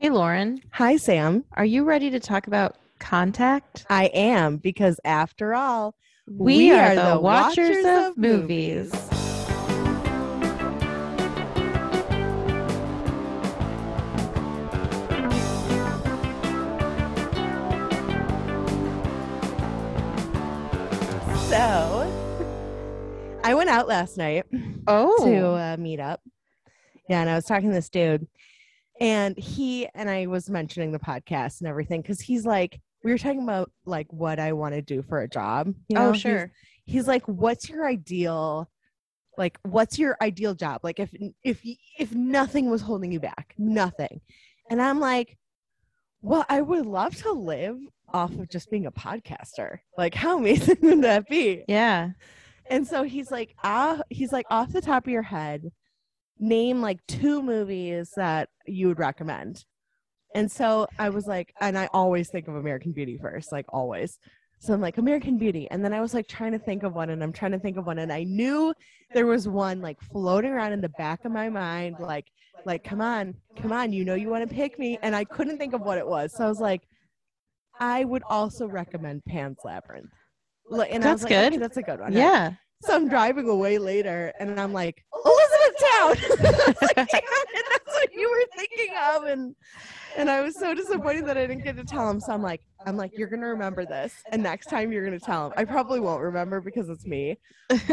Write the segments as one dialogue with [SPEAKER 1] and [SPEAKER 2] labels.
[SPEAKER 1] Hey, Lauren,
[SPEAKER 2] Hi, Sam.
[SPEAKER 1] are you ready to talk about contact?
[SPEAKER 2] I am because after all,
[SPEAKER 1] We, are, the, watchers, of movies.
[SPEAKER 2] so I went out last night
[SPEAKER 1] Oh,
[SPEAKER 2] to uh, meet up. Yeah, and I was talking to this dude, and he and I was mentioning the podcast and everything because he's like, we were talking about like what I want to do for a job. you know?
[SPEAKER 1] oh, sure.
[SPEAKER 2] he's like what's your ideal like what's your ideal job like if if if nothing was holding you back nothing and i'm like well i would love to live off of just being a podcaster like how amazing would that be
[SPEAKER 1] Yeah.
[SPEAKER 2] and so he's like ah he's like off the top of your head name like two movies that you would recommend. And so i was like and i always think of american beauty first like always. So i'm like american beauty. And then i was like trying to think of one and i'm trying to think of one and i knew there was one like floating around in the back of my mind like like come on come on you know you want to pick me and i couldn't think of what it was. So i was like i would also recommend pan's labyrinth. And I was
[SPEAKER 1] That's
[SPEAKER 2] like, okay,
[SPEAKER 1] good.
[SPEAKER 2] that's a good one.
[SPEAKER 1] Yeah.
[SPEAKER 2] So I'm driving away later and I'm like, Elizabethtown. Like, it, that's what you were thinking of. And and I was so disappointed that I didn't get to tell him. So I'm like, I'm like, you're gonna remember this. And next time you're gonna tell him. I probably won't remember because it's me.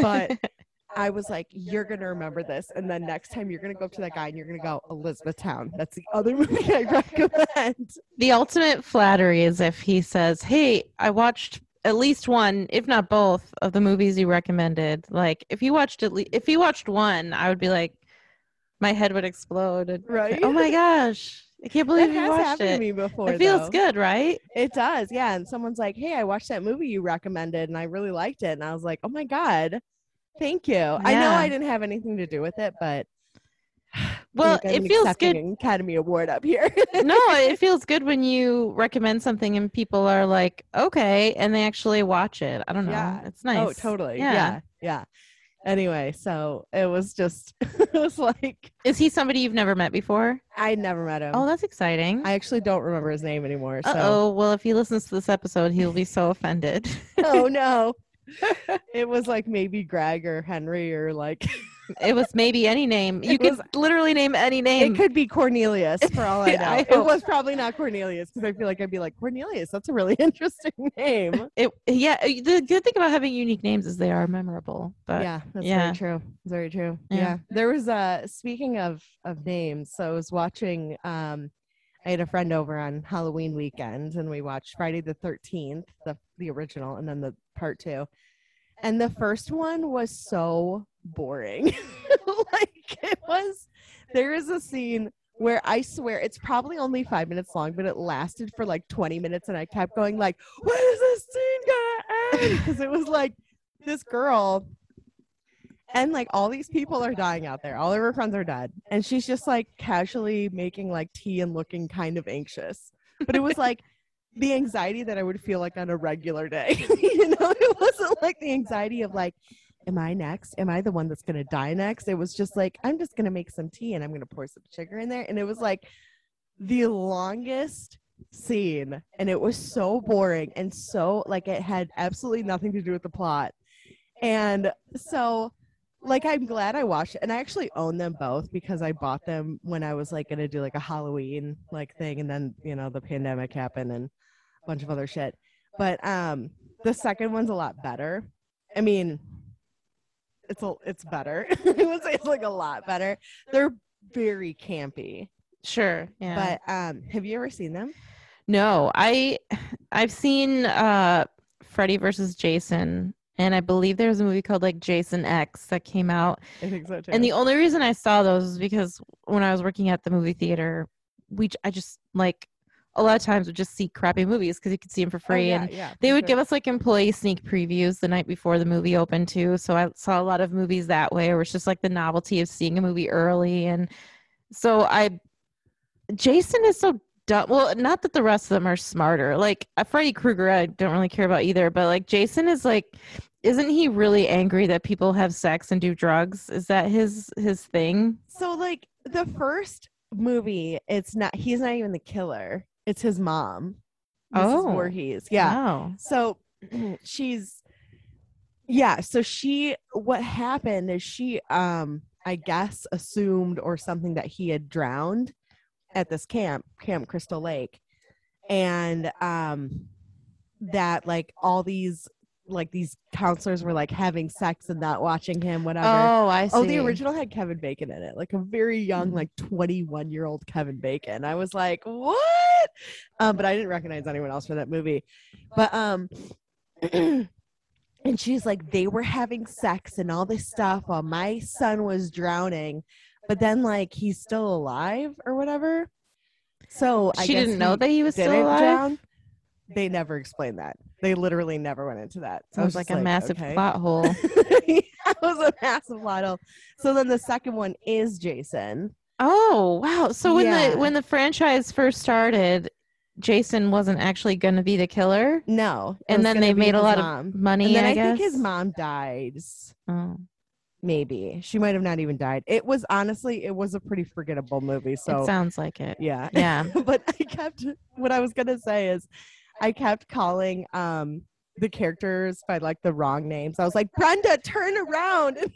[SPEAKER 2] But I was like, you're gonna remember this. And then next time you're gonna go up to that guy and you're gonna go, Elizabethtown. That's the other movie I recommend.
[SPEAKER 1] the ultimate flattery is if he says, "Hey, I watched at least one, if not both, of the movies you recommended." Like, if you watched at least, if you watched one, I would be like, my head would explode.
[SPEAKER 2] Right?
[SPEAKER 1] Oh my gosh, I can't
[SPEAKER 2] That
[SPEAKER 1] believe you
[SPEAKER 2] has
[SPEAKER 1] watched
[SPEAKER 2] happened to me before.
[SPEAKER 1] It feels
[SPEAKER 2] though.
[SPEAKER 1] good, right?
[SPEAKER 2] It does, yeah. And someone's like, "Hey, I watched that movie you recommended, and I really liked it." And I was like, "Oh my god, thank you." I know I didn't have anything to do with it, but
[SPEAKER 1] Well,
[SPEAKER 2] like,
[SPEAKER 1] it feels good.
[SPEAKER 2] Academy Award up here.
[SPEAKER 1] no, it feels good when you recommend something and people are like, okay, and they actually watch it. I don't know.
[SPEAKER 2] Yeah.
[SPEAKER 1] It's nice.
[SPEAKER 2] Oh, totally.
[SPEAKER 1] Yeah.
[SPEAKER 2] Yeah. yeah, Anyway, so it was just, it was like
[SPEAKER 1] Is he somebody you've never met before?
[SPEAKER 2] I never met him.
[SPEAKER 1] Oh, that's exciting.
[SPEAKER 2] I actually don't remember his name anymore. So,
[SPEAKER 1] oh. Well, if he listens to this episode, he'll be so offended.
[SPEAKER 2] oh no, it was like maybe Greg or Henry or like
[SPEAKER 1] it was maybe any name. You
[SPEAKER 2] It
[SPEAKER 1] could
[SPEAKER 2] was-
[SPEAKER 1] literally name any name.
[SPEAKER 2] it could be Cornelius for all I know.
[SPEAKER 1] I
[SPEAKER 2] it was probably not Cornelius because I feel like I'd be like Cornelius. That's a really interesting name.
[SPEAKER 1] It, yeah. uh, The good thing about having unique names is they are memorable. But
[SPEAKER 2] yeah, that's
[SPEAKER 1] yeah.
[SPEAKER 2] very true. Very true.
[SPEAKER 1] Yeah.
[SPEAKER 2] Yeah. There was uh speaking of of names, so I was watching um I had a friend over on Halloween weekend and we watched Friday the 13th, the the original and then the part 2. And the first one was so boring. like it was there is a scene where I swear it's probably only 5 minutes long, but it lasted for like 20 minutes and I kept going like, "When is this scene going to end?" because it was like this girl and like all these people are dying out there. All of her friends are dead. And she's just like casually making like tea and looking kind of anxious. But it was like the anxiety that I would feel like on a regular day. you know, it wasn't like the anxiety of like, am I next? Am I the one that's gonna die next? It was just like, I'm just gonna make some tea and I'm gonna pour some sugar in there. And it was like the longest scene and it was so boring and so like it had absolutely nothing to do with the plot. And so like I'm glad I watched it and I actually own them both because I bought them when I was like gonna do like a Halloween like thing and then you know the pandemic happened and a bunch of other shit. But um the second one's a lot better. I mean it's a it's better. I would say it's like a lot better. They're very campy.
[SPEAKER 1] sure. Yeah.
[SPEAKER 2] But um have you ever seen them?
[SPEAKER 1] No, I I've seen uh Freddy versus Jason and I believe there was a movie called like Jason X that came out.
[SPEAKER 2] I think so too.
[SPEAKER 1] And the only reason I saw those is because when I was working at the movie theater, we I just like a lot of times would just see crappy movies because you could see them for
[SPEAKER 2] Oh,
[SPEAKER 1] free
[SPEAKER 2] yeah,
[SPEAKER 1] and
[SPEAKER 2] yeah,
[SPEAKER 1] they would
[SPEAKER 2] sure.
[SPEAKER 1] give us like employee sneak previews the night before the movie opened too. So I saw a lot of movies that way where it's just like the novelty of seeing a movie early and so I Jason is so dumb. Well, not that the rest of them are smarter. Like uh, Freddy Krueger, I don't really care about either. But like Jason is like, isn't he really angry that people have sex and do drugs? Is that his his thing?
[SPEAKER 2] so like the first movie, it's not. He's not even the killer. It's his mom. Mrs.
[SPEAKER 1] Oh.
[SPEAKER 2] Voorhees. Yeah.
[SPEAKER 1] Wow.
[SPEAKER 2] So she's yeah, so she what happened is she um I guess assumed or something that he had drowned at this camp, Camp Crystal Lake. And um that like all these like these counselors were like having sex and not watching him whatever.
[SPEAKER 1] Oh, I see.
[SPEAKER 2] Oh, the original had Kevin Bacon in it, like a very young, like 21 year old Kevin Bacon. I was like, what? Um, but I didn't recognize anyone else for that movie. But um, and she's like, they were having sex and all this stuff while my son was drowning, but then like he's still alive or whatever. So I
[SPEAKER 1] She didn't know that he was still alive.
[SPEAKER 2] drown. They never explained that. They literally never went into that. So I was
[SPEAKER 1] like a massive
[SPEAKER 2] okay.
[SPEAKER 1] plot hole.
[SPEAKER 2] yeah, it was a massive lotto. So then the second one is Jason.
[SPEAKER 1] Oh wow! So when
[SPEAKER 2] Yeah.
[SPEAKER 1] the when the franchise first started, Jason wasn't actually going to be the killer,
[SPEAKER 2] No,
[SPEAKER 1] and then they made a lot
[SPEAKER 2] mom.
[SPEAKER 1] of money.
[SPEAKER 2] And then
[SPEAKER 1] I,
[SPEAKER 2] I, think his mom died.
[SPEAKER 1] Oh.
[SPEAKER 2] Maybe she might have not even died. It was honestly, it was a pretty forgettable movie. So
[SPEAKER 1] it sounds like it.
[SPEAKER 2] yeah,
[SPEAKER 1] Yeah.
[SPEAKER 2] but I kept what I was gonna say is I kept calling um the characters by like the wrong names. I was like, Brenda, turn around.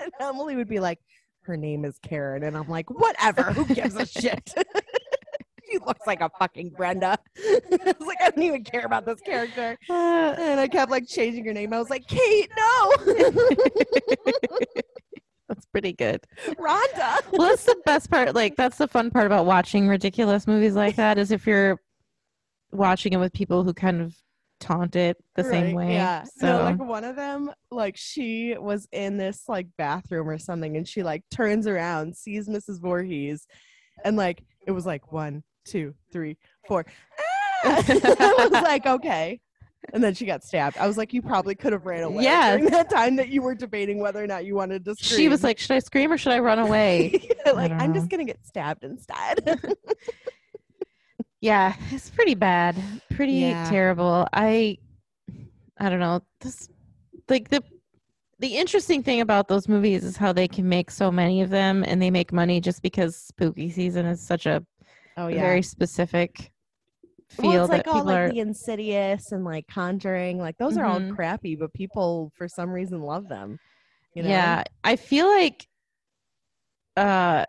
[SPEAKER 2] And Emily would be like, her name is Karen. And I'm like, whatever, who gives a shit? she looks like a fucking Brenda. I was like, I don't even care about this character.
[SPEAKER 1] Uh,
[SPEAKER 2] And I kept like changing her name. I was like, Kate, no.
[SPEAKER 1] that's pretty good.
[SPEAKER 2] Rhonda.
[SPEAKER 1] Well, that's the best part. Like that's the fun part about watching ridiculous movies like that is if you're watching it with people who kind of taunt it the same way.
[SPEAKER 2] Yeah.
[SPEAKER 1] So
[SPEAKER 2] No, like one of them, like she was in this like bathroom or something, and she like turns around, sees Mrs. Voorhees, and like it was like one, two, three, four. Ah! I was like, okay. And then she got stabbed. I was like, you probably could have ran away.
[SPEAKER 1] Yeah.
[SPEAKER 2] During that time that you were debating whether or not you wanted to scream.
[SPEAKER 1] she was like, "Should I scream or should I run away?"
[SPEAKER 2] like,
[SPEAKER 1] don't
[SPEAKER 2] I'm
[SPEAKER 1] know.
[SPEAKER 2] just gonna get stabbed instead.
[SPEAKER 1] yeah, it's pretty bad. Pretty
[SPEAKER 2] Yeah.
[SPEAKER 1] terrible. I I don't know. This like the the interesting thing about those movies is how they can make so many of them and they make money just because spooky season is such a
[SPEAKER 2] oh yeah.
[SPEAKER 1] very specific feel
[SPEAKER 2] well, it's
[SPEAKER 1] that
[SPEAKER 2] like all like
[SPEAKER 1] are
[SPEAKER 2] the Insidious and like Conjuring, like those are all
[SPEAKER 1] Mhm.
[SPEAKER 2] crappy, but people for some reason love them. You know?
[SPEAKER 1] Yeah, I feel like uh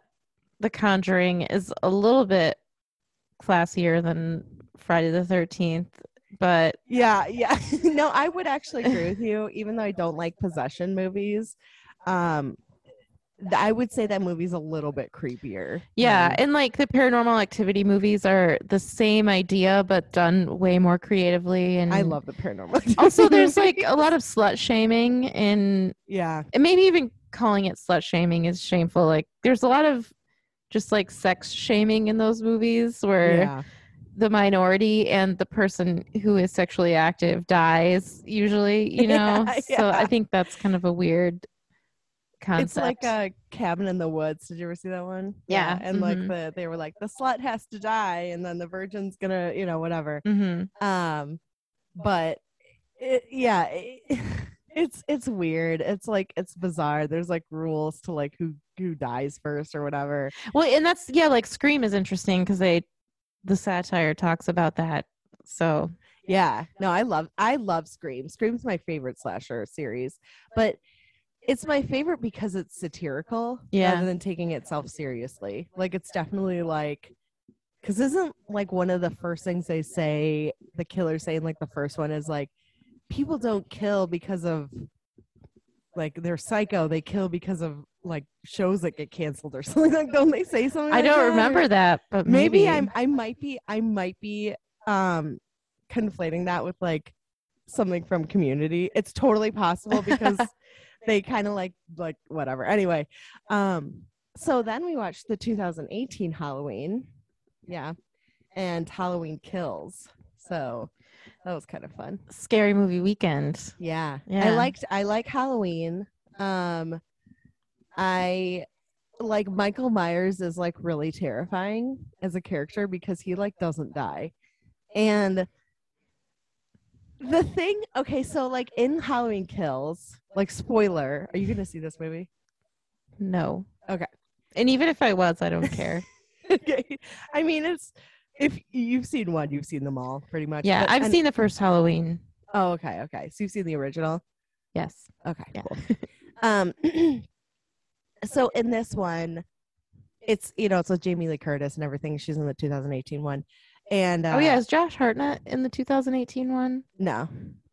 [SPEAKER 1] The Conjuring is a little bit classier than Friday the 13th, but
[SPEAKER 2] yeah, yeah. no, I would actually agree with you, even though I don't like possession movies. Um, I would say that movie's a little bit creepier.
[SPEAKER 1] yeah,
[SPEAKER 2] than-
[SPEAKER 1] and like the paranormal activity movies are the same idea but done way more creatively and
[SPEAKER 2] I love the paranormal.
[SPEAKER 1] Also there's like a lot of slut shaming and
[SPEAKER 2] yeah,
[SPEAKER 1] and maybe even calling it slut shaming is shameful. Like there's a lot of just like sex shaming in those movies where
[SPEAKER 2] yeah,
[SPEAKER 1] the minority and the person who is sexually active dies usually, you know.
[SPEAKER 2] Yeah,
[SPEAKER 1] So I think that's kind of a weird concept.
[SPEAKER 2] it's like a cabin in the woods. Did you ever see that one?
[SPEAKER 1] Yeah,
[SPEAKER 2] and like
[SPEAKER 1] mhm.
[SPEAKER 2] the they were like the slut has to die, and then the virgin's gonna, you know, whatever.
[SPEAKER 1] Mhm.
[SPEAKER 2] um but it, yeah it, it's it's weird it's like it's bizarre there's like rules to like who who dies first or whatever
[SPEAKER 1] Well, and that's yeah, like Scream is interesting because they the satire talks about that. So
[SPEAKER 2] yeah no i love i love scream scream's my favorite slasher series but it's my favorite because it's satirical
[SPEAKER 1] Yeah.
[SPEAKER 2] rather than taking itself seriously like it's definitely like because isn't like one of the first things they say the killers say in like the first one is like people don't kill because of like they're psycho they kill because of like shows that get canceled or something like don't they say something
[SPEAKER 1] I
[SPEAKER 2] like
[SPEAKER 1] don't
[SPEAKER 2] that,
[SPEAKER 1] remember that, but
[SPEAKER 2] maybe,
[SPEAKER 1] maybe,
[SPEAKER 2] i'm i might be i might be um conflating that with like something from community. It's totally possible because they kind of like like whatever. Anyway um so then we watched the 2018 halloween. Yeah. And halloween kills. So that was kind of fun
[SPEAKER 1] scary movie weekend.
[SPEAKER 2] yeah. I liked I like Halloween. Um I like Michael Myers is like really terrifying as a character because he like doesn't die. And the thing okay, so like in Halloween Kills, like spoiler, are you gonna see this movie?
[SPEAKER 1] No.
[SPEAKER 2] Okay.
[SPEAKER 1] And even if I was, I don't care. okay.
[SPEAKER 2] I mean, it's if you've seen one, you've seen them all pretty much.
[SPEAKER 1] Yeah,
[SPEAKER 2] But-
[SPEAKER 1] I've
[SPEAKER 2] and-
[SPEAKER 1] seen the first Halloween.
[SPEAKER 2] Oh, okay, okay. So you've seen the original.
[SPEAKER 1] Yes.
[SPEAKER 2] Okay,
[SPEAKER 1] Yeah.
[SPEAKER 2] cool. um, so in this one, it's you know it's with Jamie Lee Curtis and everything. She's in the 2018 one, and uh,
[SPEAKER 1] oh yeah, is Josh Hartnett in the 2018 one?
[SPEAKER 2] no,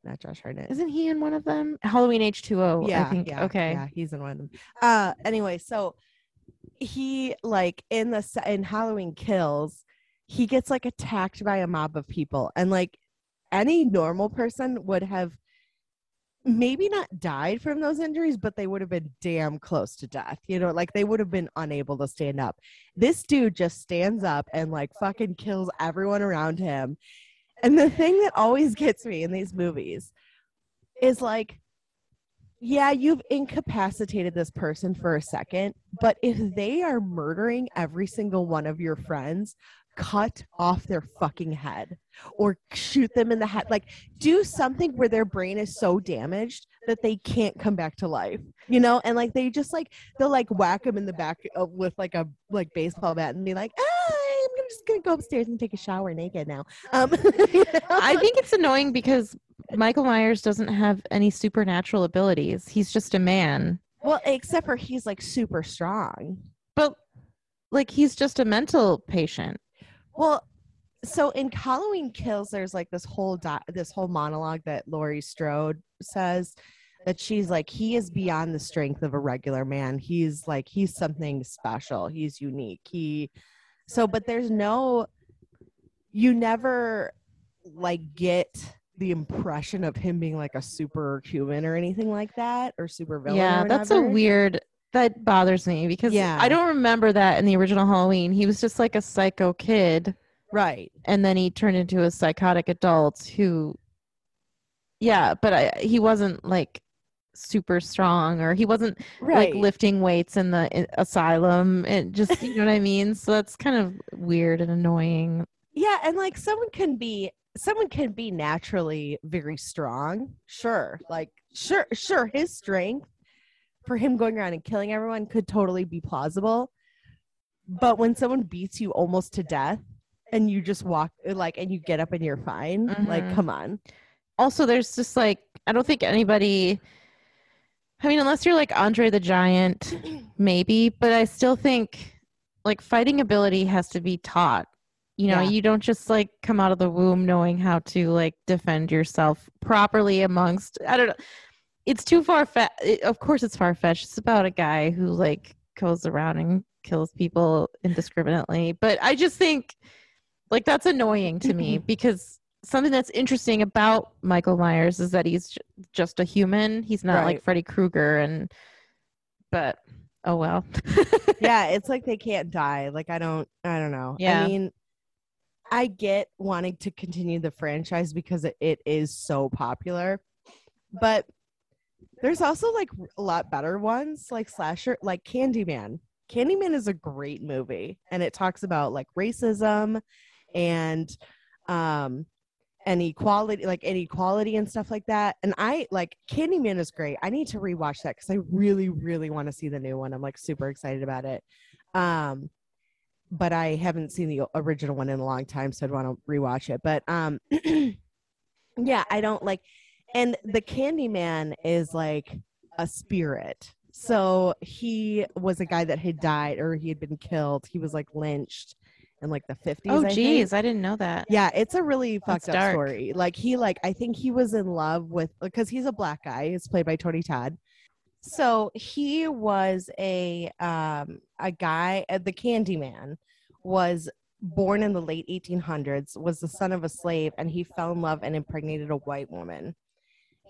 [SPEAKER 2] not Josh Hartnett.
[SPEAKER 1] Isn't he in one of them? Halloween H2O.
[SPEAKER 2] yeah,
[SPEAKER 1] I think.
[SPEAKER 2] yeah,
[SPEAKER 1] okay.
[SPEAKER 2] yeah, he's in one of them. Uh, anyway, so he like in the in Halloween Kills, he gets like attacked by a mob of people, and like any normal person would have maybe not died from those injuries, but they would have been damn close to death. You know, like they would have been unable to stand up. This dude just stands up and like fucking kills everyone around him. And the thing that always gets me in these movies is like, yeah, you've incapacitated this person for a second, but if they are murdering every single one of your friends, cut off their fucking head or shoot them in the head. Like, do something where their brain is so damaged that they can't come back to life, you know? And like, they just like, they'll like whack them in the back of, with like a like baseball bat and be like, ah, I'm just gonna go upstairs and take a shower naked now. Um, you know?
[SPEAKER 1] I think it's annoying because Michael Myers doesn't have any supernatural abilities. He's just a man.
[SPEAKER 2] well, except for he's like super strong.
[SPEAKER 1] But like he's just a mental patient.
[SPEAKER 2] Well, so in Halloween Kills, there's like this whole di- this whole monologue that Laurie Strode says that she's like he is beyond the strength of a regular man. He's like he's something special. He's unique. He so, but there's no you never like get the impression of him being like a superhuman or anything like that or super villain.
[SPEAKER 1] yeah, that's a weird that bothers me because
[SPEAKER 2] Yeah.
[SPEAKER 1] I don't remember that in the original Halloween. He was just like a psycho kid
[SPEAKER 2] right.
[SPEAKER 1] and then he turned into a psychotic adult who yeah, but I, he wasn't like super strong or he wasn't
[SPEAKER 2] Right.
[SPEAKER 1] like lifting weights in the asylum and just you know what I mean? So that's kind of weird and annoying.
[SPEAKER 2] Yeah, and like someone can be someone can be naturally very strong. Sure. Like sure sure his strength for him going around and killing everyone could totally be plausible. But when someone beats you almost to death and you just walk like and you get up and you're fine, like
[SPEAKER 1] Mhm.
[SPEAKER 2] come on.
[SPEAKER 1] also there's just like i don't think anybody i mean unless you're like andre the giant maybe but i still think like fighting ability has to be taught you know
[SPEAKER 2] Yeah.
[SPEAKER 1] you don't just like come out of the womb knowing how to like defend yourself properly amongst i don't know it's too far fetched of course it's far fetched it's about a guy who like goes around and kills people indiscriminately but i just think like that's annoying to me mm-hmm. because something that's interesting about Michael Myers is that he's j- just a human. He's not like Freddy Krueger and but oh well.
[SPEAKER 2] yeah, it's like they can't die. Like I don't I don't know.
[SPEAKER 1] Yeah.
[SPEAKER 2] I mean I get wanting to continue the franchise because it, it is so popular. But there's also like a lot better ones like slasher like Candyman. Candyman is a great movie and it talks about like racism and um and equality like inequality and stuff like that. And i like candyman is great. I need to rewatch that because i really really want to see the new one. I'm like super excited about it. Um but i haven't seen the original one in a long time so i'd want to rewatch it. But um yeah i don't like and the candyman is like a spirit so he was a guy that had died or he had been killed he was like lynched in like the 50s
[SPEAKER 1] oh
[SPEAKER 2] I
[SPEAKER 1] geez, I didn't know that.
[SPEAKER 2] Yeah, it's a really
[SPEAKER 1] That's
[SPEAKER 2] fucked up
[SPEAKER 1] dark.
[SPEAKER 2] story. Like he like I think he was in love with because he's a black guy. He's played by Tony Todd. So he was a um a guy uh, the Candyman was born in the late 1800s was the son of a slave and he fell in love and impregnated a white woman.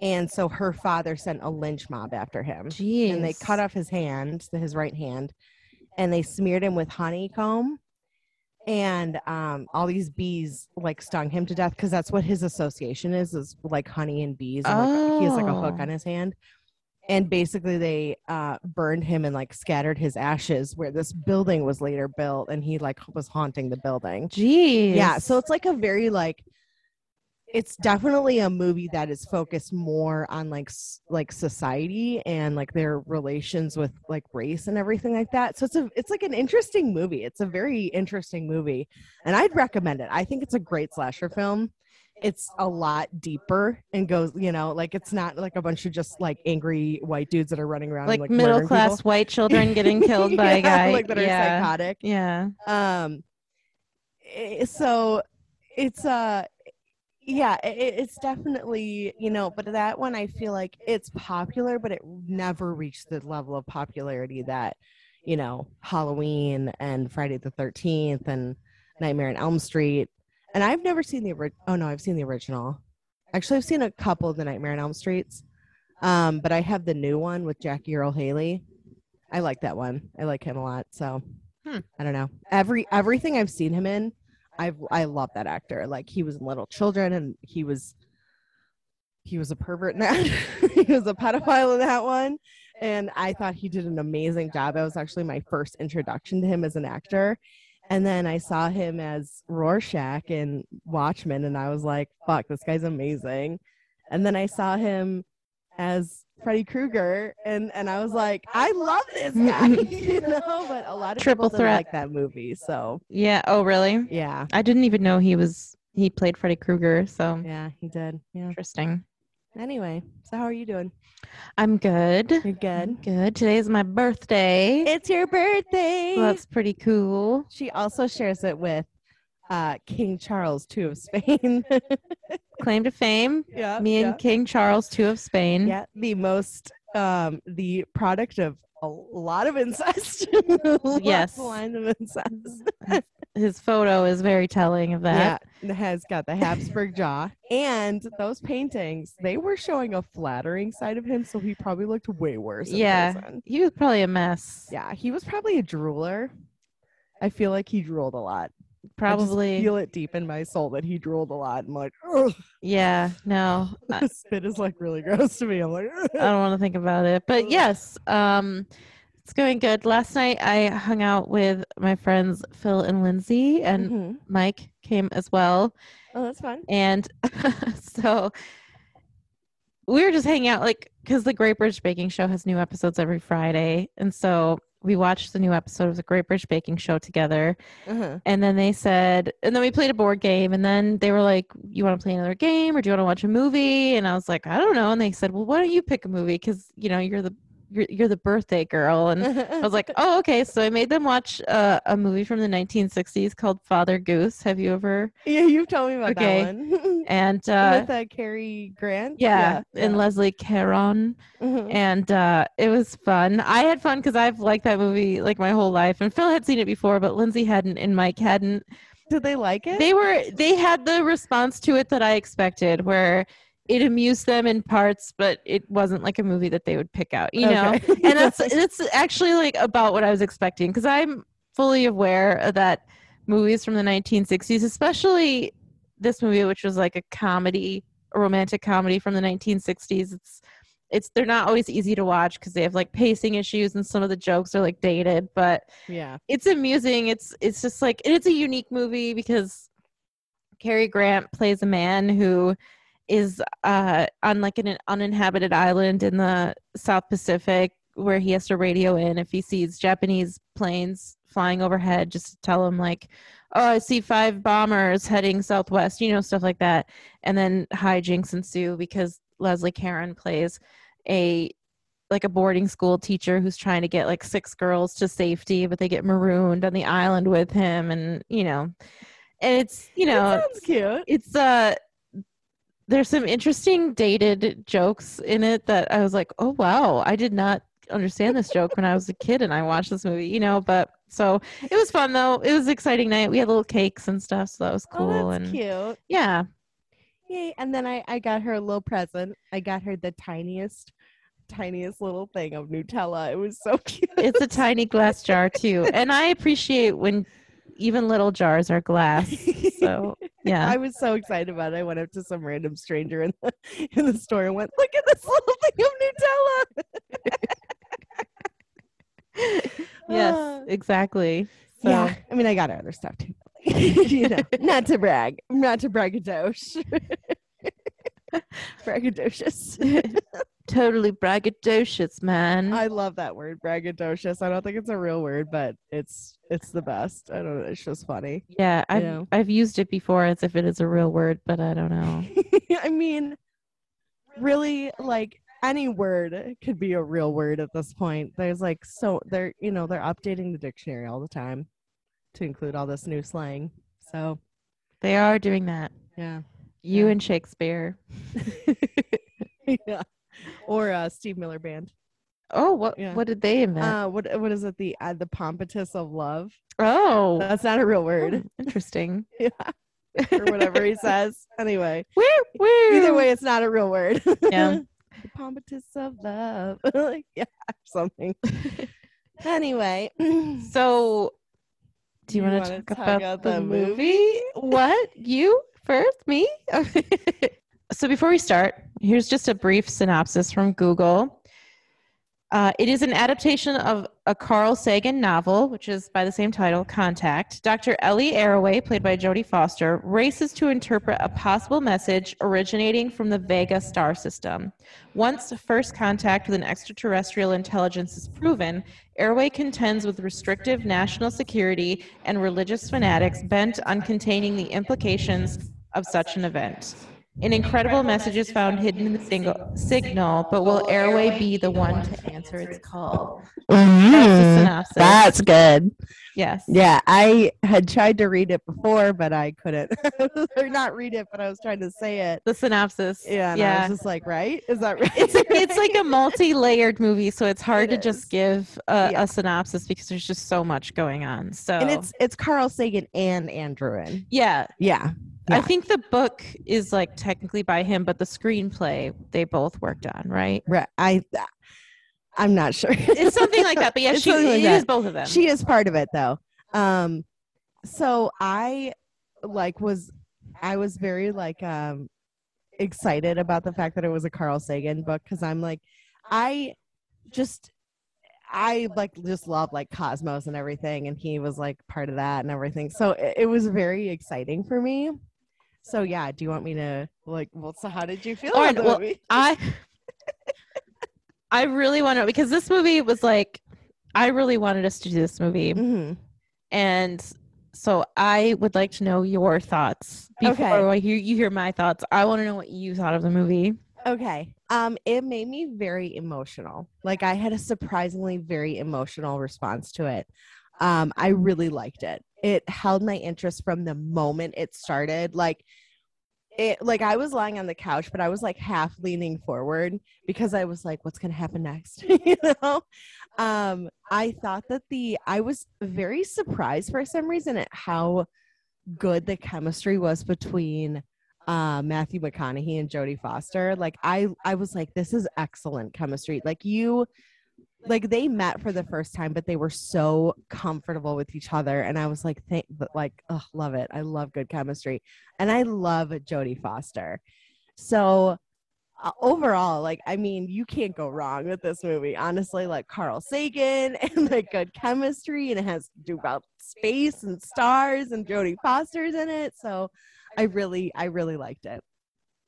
[SPEAKER 2] And so her father sent a lynch mob after him
[SPEAKER 1] Jeez.
[SPEAKER 2] and they cut off his hand, his right hand, and they smeared him with honeycomb. And um, all these bees like stung him to death because that's what his association is, is like honey and bees. And like, he has like a hook
[SPEAKER 1] Oh.
[SPEAKER 2] on his hand. And basically, they uh, burned him and like scattered his ashes where this building was later built, and he like was haunting the building.
[SPEAKER 1] Jeez.
[SPEAKER 2] Yeah, so it's like a very like it's definitely a movie that is focused more on like like society and like their relations with like race and everything like that. So it's a it's like an interesting movie. It's a very interesting movie, and I'd recommend it. I think it's a great slasher film. It's a lot deeper and goes, you know, like it's not like a bunch of just like angry white dudes that are running around
[SPEAKER 1] like,
[SPEAKER 2] like,
[SPEAKER 1] middle class
[SPEAKER 2] people.
[SPEAKER 1] white children getting killed by a
[SPEAKER 2] Yeah,
[SPEAKER 1] guy.
[SPEAKER 2] like that are
[SPEAKER 1] yeah.
[SPEAKER 2] psychotic
[SPEAKER 1] Yeah.
[SPEAKER 2] um so it's uh yeah i- i- it's definitely you know but that one i feel like it's popular but it never reached the level of popularity that you know halloween and friday the 13th and nightmare on elm street and i've never seen the original oh no i've seen the original actually i've seen a couple of the nightmare on elm streets um but i have the new one with jackie earle haley i like that one i like him a lot so
[SPEAKER 1] Hmm.
[SPEAKER 2] I don't know. Every everything I've seen him in, I've I love that actor. Like he was in Little Children, and he was he was a pervert in that. he was a pedophile in that one, and I thought he did an amazing job. That was actually my first introduction to him as an actor. And then I saw him as Rorschach in Watchmen, and I was like, "Fuck, this guy's amazing." And then I saw him as Freddy Krueger, and and I was like, I love this guy, you know. But a lot of
[SPEAKER 1] Triple
[SPEAKER 2] people didn't
[SPEAKER 1] threat.
[SPEAKER 2] like that movie, so
[SPEAKER 1] Yeah. Oh, really?
[SPEAKER 2] yeah,
[SPEAKER 1] I didn't even know he was he played Freddy Krueger. So
[SPEAKER 2] yeah, he did. Yeah.
[SPEAKER 1] interesting.
[SPEAKER 2] Anyway, so how are you doing?
[SPEAKER 1] I'm good.
[SPEAKER 2] You're good.
[SPEAKER 1] Good. Today is my birthday.
[SPEAKER 2] It's your birthday.
[SPEAKER 1] So that's pretty cool.
[SPEAKER 2] she also shares it with uh, King Charles II of Spain.
[SPEAKER 1] Claim to fame.
[SPEAKER 2] yeah,
[SPEAKER 1] Me and King Charles II of Spain.
[SPEAKER 2] yeah, the most um, the product of a lot of incest.
[SPEAKER 1] Yes.
[SPEAKER 2] line of incest.
[SPEAKER 1] His photo is very telling of that.
[SPEAKER 2] Yeah, has got the Habsburg jaw. And those paintings, they were showing a flattering side of him, so he probably looked way worse. In
[SPEAKER 1] Yeah.
[SPEAKER 2] person.
[SPEAKER 1] He was probably a mess.
[SPEAKER 2] Yeah, he was probably a drooler. I feel like he drooled a lot. I just
[SPEAKER 1] Probably.
[SPEAKER 2] feel it deep in my soul that he drooled a lot. I'm like, Ugh.
[SPEAKER 1] Yeah. No.
[SPEAKER 2] Spit is like really gross to me. I'm like,
[SPEAKER 1] I don't want to think about it. But yes, um it's going good. Last night I hung out with my friends Phil and Lindsay and
[SPEAKER 2] Mhm.
[SPEAKER 1] Mike came as well.
[SPEAKER 2] oh, that's fun.
[SPEAKER 1] And so we were just hanging out, like, because the Great British Baking Show has new episodes every Friday. And so we watched the new episode of the Great British Baking Show together.
[SPEAKER 2] Uh-huh.
[SPEAKER 1] And then they said, and then we played a board game. And then they were like, You want to play another game or do you want to watch a movie? And I was like, I don't know. And they said, Well, why don't you pick a movie? Because, you know, you're the you're, you're the birthday girl and i was like oh okay so i made them watch uh, a movie from the 1960s called father goose have you ever
[SPEAKER 2] yeah, you've told me about
[SPEAKER 1] Okay.
[SPEAKER 2] that one.
[SPEAKER 1] and uh
[SPEAKER 2] With uh, Cary Grant.
[SPEAKER 1] yeah, and
[SPEAKER 2] yeah.
[SPEAKER 1] leslie caron
[SPEAKER 2] Mhm.
[SPEAKER 1] and uh it was fun i had fun because i've liked that movie like my whole life and phil had seen it before but lindsay hadn't and mike hadn't
[SPEAKER 2] Did they like it?
[SPEAKER 1] they were they had the response to it that i expected where it amused them in parts but it wasn't like a movie that they would pick out you know
[SPEAKER 2] Okay.
[SPEAKER 1] and that's that's actually like about what I was expecting because I'm fully aware that movies from the 1960s, especially this movie, which was like a comedy, a romantic comedy from the 1960s, it's it's they're not always easy to watch because they have like pacing issues and some of the jokes are like dated, but
[SPEAKER 2] yeah.
[SPEAKER 1] it's amusing. It's it's just like and it's a unique movie because Cary Grant plays a man who is uh on like an uninhabited island in the South Pacific where he has to radio in if he sees Japanese planes flying overhead just to tell him like oh I see five bombers heading southwest you know stuff like that and then hijinks ensue because Leslie Caron plays a like a boarding school teacher who's trying to get like six girls to safety but they get marooned on the island with him and you know and it's you know
[SPEAKER 2] That sounds cute.
[SPEAKER 1] it's uh there's some interesting dated jokes in it that I was like, oh wow, I did not understand this joke when I was a kid and I watched this movie, you know. But so it was fun though. It was an exciting night. We had little cakes and stuff, so that was cool.
[SPEAKER 2] oh, that's
[SPEAKER 1] and
[SPEAKER 2] cute.
[SPEAKER 1] yeah,
[SPEAKER 2] Yay. And then I, I got her a little present. I got her the tiniest, tiniest little thing of Nutella. It was so cute.
[SPEAKER 1] it's a tiny glass jar too, and I appreciate when even little jars are glass. So yeah,
[SPEAKER 2] I was so excited about it. I went up to some random stranger in the in the store and went, "Look at this little thing of Nutella."
[SPEAKER 1] yes,
[SPEAKER 2] Ah.
[SPEAKER 1] exactly. So
[SPEAKER 2] Yeah, I mean, I got other stuff too. you know, not to brag, not to braggadoche. braggadocious.
[SPEAKER 1] Totally braggadocious, man.
[SPEAKER 2] I love that word, braggadocious. I don't think it's a real word, but it's it's the best. I don't know. It's just funny.
[SPEAKER 1] yeah, I've
[SPEAKER 2] Yeah.
[SPEAKER 1] I've used it before as if it is a real word, but I don't know.
[SPEAKER 2] I mean, really, like any word could be a real word at this point. There's like so they're you know they're updating the dictionary all the time to include all this new slang. So
[SPEAKER 1] They are doing that.
[SPEAKER 2] yeah,
[SPEAKER 1] You
[SPEAKER 2] Yeah.
[SPEAKER 1] and Shakespeare.
[SPEAKER 2] yeah. Or uh, Steve Miller Band.
[SPEAKER 1] Oh, what
[SPEAKER 2] Yeah.
[SPEAKER 1] what did they invent?
[SPEAKER 2] Uh, what what is it? The uh, the pompatus of love.
[SPEAKER 1] oh,
[SPEAKER 2] That's not a real word.
[SPEAKER 1] oh, interesting.
[SPEAKER 2] yeah, or whatever he says. Anyway,
[SPEAKER 1] Woo, woo.
[SPEAKER 2] either way, it's not a real word.
[SPEAKER 1] Yeah.
[SPEAKER 2] the pompatus of love. like, yeah, something. anyway,
[SPEAKER 1] So, do you,
[SPEAKER 2] You
[SPEAKER 1] want to talk, about,
[SPEAKER 2] about
[SPEAKER 1] the
[SPEAKER 2] the
[SPEAKER 1] movie?
[SPEAKER 2] movie?
[SPEAKER 1] what? You first? Me? So, before we start, here's just a brief synopsis from Google. Uh, it is an adaptation of a Carl Sagan novel, which is by the same title, Contact. Dr. Ellie Arroway, played by Jodie Foster, races to interpret a possible message originating from the Vega star system. Once first contact with an extraterrestrial intelligence is proven, Arroway contends with restrictive national security and religious fanatics bent on containing the implications of such an event. An incredible message is found hidden in the single signal, but will Arroway be the one to answer its call? That's mm-hmm. synopsis.
[SPEAKER 2] That's good.
[SPEAKER 1] yes.
[SPEAKER 2] Yeah, I had tried to read it before, but I couldn't. or not read it, but I was trying to say it.
[SPEAKER 1] The synopsis.
[SPEAKER 2] Yeah, and I
[SPEAKER 1] yeah.
[SPEAKER 2] was just like, right? Is that right?
[SPEAKER 1] It's it's like a multi-layered movie, so it's hard
[SPEAKER 2] It
[SPEAKER 1] to just give a,
[SPEAKER 2] Yeah.
[SPEAKER 1] a synopsis because there's just so much going on. So
[SPEAKER 2] and it's it's Carl Sagan and Ann Druyan.
[SPEAKER 1] yeah,
[SPEAKER 2] Yeah.
[SPEAKER 1] I think the book is like technically by him, but the screenplay they both worked on, right?
[SPEAKER 2] Right. I I'm not sure.
[SPEAKER 1] It's something like that, but yeah,
[SPEAKER 2] It's
[SPEAKER 1] she
[SPEAKER 2] like
[SPEAKER 1] it both of them.
[SPEAKER 2] she is part of it though um so i like was i was very like um excited about the fact that it was a carl sagan book because i'm like i just i like just love like cosmos and everything and he was like part of that and everything so it, it was very exciting for me so yeah do you want me to like well so how did you feel
[SPEAKER 1] All
[SPEAKER 2] about
[SPEAKER 1] right,
[SPEAKER 2] the
[SPEAKER 1] well,
[SPEAKER 2] movie
[SPEAKER 1] I I really want to because this movie was like I really wanted us to do this movie,
[SPEAKER 2] Mhm.
[SPEAKER 1] and so I would like to know your thoughts before
[SPEAKER 2] Okay.
[SPEAKER 1] I hear you hear my thoughts. I want to know what you thought of the movie.
[SPEAKER 2] Okay. Um, it made me very emotional. Like I had a surprisingly very emotional response to it. Um, I really liked it. It held my interest from the moment it started. Like it like I was lying on the couch, but I was like half leaning forward because I was like, what's gonna happen next? you know? Um, I thought that the I was very surprised for some reason at how good the chemistry was between uh, Matthew McConaughey and Jodie Foster. Like I, I was like, this is excellent chemistry. Like you, like they met for the first time, but they were so comfortable with each other, and I was like, thank, like, love it. I love good chemistry, and I love Jodie Foster. So uh, overall, like, I mean, you can't go wrong with this movie. Honestly, like Carl Sagan and like good chemistry, and it has to do about space and stars, and Jodie Foster's in it. So I really, I really liked it.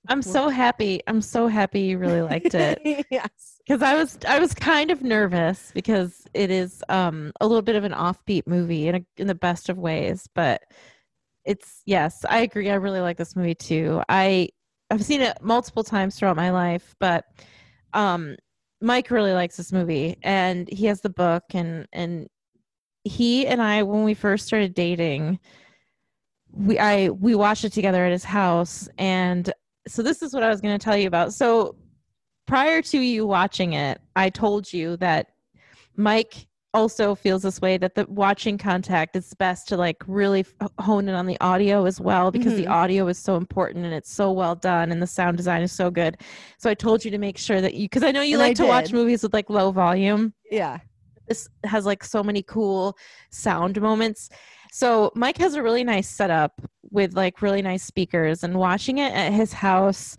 [SPEAKER 1] I'm so happy. I'm so happy you really liked it
[SPEAKER 2] yes.
[SPEAKER 1] because I was I was kind of nervous because it is um a little bit of an offbeat movie in a, in the best of ways, but it's yes, I agree. I really like this movie too. I I've seen it multiple times throughout my life, but um Mike really likes this movie and he has the book and and he and I when we first started dating we I we watched it together at his house and so this is what I was going to tell you about. So prior to you watching it, I told you that Mike also feels this way that the watching contact it's best to like really hone in on the audio as well because the
[SPEAKER 2] Mhm.
[SPEAKER 1] audio is so important and it's so well done and the sound design is so good. So I told you to make sure that you because I know you
[SPEAKER 2] And I
[SPEAKER 1] like to watch movies with like low volume
[SPEAKER 2] Yeah.
[SPEAKER 1] this has like so many cool sound moments. So Mike has a really nice setup with like really nice speakers and watching it at his house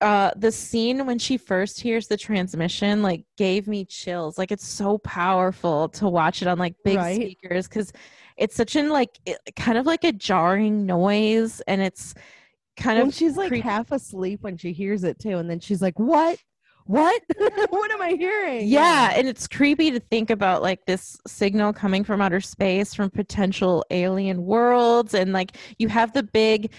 [SPEAKER 1] uh the scene when she first hears the transmission like gave me chills like it's so powerful to watch it on like big
[SPEAKER 2] Right.
[SPEAKER 1] speakers cuz it's such an like it, kind of like a jarring noise and it's kind
[SPEAKER 2] when
[SPEAKER 1] of
[SPEAKER 2] she's like half asleep when she hears it too, and then she's like, "What? What? what am I hearing?"
[SPEAKER 1] yeah and it's creepy to think about like this signal coming from outer space from potential alien worlds and like you have the big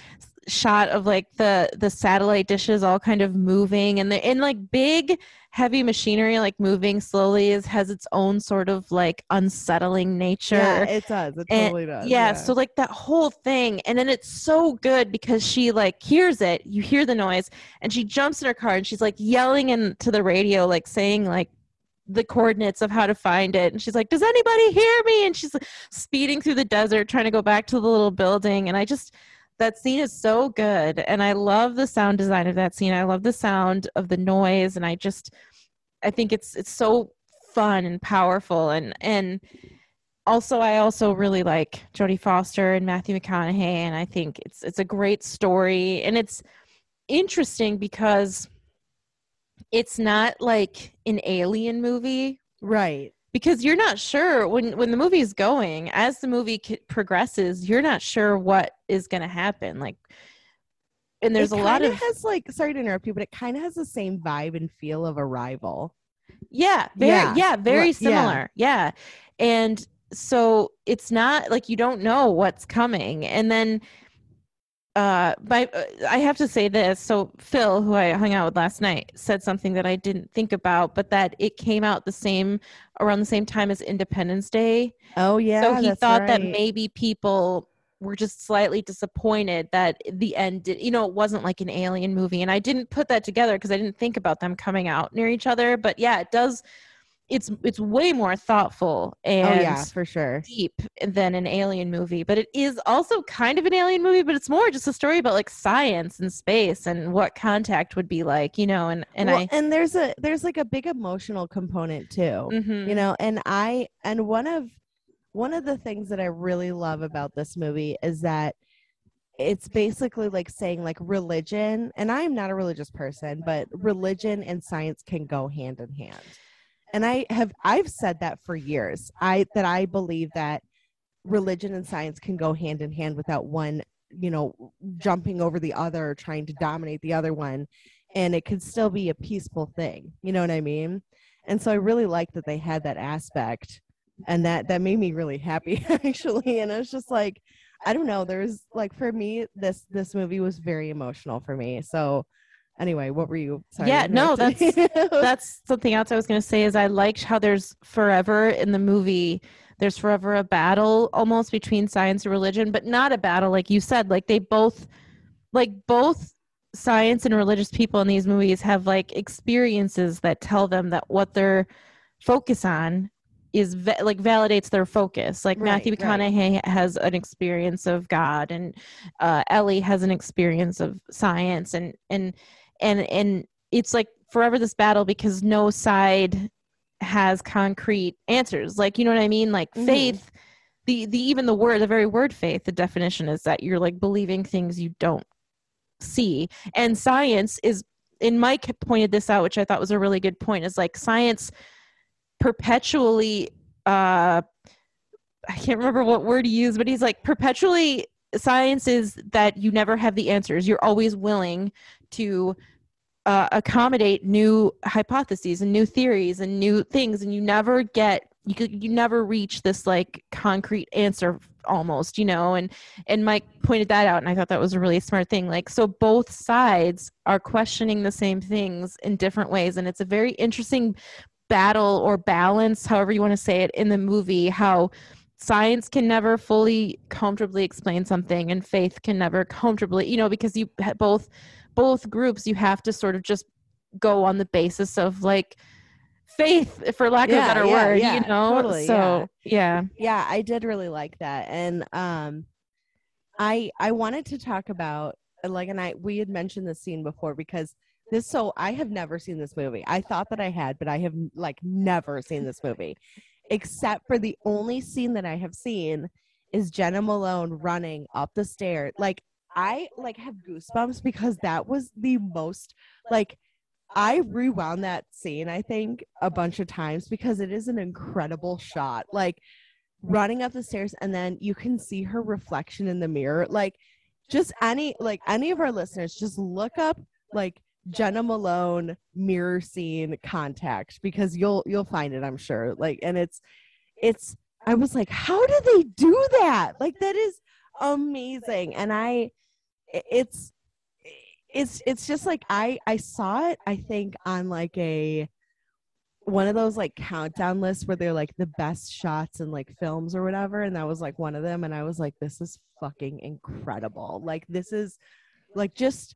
[SPEAKER 1] shot of like the the satellite dishes all kind of moving and the in like big heavy machinery like moving slowly is has its own sort of like unsettling nature
[SPEAKER 2] yeah, it does. It
[SPEAKER 1] And-
[SPEAKER 2] totally does.
[SPEAKER 1] yeah, so like that whole thing and then it's so good because she like hears it you hear the noise and she jumps in her car and she's like yelling into the radio like saying like the coordinates of how to find it and she's like does anybody hear me and she's like, speeding through the desert trying to go back to the little building and i just that scene is so good and i love the sound design of that scene. I love the sound of the noise and i just i think it's it's so fun and powerful and and also I also really like Jodie Foster and Matthew McConaughey and I think it's it's a great story. And it's interesting because it's not like an alien movie.
[SPEAKER 2] Right.
[SPEAKER 1] Because you're not sure when when the movie is going as the movie c- progresses you're not sure what is going to happen like and there's
[SPEAKER 2] It
[SPEAKER 1] a lot of
[SPEAKER 2] has like sorry to interrupt you, but it kind of has the same vibe and feel of Arrival.
[SPEAKER 1] Yeah, very
[SPEAKER 2] Yeah.
[SPEAKER 1] yeah, very
[SPEAKER 2] Right, yeah.
[SPEAKER 1] similar. Yeah. And so it's not like you don't know what's coming. And then uh by uh, I have to say this. So Phil, who I hung out with last night, said something that I didn't think about, but that it came out the same around the same time as Independence Day.
[SPEAKER 2] Oh yeah.
[SPEAKER 1] so he thought that maybe people were just slightly disappointed that the end did, you know it wasn't like an alien movie and i didn't put that together because i didn't think about them coming out near each other but yeah it does it's it's way more thoughtful and
[SPEAKER 2] Oh yeah, for sure.
[SPEAKER 1] deep than an alien movie but it is also kind of an alien movie but it's more just a story about like science and space and what contact would be like you know and and
[SPEAKER 2] well,
[SPEAKER 1] i
[SPEAKER 2] and there's a there's like a big emotional component too.
[SPEAKER 1] Mhm.
[SPEAKER 2] you know and i and one of one of the things that i really love about this movie is that it's basically like saying like religion and i'm not a religious person but religion and science can go hand in hand and i have i've said that for years. I that i believe that religion and science can go hand in hand without one you know jumping over the other trying to dominate the other one. And it could still be a peaceful thing. You know what i mean? And so i really like that they had that aspect. And that that made me really happy actually. And i was just like i don't know. There's like for me this this movie was very emotional for me. So anyway what were you sorry
[SPEAKER 1] Yeah, no,
[SPEAKER 2] interrupted.
[SPEAKER 1] that's something else I was going to say is I liked how there's forever in the movie there's forever a battle almost between science and religion but not a battle like you said like they both like both science and religious people in these movies have like experiences that tell them that what they're focus on is va- like validates their focus like matthew
[SPEAKER 2] Right, right.
[SPEAKER 1] mcconaughey has an experience of god and uh, ellie has an experience of science and and and and it's like forever this battle because no side has concrete answers. Like you know what i mean? Like
[SPEAKER 2] Mhm.
[SPEAKER 1] faith the the even the word the very word faith the definition is that you're like believing things you don't see. And science is and mike pointed this out which i thought was a really good point is like science perpetually uh i can't remember what word he used but he's like perpetually science is that you never have the answers. You're always willing to uh, accommodate new hypotheses and new theories and new things. And you never get you could you never reach this like concrete answer almost you know? And and mike pointed that out and i thought that was a really smart thing. Like so both sides are questioning the same things in different ways. And it's a very interesting battle or balance however you want to say it in the movie how science can never fully comfortably explain something and faith can never comfortably you know because you both both groups you have to sort of just go on the basis of like faith for lack of a better
[SPEAKER 2] yeah,
[SPEAKER 1] word
[SPEAKER 2] yeah,
[SPEAKER 1] you know?
[SPEAKER 2] totally,
[SPEAKER 1] so yeah.
[SPEAKER 2] Yeah i did really like that. And um i i wanted to talk about like and i we had mentioned this scene before because this so i have never seen this movie. I thought that i had but i have like never seen this movie except for the only scene that i have seen is jena malone running up the stair like i like have goosebumps because that was the most like I rewound that scene, I think, a bunch of times because it is an incredible shot. Like running up the stairs, and then you can see her reflection in the mirror. Like just any like any of our listeners, just look up like Jena Malone mirror scene contact because you'll you'll find it, I'm sure. Like, and it's it's I was like, how do they do that? Like that is amazing. And I it's it's it's just like I I saw it I think on like a one of those like countdown lists where they're like the best shots and like films or whatever and that was like one of them and I was like this is fucking incredible. Like this is like just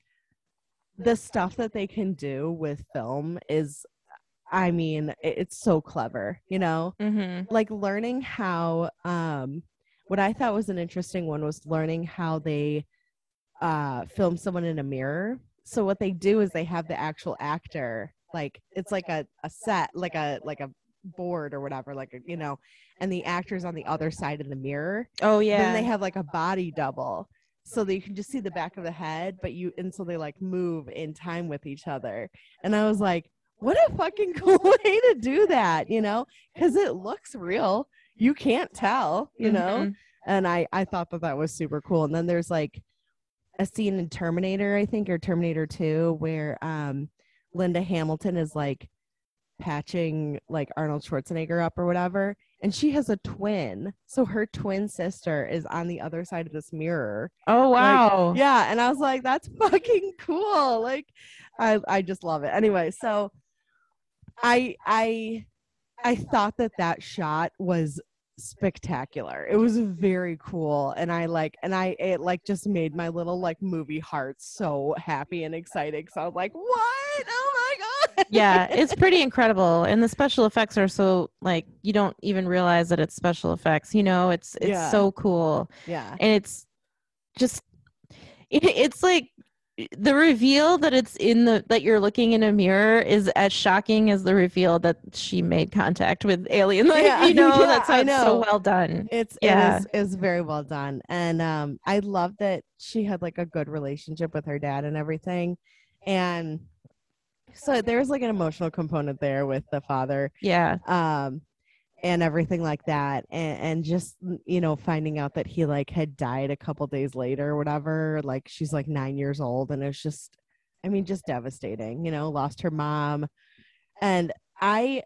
[SPEAKER 2] the stuff that they can do with film is I mean, it's so clever, you know?
[SPEAKER 1] Mm-hmm.
[SPEAKER 2] Like learning how um what I thought was an interesting one was learning how they uh film someone in a mirror. So what they do is they have the actual actor like it's like a, a set like a like a board or whatever like a, you know and the actors on the other side of the mirror.
[SPEAKER 1] Oh yeah.
[SPEAKER 2] then they have like a body double. So that you can just see the back of the head but you and so they like move in time with each other. And i was like what a fucking cool way to do that you know? Because it looks real. You can't tell you know?
[SPEAKER 1] Mhm.
[SPEAKER 2] and i i thought that that was super cool. And then there's like a scene in terminator i think or terminator 2 where um linda hamilton is like patching like arnold schwarzenegger up or whatever and she has a twin. So her twin sister is on the other side of this mirror.
[SPEAKER 1] Oh wow.
[SPEAKER 2] yeah and i was like that's fucking cool. Like i i just love it. Anyway so i i i thought that that shot was spectacular it was very cool and i like and i it like just made my little like movie heart so happy and excited so i was like what oh my god
[SPEAKER 1] yeah, it's pretty incredible, and the special effects are so like you don't even realize that it's special effects. You know, it's it's
[SPEAKER 2] Yeah.
[SPEAKER 1] so cool,
[SPEAKER 2] yeah
[SPEAKER 1] and it's just it, it's like the reveal that it's in the that you're looking in a mirror is as shocking as the reveal that she made contact with alien life.
[SPEAKER 2] Yeah,
[SPEAKER 1] you know,
[SPEAKER 2] yeah,
[SPEAKER 1] that's how
[SPEAKER 2] I
[SPEAKER 1] it's so well done.
[SPEAKER 2] it's
[SPEAKER 1] Yeah.
[SPEAKER 2] it is is very well done and um i love that she had like a good relationship with her dad and everything and so there's like an emotional component there with the father
[SPEAKER 1] Yeah,
[SPEAKER 2] um and everything like that and, and just you know finding out that he like had died a couple days later or whatever like she's like nine years old and it's just i mean just devastating you know lost her mom. And i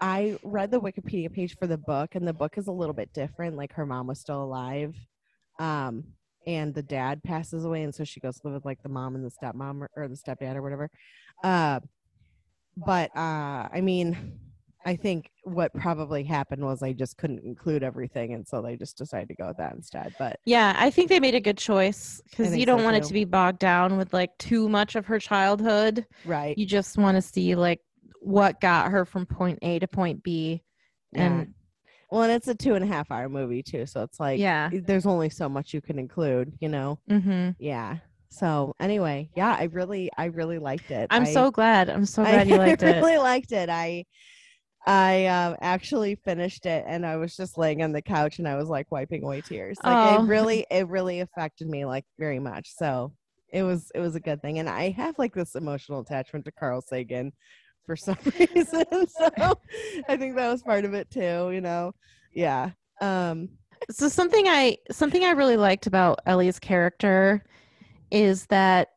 [SPEAKER 2] i read the wikipedia page for the book and the book is a little bit different like her mom was still alive um and the dad passes away and so she goes live with like the mom and the stepmom or, or the stepdad or whatever. Uh but uh i mean I think what probably happened was I just couldn't include everything, and so they just decided to go with that instead. But
[SPEAKER 1] yeah, I think they made a good choice because you don't
[SPEAKER 2] so,
[SPEAKER 1] want it to be bogged down with like too much of her childhood.
[SPEAKER 2] right,
[SPEAKER 1] you just want to see like what got her from point A to point B. And
[SPEAKER 2] well, and it's a two and a half hour movie too, so it's like
[SPEAKER 1] yeah.
[SPEAKER 2] there's only so much you can include, you know?
[SPEAKER 1] hmm
[SPEAKER 2] Yeah. So anyway, yeah, I really, I really liked it.
[SPEAKER 1] I'm
[SPEAKER 2] I-
[SPEAKER 1] so glad. I'm so
[SPEAKER 2] I
[SPEAKER 1] glad you liked it.
[SPEAKER 2] really liked it. I I um, actually finished it, and I was just laying on the couch, and I was like wiping away tears. Like
[SPEAKER 1] Oh.
[SPEAKER 2] it really, it really affected me like very much. So it was, it was a good thing, and I have like this emotional attachment to Carl Sagan for some reason. So I think that was part of it too. You know, yeah. Um,
[SPEAKER 1] So something I something I really liked about Ellie's character is that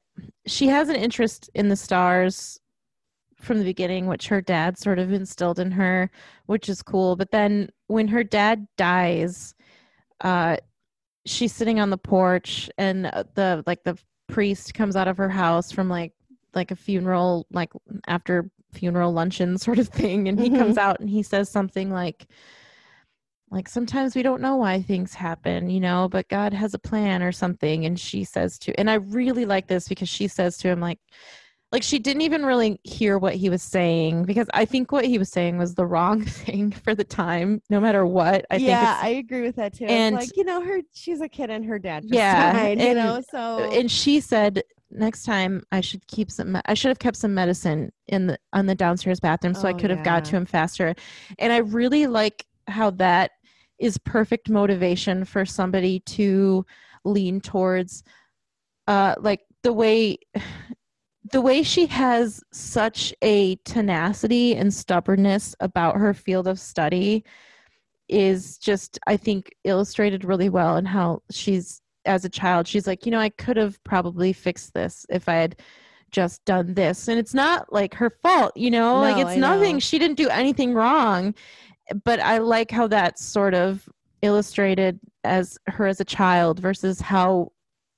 [SPEAKER 1] she has an interest in the stars from the beginning, which her dad sort of instilled in her, which is cool. But then when her dad dies, uh, she's sitting on the porch, and uh, the like the priest comes out of her house from like like a funeral, like after funeral luncheon sort of thing, and he comes out and he says something like like sometimes we don't know why things happen you know but god has a plan or something. And she says to and i really like this because she says to him like like she didn't even really hear what he was saying because i think what he was saying was the wrong thing for the time no matter what i
[SPEAKER 2] yeah,
[SPEAKER 1] think
[SPEAKER 2] I agree with that too.
[SPEAKER 1] and-
[SPEAKER 2] And like you know, her she's a kid, and her dad just
[SPEAKER 1] Yeah,
[SPEAKER 2] died. You know, so
[SPEAKER 1] and she said next time i should keep some i should have kept some medicine in the on the downstairs bathroom so i
[SPEAKER 2] Oh,
[SPEAKER 1] could have got to him faster and i really like how that is perfect motivation for somebody to lean towards uh like the way the way she has such a tenacity and stubbornness about her field of study is just i think illustrated really well in how she's as a child she's like you know i could have probably fixed this if i had just done this. And it's not like her fault you know? Like it's
[SPEAKER 2] I know.
[SPEAKER 1] nothing. She didn't do anything wrong. But i like how that's sort of illustrated as her as a child versus how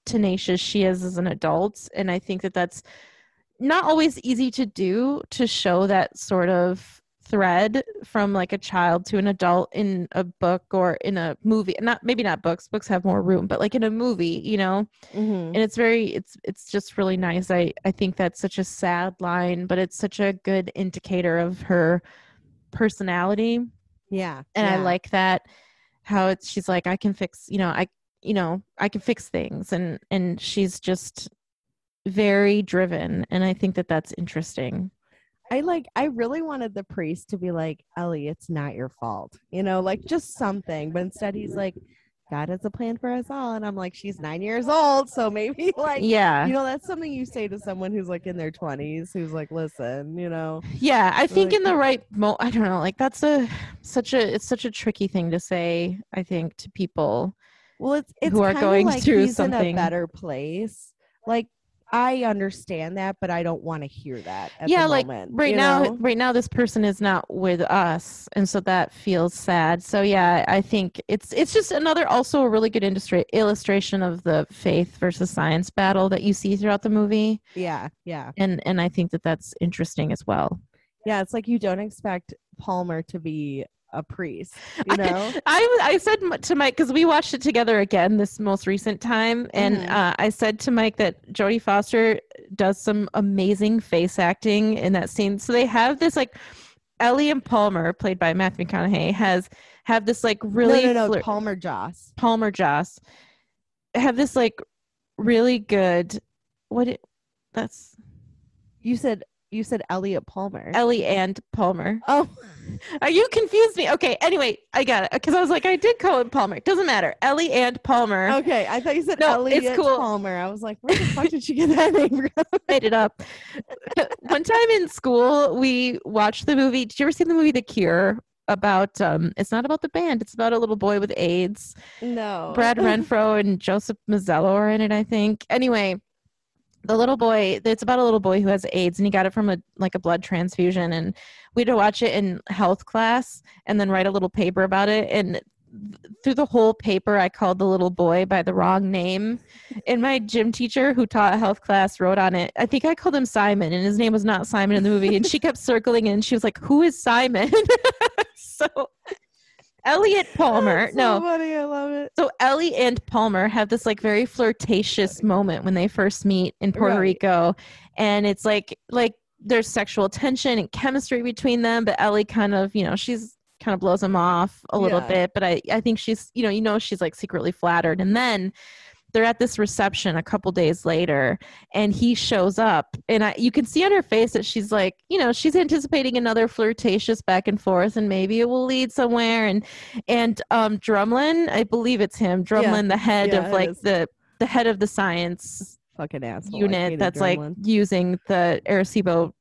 [SPEAKER 1] tenacious she is as an adult. And i think that that's not always easy to do to show that sort of thread from like a child to an adult in a book or in a movie. Not maybe not books books have more room but like in a movie you know?
[SPEAKER 2] Mhm.
[SPEAKER 1] and it's very it's it's just really nice. I i think that's such a sad line but it's such a good indicator of her personality.
[SPEAKER 2] Yeah
[SPEAKER 1] and i like that how it's she's like i can fix you know i you know i can fix things. And and she's just very driven and i think that that's interesting
[SPEAKER 2] I like I really wanted the priest to be like, Ellie, it's not your fault. You know, like just something. But instead he's like, God has a plan for us all. And I'm like, she's nine years old, so maybe like
[SPEAKER 1] yeah
[SPEAKER 2] you know, that's something you say to someone who's like in their twenties who's like, listen, you know.
[SPEAKER 1] yeah i think
[SPEAKER 2] Like-
[SPEAKER 1] in the right mo i don't know like that's a such a it's such a tricky thing to say i think to people
[SPEAKER 2] Well it's it's
[SPEAKER 1] Who are going
[SPEAKER 2] like
[SPEAKER 1] through
[SPEAKER 2] he's in
[SPEAKER 1] something.
[SPEAKER 2] a better place. Like I understand that, but I don't want to hear that. At
[SPEAKER 1] yeah
[SPEAKER 2] the
[SPEAKER 1] like
[SPEAKER 2] moment,
[SPEAKER 1] right now
[SPEAKER 2] know?
[SPEAKER 1] right now this person is not with us and so that feels sad so yeah i think it's it's just another also a really good industry illustration of the faith versus science battle that you see throughout the movie
[SPEAKER 2] Yeah, yeah.
[SPEAKER 1] and and i think that that's interesting as well
[SPEAKER 2] Yeah, it's like you don't expect Palmer to be a priest, you know?
[SPEAKER 1] I I said to Mike because we watched it together again this most recent time, and
[SPEAKER 2] Mhm.
[SPEAKER 1] uh, I said to Mike that Jodie Foster does some amazing face acting in that scene. So they have this like Ellie and Palmer, played by Matthew McConaughey, has have this like really
[SPEAKER 2] no, no, no.
[SPEAKER 1] flir-
[SPEAKER 2] Palmer Joss.
[SPEAKER 1] Palmer Joss have this like really good what it, that's
[SPEAKER 2] You said you said Elliot Palmer.
[SPEAKER 1] Ellie and Palmer.
[SPEAKER 2] oh,
[SPEAKER 1] Are you confused me? Okay, anyway, I got it because I was like, I did call him Palmer. Doesn't matter. Ellie and Palmer.
[SPEAKER 2] okay. I thought you said
[SPEAKER 1] No, it's cool.
[SPEAKER 2] Palmer. I was like, where the fuck did she get that name from?
[SPEAKER 1] made it up. One time in school, we watched the movie. Did you ever see the movie The Cure? About um, it's not about the band. It's about a little boy with AIDS.
[SPEAKER 2] No.
[SPEAKER 1] Brad Renfro and Joseph Mazzello are in it, I think. Anyway, the little boy. It's about a little boy who has AIDS, and he got it from a like a blood transfusion. And we had to watch it in health class, and then write a little paper about it. And through the whole paper, I called the little boy by the wrong name. And my gym teacher, who taught health class, wrote on it. I think I called him Simon, and his name was not Simon in the movie. And she kept circling, and she was like, "Who is Simon?" so. Elliot Palmer.
[SPEAKER 2] That's
[SPEAKER 1] no,
[SPEAKER 2] so funny. I love it.
[SPEAKER 1] so Ellie and Palmer have this like very flirtatious moment when they first meet in Puerto
[SPEAKER 2] Right.
[SPEAKER 1] Rico, and it's like like there's sexual tension and chemistry between them, but Ellie kind of you know she's kind of blows him off a little
[SPEAKER 2] Yeah.
[SPEAKER 1] bit, but I I think she's you know you know she's like secretly flattered, and then they're at this reception a couple days later and he shows up and I, you can see on her face that she's like you know she's anticipating another flirtatious back and forth and maybe it will lead somewhere and and um drumlin i believe it's him drumlin the head
[SPEAKER 2] Yeah,
[SPEAKER 1] of like
[SPEAKER 2] is.
[SPEAKER 1] the the head of the science
[SPEAKER 2] Fucking asshole.
[SPEAKER 1] Unit that's like using the arecibo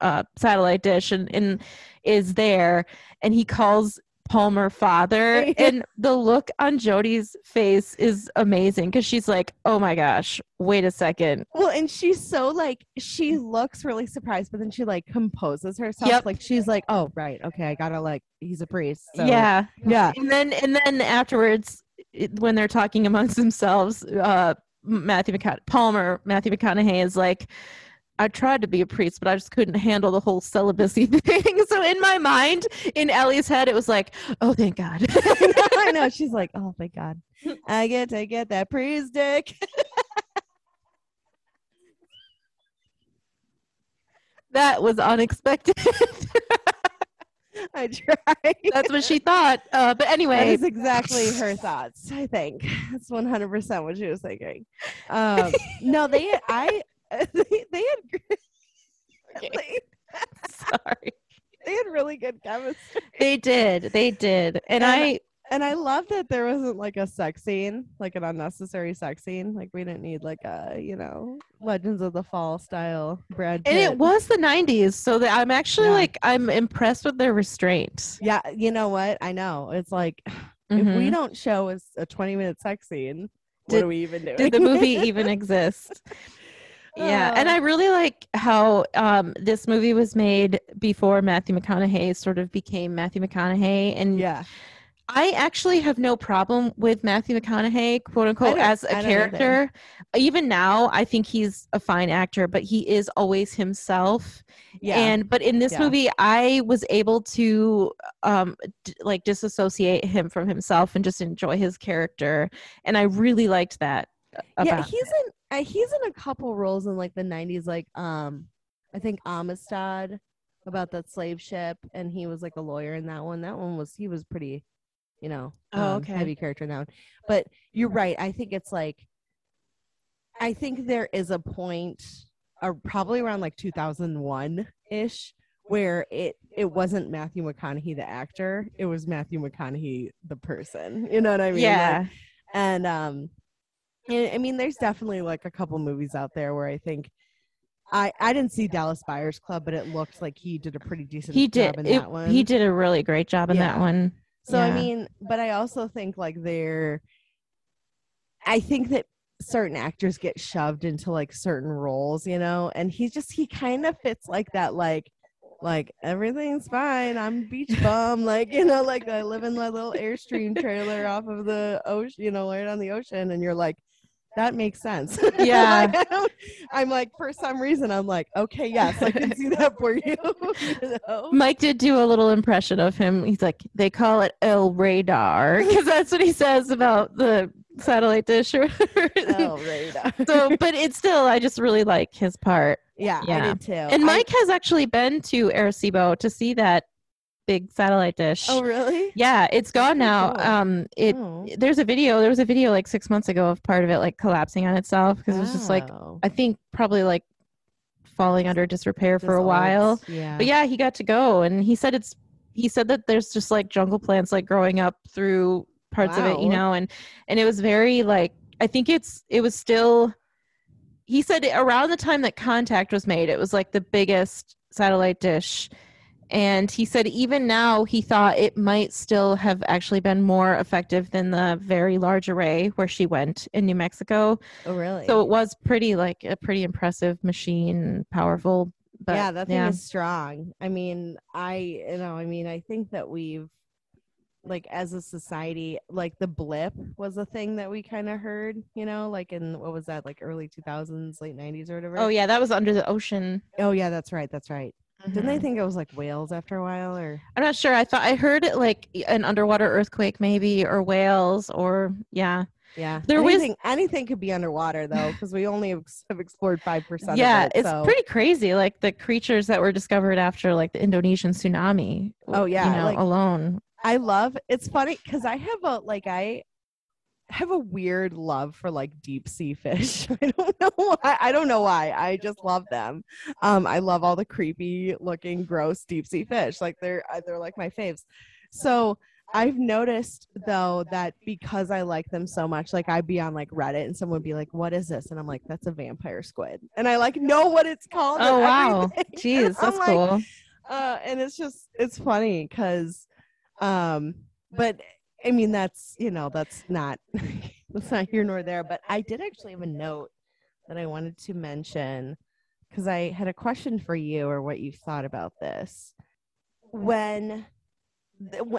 [SPEAKER 1] uh satellite dish and, and is there and he calls palmer father and the look on jodie's face is amazing because she's like oh my gosh wait a second
[SPEAKER 2] Well, and she's so like she looks really surprised, but then she like composes herself.
[SPEAKER 1] Yep.
[SPEAKER 2] Like she's like, "Oh, right, okay, I gotta like he's a priest." So,
[SPEAKER 1] yeah
[SPEAKER 2] yeah,
[SPEAKER 1] and then and then afterwards when they're talking amongst themselves uh matthew McCona- palmer matthew mcconaughey is like i tried to be a priest but i just couldn't handle the whole celibacy thing so in my mind in ellie's head it was like oh thank god
[SPEAKER 2] I know. She's like, "Oh, thank God, I get to get that priest dick."
[SPEAKER 1] that was unexpected
[SPEAKER 2] I tried.
[SPEAKER 1] that's what she thought uh, but anyway that
[SPEAKER 2] is exactly her thoughts. I think that's one hundred percent what she was thinking. Um, no, they, I, they, they had,
[SPEAKER 1] Okay.
[SPEAKER 2] they,
[SPEAKER 1] sorry
[SPEAKER 2] they had really good chemistry.
[SPEAKER 1] they did they did and
[SPEAKER 2] And-
[SPEAKER 1] i
[SPEAKER 2] And I love that there wasn't like a sex scene, like an unnecessary sex scene. Like we didn't need like a, you know, Legends of the Fall style Brad Pitt.
[SPEAKER 1] and it was the 90s so that i'm actually
[SPEAKER 2] Yeah.
[SPEAKER 1] like i'm impressed with their restraint
[SPEAKER 2] Yeah, you know what? I know. It's like if we
[SPEAKER 1] Mhm.
[SPEAKER 2] don't show us a 20 minute sex scene, what are we even doing?
[SPEAKER 1] did the movie even exist? Yeah, and
[SPEAKER 2] Uh,
[SPEAKER 1] I really like how um, this movie was made before Matthew McConaughey sort of became Matthew McConaughey, and
[SPEAKER 2] yeah.
[SPEAKER 1] I actually have no problem with Matthew McConaughey, quote unquote, as a
[SPEAKER 2] don't either.
[SPEAKER 1] character. Even now, I think he's a fine actor, but he is always himself.
[SPEAKER 2] Yeah.
[SPEAKER 1] And but in this
[SPEAKER 2] Yeah.
[SPEAKER 1] movie, I was able to um d- like disassociate him from himself and just enjoy his character, and I really liked that. About
[SPEAKER 2] yeah, he's in uh, he's in a couple roles in like the 90s like um I think Amistad about that slave ship and he was like a lawyer in that one. That one was he was pretty you know,
[SPEAKER 1] Oh,
[SPEAKER 2] um,
[SPEAKER 1] okay.
[SPEAKER 2] heavy character in that one. But you're right. I think it's like I think there is a point uh, probably around like 2001 ish where it it wasn't Matthew McConaughey the actor, it was Matthew McConaughey the person. You know what I mean? Like,
[SPEAKER 1] yeah,
[SPEAKER 2] and um i mean there's definitely like a couple movies out there where i think i i didn't see dallas buyers club but it looked like he did a pretty decent
[SPEAKER 1] he
[SPEAKER 2] job
[SPEAKER 1] did.
[SPEAKER 2] in
[SPEAKER 1] It,
[SPEAKER 2] that one
[SPEAKER 1] he did a really great job in
[SPEAKER 2] Yeah.
[SPEAKER 1] that one.
[SPEAKER 2] so i mean but i also think like they're i think that certain actors get shoved into like certain roles you know and he just he kind of fits like that like like everything's fine i'm beach bum like you know like i live in my little airstream trailer off of the ocean you know right on the ocean and you're like that makes sense
[SPEAKER 1] Yeah.
[SPEAKER 2] I i'm like for some reason i'm like okay yes i can see that for you, you know?
[SPEAKER 1] Mike did do a little impression of him. He's like, they call it El Radar because that's what he says about the satellite dish or
[SPEAKER 2] oh radar
[SPEAKER 1] so, but it's still, I just really like his part.
[SPEAKER 2] yeah, i
[SPEAKER 1] Yeah.
[SPEAKER 2] did too
[SPEAKER 1] And
[SPEAKER 2] I-
[SPEAKER 1] Mike has actually been to Arecibo to see that big satellite dish.
[SPEAKER 2] oh really
[SPEAKER 1] Yeah, it's gone now.
[SPEAKER 2] cool.
[SPEAKER 1] Um, it
[SPEAKER 2] Oh.
[SPEAKER 1] there's a video. There was a video like six months ago of part of it like collapsing on itself because it was just like
[SPEAKER 2] Oh.
[SPEAKER 1] I think probably like falling under disrepair for
[SPEAKER 2] Just
[SPEAKER 1] a while.
[SPEAKER 2] yeah
[SPEAKER 1] But yeah, he got to go, and he said it's. He said that there's just like jungle plants like growing up through parts of it, you know, and and it was very like I think it's it was still. He said around the time that contact was made, it was like the biggest satellite dish, and he said even now he thought it might still have actually been more effective than the very large array where she went in New Mexico.
[SPEAKER 2] oh really
[SPEAKER 1] So it was pretty like a pretty impressive machine, powerful. But
[SPEAKER 2] yeah that thing
[SPEAKER 1] yeah.
[SPEAKER 2] is strong i mean i you know i mean i think that we've like as a society like the blip was a thing that we kind of heard you know like in what was that like early 2000s late 90s or whatever
[SPEAKER 1] Oh yeah, that was under the ocean.
[SPEAKER 2] oh yeah that's right that's right didn't they
[SPEAKER 1] Mhm.
[SPEAKER 2] think it was like whales after a while or
[SPEAKER 1] I'm not sure. I thought I heard it like an underwater earthquake, maybe, or whales, or yeah,
[SPEAKER 2] yeah
[SPEAKER 1] There was-
[SPEAKER 2] anything, anything could be underwater though because we only have, explored 5%
[SPEAKER 1] yeah.
[SPEAKER 2] of it,
[SPEAKER 1] it's
[SPEAKER 2] so-
[SPEAKER 1] pretty crazy. Like the creatures that were discovered after like the Indonesian tsunami.
[SPEAKER 2] Oh, yeah,
[SPEAKER 1] you know,
[SPEAKER 2] like-
[SPEAKER 1] alone.
[SPEAKER 2] I love it's funny because I have a like I have a weird love for like deep sea fish. I don't know why. I don't know why. I just love them. Um, I love all the creepy looking, gross deep sea fish. Like they're uh, they're like my faves. So I've noticed though that because I like them so much, like I'd be on like Reddit and someone would be like, "What is this?" And I'm like, "That's a vampire squid," and I like know what it's called.
[SPEAKER 1] Oh wow, jeez, that's
[SPEAKER 2] like,
[SPEAKER 1] cool.
[SPEAKER 2] uh, and it's just it's funny because um but i mean that's you know that's not that's not here nor there but i did actually have a note that i wanted to mention because i had a question for you or what you thought about this. When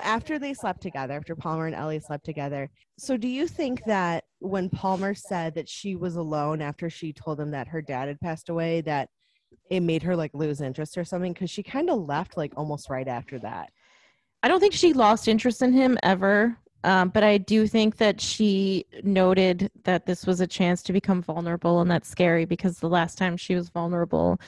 [SPEAKER 2] after they slept together after palmer and ellie slept together so do you think that when palmer said that she was alone after she told him that her dad had passed away that it made her like lose interest or something? Because she kind of left like almost right after that
[SPEAKER 1] I don't think she lost interest in him ever. Um, but I do think that she noted that this was a chance to become vulnerable, and that's scary because the last time she was vulnerable,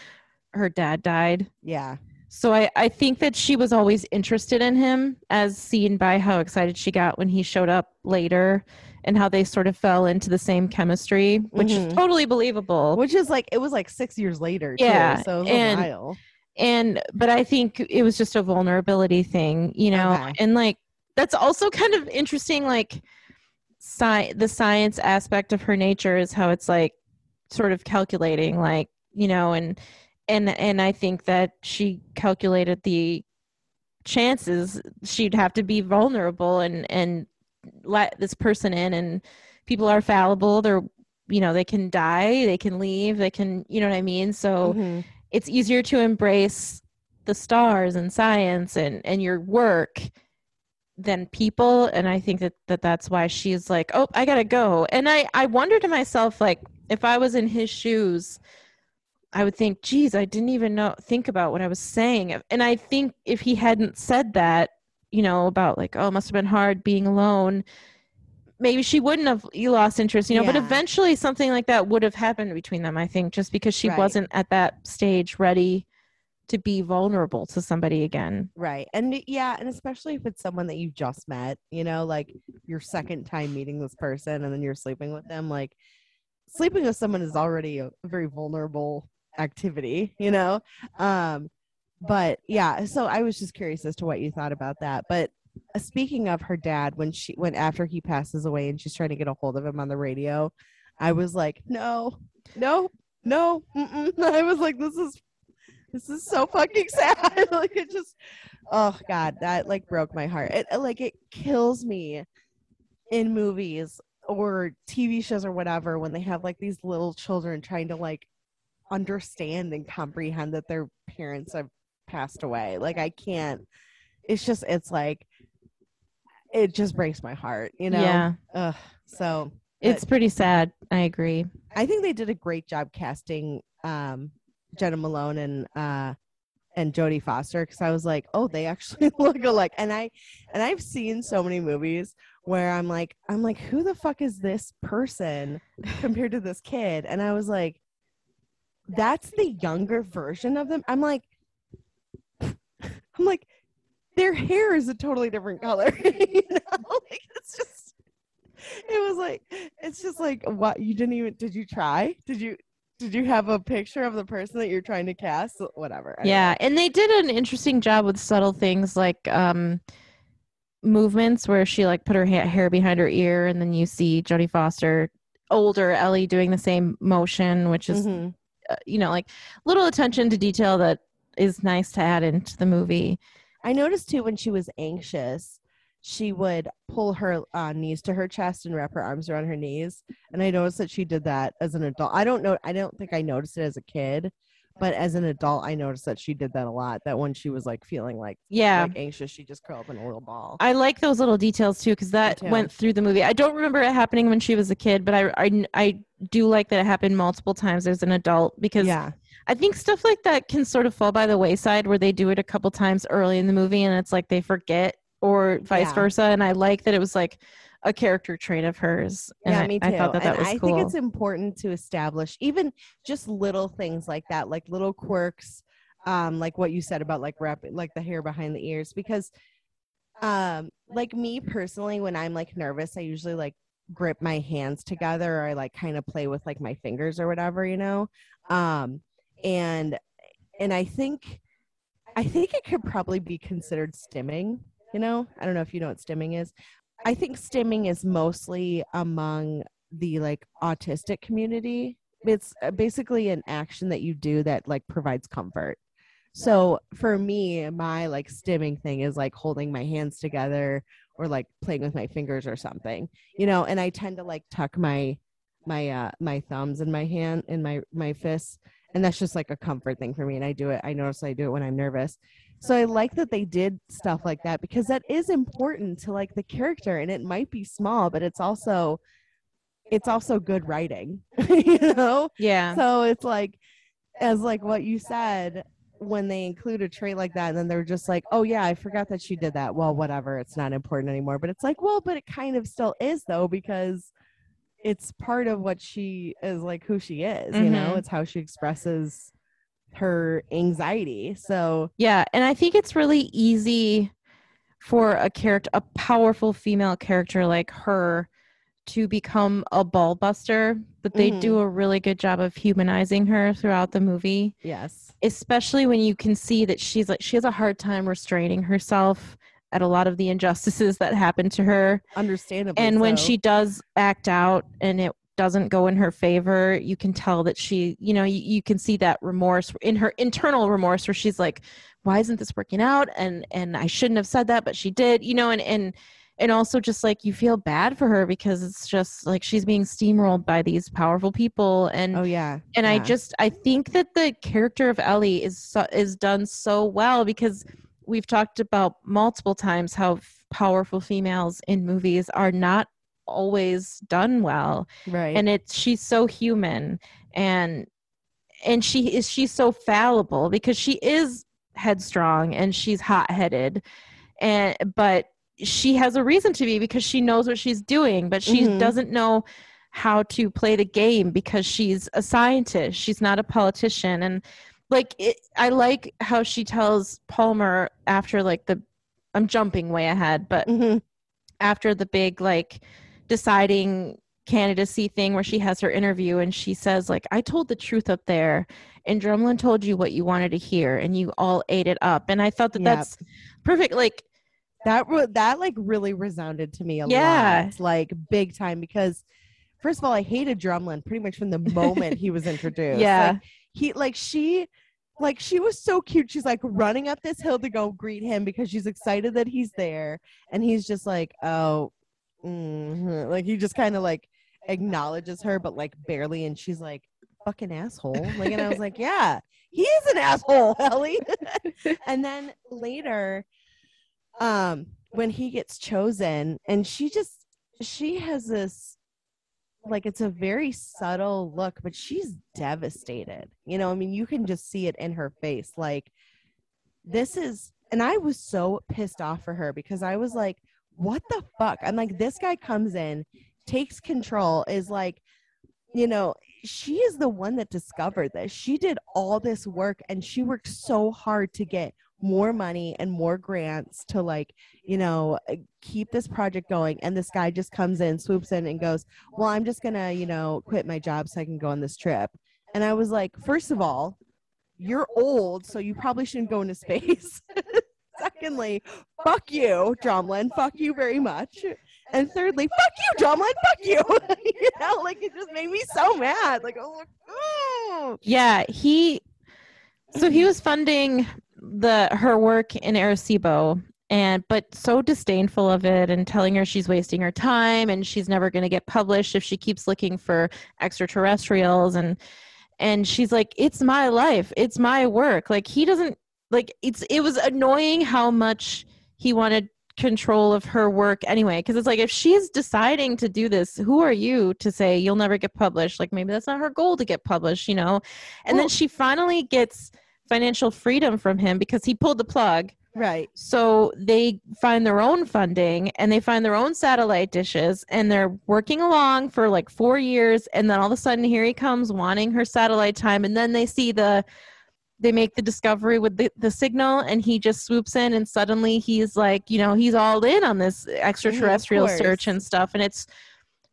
[SPEAKER 1] her dad died.
[SPEAKER 2] yeah
[SPEAKER 1] So I, I think that she was always interested in him, as seen by how excited she got when he showed up later and how they sort of fell into the same chemistry, which is
[SPEAKER 2] Mhm.
[SPEAKER 1] totally believable.
[SPEAKER 2] which is like it was like six years later too,
[SPEAKER 1] Yeah,
[SPEAKER 2] so it was
[SPEAKER 1] and-
[SPEAKER 2] a while
[SPEAKER 1] and but i think it was just a vulnerability thing you know
[SPEAKER 2] Okay.
[SPEAKER 1] and like that's also kind of interesting like sci- the science aspect of her nature is how it's like sort of calculating like you know and and and i think that she calculated the chances she'd have to be vulnerable and and let this person in and people are fallible. They're, you know, they can die, they can leave, they can, you know what I mean? So
[SPEAKER 2] Mhm.
[SPEAKER 1] It's easier to embrace the stars and science and and your work than people. And i think that, that that's why she's like oh i gotta go. And i i wonder to myself like if i was in his shoes i would think geez i didn't even know think about what i was saying. And i think if he hadn't said that you know about like oh it must have been hard being alone maybe she wouldn't have you lost interest you know but eventually something like that would have happened between them i think just because she
[SPEAKER 2] Right.
[SPEAKER 1] wasn't at that stage ready to be vulnerable to somebody again
[SPEAKER 2] Right. And yeah, and especially if it's someone that you just met, you know, like your second time meeting this person and then you're sleeping with them, like sleeping with someone is already a very vulnerable activity, you know? Um but yeah, so I was just curious as to what you thought about that. But Uh, speaking of her dad when she when after he passes away and she's trying to get a hold of him on the radio, I was like, "No. No. No." Mm-mm. I was like, "This is this is so fucking sad. like it just oh god, that like broke my heart. It it, like it kills me in movies or TV shows or whatever when they have like these little children trying to like understand and comprehend that their parents have passed away. Like I can't it's just it's like it just breaks my heart, you know?
[SPEAKER 1] yeah
[SPEAKER 2] Ugh. So
[SPEAKER 1] it's pretty sad i agree
[SPEAKER 2] I think they did a great job casting um, Jena Malone and uh, and Jodie Foster because I was like, oh, they actually look alike. And I and I've seen so many movies where I'm like, I'm like, who the fuck is this person compared to this kid? And I was like, that's the younger version of them. I'm like, I'm like, their hair is a totally different color. you know, like it's just it was like it's just like what you didn't even did you try did you did you have a picture of the person that you're trying to cast whatever
[SPEAKER 1] yeah
[SPEAKER 2] know.
[SPEAKER 1] and they did an interesting job with subtle things like um movements where she like put her ha- hair behind her ear and then you see jodie foster older ellie doing the same motion which is
[SPEAKER 2] Mhm.
[SPEAKER 1] uh, you know like little attention to detail that is nice to add into the movie
[SPEAKER 2] i noticed too when she was anxious she would pull her uh, knees to her chest and wrap her arms around her knees. And i noticed that she did that as an adult. I don't know i don't think i noticed it as a kid but as an adult i noticed that she did that a lot that when she was like feeling like
[SPEAKER 1] yeah.
[SPEAKER 2] like anxious she just curled up in a little ball.
[SPEAKER 1] I like those little details too because that
[SPEAKER 2] too.
[SPEAKER 1] went through the movie. I don't remember it happening when she was a kid, but I, I, I do like that it happened multiple times as an adult because
[SPEAKER 2] yeah
[SPEAKER 1] I think stuff like that can sort of fall by the wayside where they do it a couple times early in the movie and it's like they forget or vice
[SPEAKER 2] Yeah.
[SPEAKER 1] versa. And I like that it was like a character trait of hers. And
[SPEAKER 2] yeah,
[SPEAKER 1] I,
[SPEAKER 2] me too.
[SPEAKER 1] I thought that that was
[SPEAKER 2] I
[SPEAKER 1] cool.
[SPEAKER 2] think it's important to establish even just little things like that, like little quirks, um, like what you said about like wrapping like the hair behind the ears, because um like me personally, when I'm like nervous, I usually like grip my hands together or I like kind of play with like my fingers or whatever, you know. Um and and I think I think it could probably be considered stimming, you know. I don't know if you know what stimming is. I think stimming is mostly among the like autistic community. It's uh, basically an action that you do that like provides comfort. So for me, my like stimming thing is like holding my hands together or like playing with my fingers or something, you know. And I tend to like tuck my my uh my thumbs in my hand in my my fists, and that's just like a comfort thing for me. And I do it. I notice I do it when I'm nervous. So I like that they did stuff like that because that is important to like the character and it might be small, but it's also it's also good writing, you know?
[SPEAKER 1] yeah.
[SPEAKER 2] So it's like as like what you said when they include a trait like that and then they're just like, "Oh yeah, I forgot that she did that." Well, whatever, it's not important anymore. But it's like, "Well, but it kind of still is though because it's part of what she is like who she is, you know?
[SPEAKER 1] Mhm.
[SPEAKER 2] It's how she expresses her anxiety. So,
[SPEAKER 1] Yeah, and I think it's really easy for a character, a powerful female character like her, to become a ball buster. But they
[SPEAKER 2] Mhm.
[SPEAKER 1] do a really good job of humanizing her throughout the movie,
[SPEAKER 2] yes.
[SPEAKER 1] especially when you can see that she's like she has a hard time restraining herself at a lot of the injustices that happen to her.
[SPEAKER 2] Understandably.
[SPEAKER 1] And when
[SPEAKER 2] so.
[SPEAKER 1] she does act out and it doesn't go in her favor, you can tell that she, you know, you, you can see that remorse in her internal remorse where she's like, why isn't this working out? And and I shouldn't have said that, but she did, you know, and and and also just like you feel bad for her because it's just like she's being steamrolled by these powerful people and
[SPEAKER 2] Oh yeah.
[SPEAKER 1] and I just I think that the character of Ellie is so, is done so well because we've talked about multiple times how powerful females in movies are not always done well
[SPEAKER 2] right.
[SPEAKER 1] and it's she's so human and and she is she's so fallible because she is headstrong and she's hot-headed and but she has a reason to be because she knows what she's doing but she
[SPEAKER 2] Mhm.
[SPEAKER 1] doesn't know how to play the game because she's a scientist she's not a politician and like it, i like how she tells palmer after like the i'm jumping way ahead but
[SPEAKER 2] Mhm.
[SPEAKER 1] after the big like deciding candidacy thing where she has her interview and she says like i told the truth up there and drumlin told you what you wanted to hear and you all ate it up and i thought that
[SPEAKER 2] Yep.
[SPEAKER 1] that's perfect like
[SPEAKER 2] that re- that like really resounded to me a
[SPEAKER 1] Yeah.
[SPEAKER 2] lot, like big time because first of all, I hated Drumlin pretty much from the moment he was introduced.
[SPEAKER 1] Yeah.
[SPEAKER 2] Like, he like she like she was so cute. She's like running up this hill to go greet him because she's excited that he's there, and he's just like, oh, mhm. like he just kind of like acknowledges her, but like barely, and she's like, fucking asshole. Like, and I was like, yeah, he is an asshole, Ellie. and then later, um, when he gets chosen, and she just she has this like it's a very subtle look, but she's devastated. You know, I mean, you can just see it in her face. Like, this is, and I was so pissed off for her because I was like, what the fuck? I'm like, this guy comes in, takes control, is like, you know, she is the one that discovered this. She did all this work and she worked so hard to get more money and more grants to like you know uh, keep this project going and this guy just comes in swoops in and goes well i'm just gonna you know quit my job so i can go on this trip. And i was like first of all you're old so you probably shouldn't go into space. Secondly fuck you drumlin. Fuck you very much. And thirdly fuck you drumlin. Fuck you. You know like it just made me so mad. Like oh, oh.
[SPEAKER 1] yeah he so he was funding the her work in arecibo and but so disdainful of it and telling her she's wasting her time and she's never going to get published if she keeps looking for extraterrestrials and and she's like it's my life. It's my work. Like he doesn't like it's it was annoying how much he wanted control of her work anyway because it's like if she's deciding to do this who are you to say you'll never get published? Like maybe that's not her goal to get published you know? And then she finally gets financial freedom from him because he pulled the plug.
[SPEAKER 2] Right.
[SPEAKER 1] So they find their own funding and they find their own satellite dishes and they're working along for like four years. And then all of a sudden here he comes wanting her satellite time. And then they see the they make the discovery with the, the signal and he just swoops in and suddenly he's like you know he's all in on this extraterrestrial
[SPEAKER 2] course.
[SPEAKER 1] search and stuff. And it's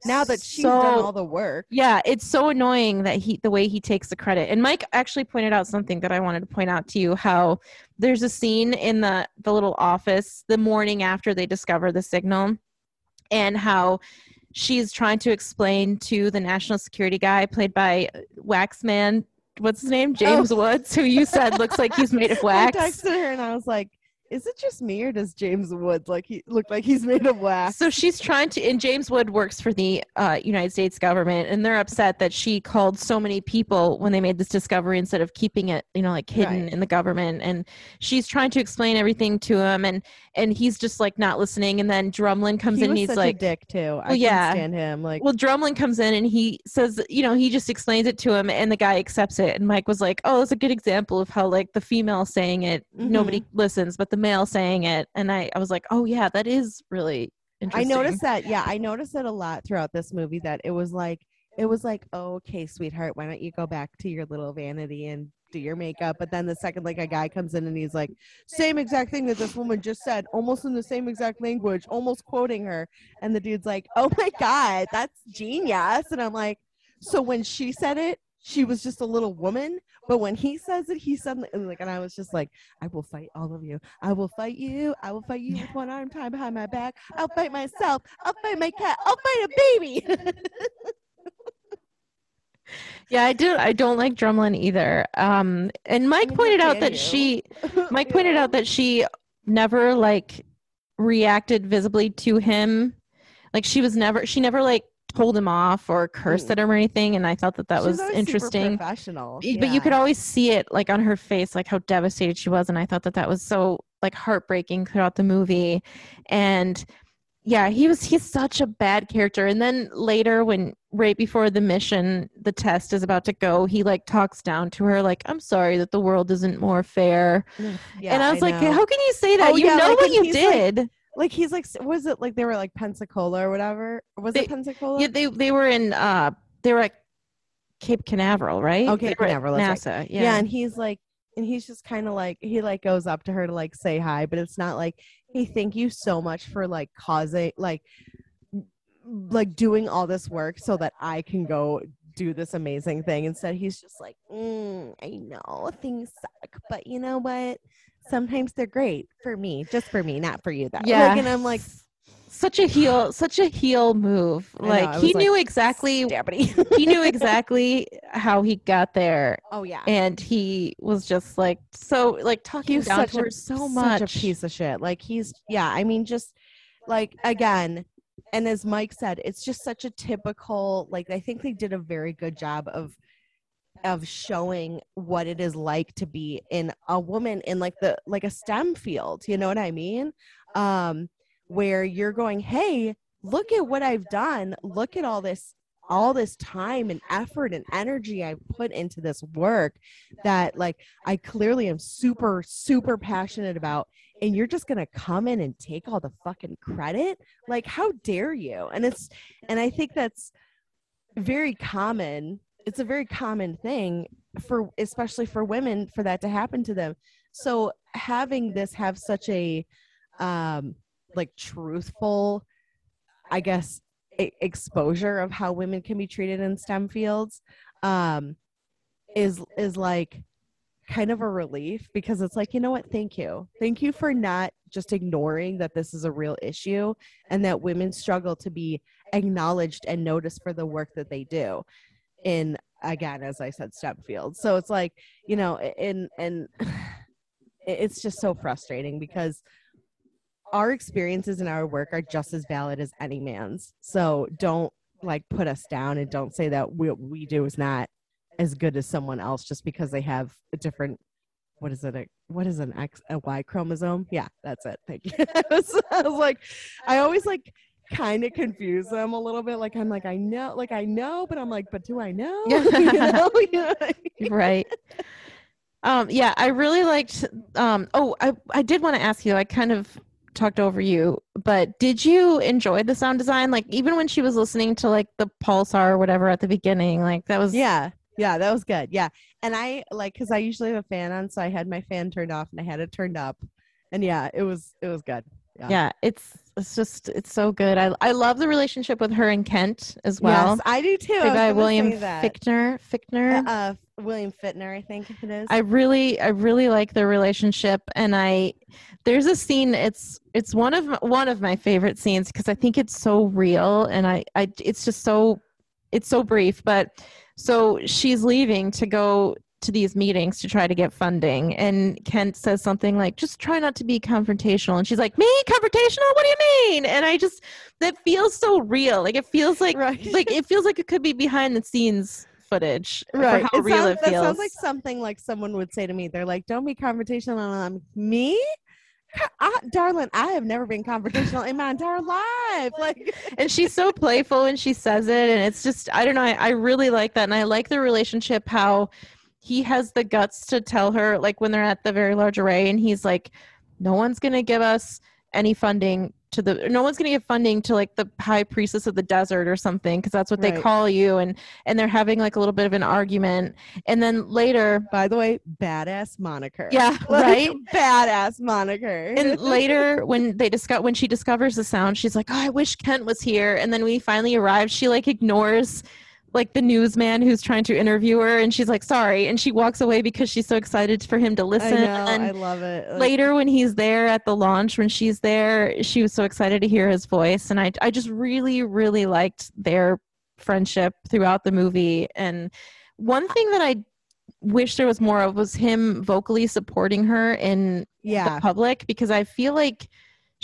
[SPEAKER 2] now that she's
[SPEAKER 1] so
[SPEAKER 2] done all the work
[SPEAKER 1] yeah, it's so annoying that he the way he takes the credit. And Mike actually pointed out something that I wanted to point out to you how there's a scene in the the little office the morning after they discover the signal and how she's trying to explain to the national security guy played by Waxman what's his name? Oh. James Woods, who you said looks like he's made of wax.
[SPEAKER 2] I texted her and I was like, "Is it just me, or does James Woods like he look like he's made of wax?"
[SPEAKER 1] So she's trying to, and James Wood works for the uh, United States government, and they're upset that she called so many people when they made this discovery instead of keeping it, you know, like hidden
[SPEAKER 2] Right.
[SPEAKER 1] in the government. And she's trying to explain everything to him, and and he's just like not listening. And then Drumlin comes
[SPEAKER 2] he
[SPEAKER 1] in, and he's like,
[SPEAKER 2] a dick too. I
[SPEAKER 1] Well, yeah.
[SPEAKER 2] can't stand him. Like,
[SPEAKER 1] well, Drumlin comes in and he says, you know, he just explains it to him, and the guy accepts it. And Mike was like, oh, it's a good example of how like the female saying it, nobody
[SPEAKER 2] Mm-hmm.
[SPEAKER 1] listens, but the male saying it. And I, I was like, oh yeah, that is really interesting.
[SPEAKER 2] I noticed that. Yeah, I noticed it a lot throughout this movie. That it was like, it was like, oh, okay, sweetheart, why don't you go back to your little vanity and do your makeup? But then the second like a guy comes in and he's like, same exact thing that this woman just said, almost in the same exact language, almost quoting her, and the dude's like, oh my god, that's genius, and I'm like, so when she said it. She was just a little woman, but when he says it, he suddenly like, and I was just like, "I will fight all of you. I will fight you. I will fight you with one arm tied behind my back. I'll fight myself. I'll fight my cat. I'll fight a baby."
[SPEAKER 1] Yeah, I do. I don't like Drumlin either. Um, and Mike
[SPEAKER 2] Neither
[SPEAKER 1] pointed out that
[SPEAKER 2] you.
[SPEAKER 1] she, Mike pointed out that she never like reacted visibly to him. Like she was never she never like told him off or cursed
[SPEAKER 2] Mm.
[SPEAKER 1] at him or anything and I thought that that
[SPEAKER 2] She's
[SPEAKER 1] was interesting.
[SPEAKER 2] professional.
[SPEAKER 1] Y- But you could always see it like on her face like how devastated she was and I thought that that was so like heartbreaking throughout the movie. And yeah, he was he's such a bad character and then later when right before the mission the test is about to go, he like talks down to her like I'm sorry that the world isn't more fair.
[SPEAKER 2] Yeah,
[SPEAKER 1] and I was like,
[SPEAKER 2] know.
[SPEAKER 1] how can you say that?
[SPEAKER 2] Oh,
[SPEAKER 1] you
[SPEAKER 2] yeah,
[SPEAKER 1] know
[SPEAKER 2] like,
[SPEAKER 1] what you
[SPEAKER 2] he's like-
[SPEAKER 1] did.
[SPEAKER 2] like he's like, was it like they were like Pensacola or whatever? Was
[SPEAKER 1] They-
[SPEAKER 2] it Pensacola?
[SPEAKER 1] Yeah, they they were in uh they were at Cape Canaveral, right?
[SPEAKER 2] Oh,
[SPEAKER 1] They
[SPEAKER 2] Cape Canaveral,
[SPEAKER 1] NASA.
[SPEAKER 2] yeah.
[SPEAKER 1] Yeah.
[SPEAKER 2] and he's like, and he's just kind of like, he like goes up to her to like say hi, but it's not like, hey, thank you so much for like causing like, like doing all this work so that I can go do this amazing thing. Instead, he's just like, mm, I know things suck, but you know what? Sometimes they're great for me, just for me, not for you. That
[SPEAKER 1] yeah.
[SPEAKER 2] like, and I'm like,
[SPEAKER 1] such a heel, such a heel move.
[SPEAKER 2] I know,
[SPEAKER 1] Like
[SPEAKER 2] I
[SPEAKER 1] he
[SPEAKER 2] was like,
[SPEAKER 1] knew exactly he knew exactly how he got there
[SPEAKER 2] oh yeah.
[SPEAKER 1] and he was just like so like talking
[SPEAKER 2] he's
[SPEAKER 1] down
[SPEAKER 2] such
[SPEAKER 1] to
[SPEAKER 2] a,
[SPEAKER 1] her so
[SPEAKER 2] such
[SPEAKER 1] much.
[SPEAKER 2] a piece of shit. Like he's yeah, I mean just like again, and as Mike said, it's just such a typical like I think they did a very good job of of showing what it is like to be in a woman in like the like a STEM field, you know what I mean? Um where you're going, "Hey, look at what I've done. Look at all this all this time and effort and energy I've put into this work that like I clearly am super, super passionate about. And you're just gonna come in and take all the fucking credit? Like, how dare you? And it's and I think that's very common. It's a very common thing for especially for women for that to happen to them. So having this have such a um like truthful, I guess, e- exposure of how women can be treated in STEM fields um is is like kind of a relief because it's like you know what? Thank you. Thank you for not just ignoring that this is a real issue and that women struggle to be acknowledged and noticed for the work that they do in again as i said STEM fields. So it's like you know in and it's just so frustrating because our experiences and our work are just as valid as any man's so don't like put us down and don't say that what we do is not as good as someone else just because they have a different what is it a, what is an x a y chromosome yeah that's it thank you I, was, I was like i always like kind of confuse them a little bit like i'm like i know like i know but i'm like but do i know you know?
[SPEAKER 1] Right. Um, yeah, I really liked. Um, oh, I I did want to ask you. I kind of talked over you, but did you enjoy the sound design? Like even when she was listening to like the pulsar or whatever at the beginning, like that was
[SPEAKER 2] yeah yeah that was good yeah and i like because i usually have a fan on so i had my fan turned off and i had it turned up and yeah it was it was good yeah.
[SPEAKER 1] yeah. It's it's just it's so good. I I love the relationship with her and Kent as well.
[SPEAKER 2] yes i do too
[SPEAKER 1] played by William. Fichtner. Fichtner.
[SPEAKER 2] Uh, uh, William Fittner, I think it is.
[SPEAKER 1] I really I really like their relationship and I there's a scene it's it's one of my, one of my favorite scenes because I think it's so real and I I it's just so it's so brief but so she's leaving to go to these meetings to try to get funding and Kent says something like just try not to be confrontational and she's like me confrontational what do you mean and I just that feels so real like it feels like
[SPEAKER 2] right.
[SPEAKER 1] like it feels like it could be behind the scenes footage
[SPEAKER 2] right.
[SPEAKER 1] for how
[SPEAKER 2] It
[SPEAKER 1] real
[SPEAKER 2] sounds,
[SPEAKER 1] it
[SPEAKER 2] that sounds like something like someone would say to me. They're like, "Don't be confrontational." And I'm um, me, Co- I, darling. I have never been confrontational in my entire life. Like,
[SPEAKER 1] and she's so playful when she says it and it's just i don't know I, I really like that and i like the relationship how he has the guts to tell her like when they're at the very large array and he's like no one's going to give us any funding to the no one's going to give funding to like the high priestess of the desert or something because that's what they call you and and they're having like a little bit of an argument and then later
[SPEAKER 2] by the way, badass moniker.
[SPEAKER 1] yeah
[SPEAKER 2] Like,
[SPEAKER 1] right
[SPEAKER 2] Badass moniker.
[SPEAKER 1] and later when they discuss when she discovers the sound she's like oh i wish kent was here and then we finally arrive she like ignores like the newsman who's trying to interview her and she's like sorry and she walks away because she's so excited for him to listen I
[SPEAKER 2] know.
[SPEAKER 1] and
[SPEAKER 2] I love it. Like,
[SPEAKER 1] later when he's there at the launch when she's there she was so excited to hear his voice and i i just really really liked their friendship throughout the movie and one thing that i wish there was more of was him vocally supporting her in
[SPEAKER 2] yeah.
[SPEAKER 1] the public because I feel like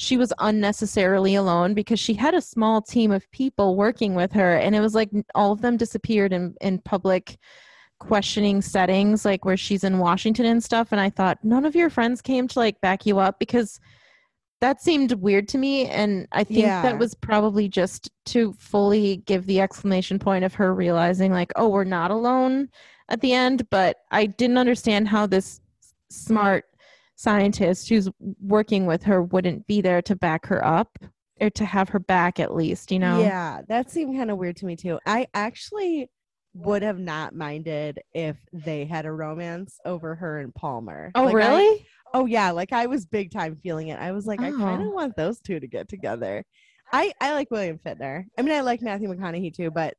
[SPEAKER 1] she was unnecessarily alone because she had a small team of people working with her. And it was like all of them disappeared in in public questioning settings like where she's in Washington and stuff. And I thought none of your friends came to like back you up because that seemed weird to me. And I think
[SPEAKER 2] Yeah.
[SPEAKER 1] that was probably just to fully give the exclamation point of her realizing like oh we're not alone at the end. But I didn't understand how this smart scientist who's working with her wouldn't be there to back her up or to have her back at least you know
[SPEAKER 2] Yeah, that seemed kind of weird to me too. I actually would have not minded if they had a romance over her and Palmer.
[SPEAKER 1] oh
[SPEAKER 2] Like, I-
[SPEAKER 1] really
[SPEAKER 2] oh yeah, like I was big time feeling it. I was like, I kind
[SPEAKER 1] Oh.
[SPEAKER 2] of want those two to get together. I I like William Fichtner. I mean, I like Matthew McConaughey too, but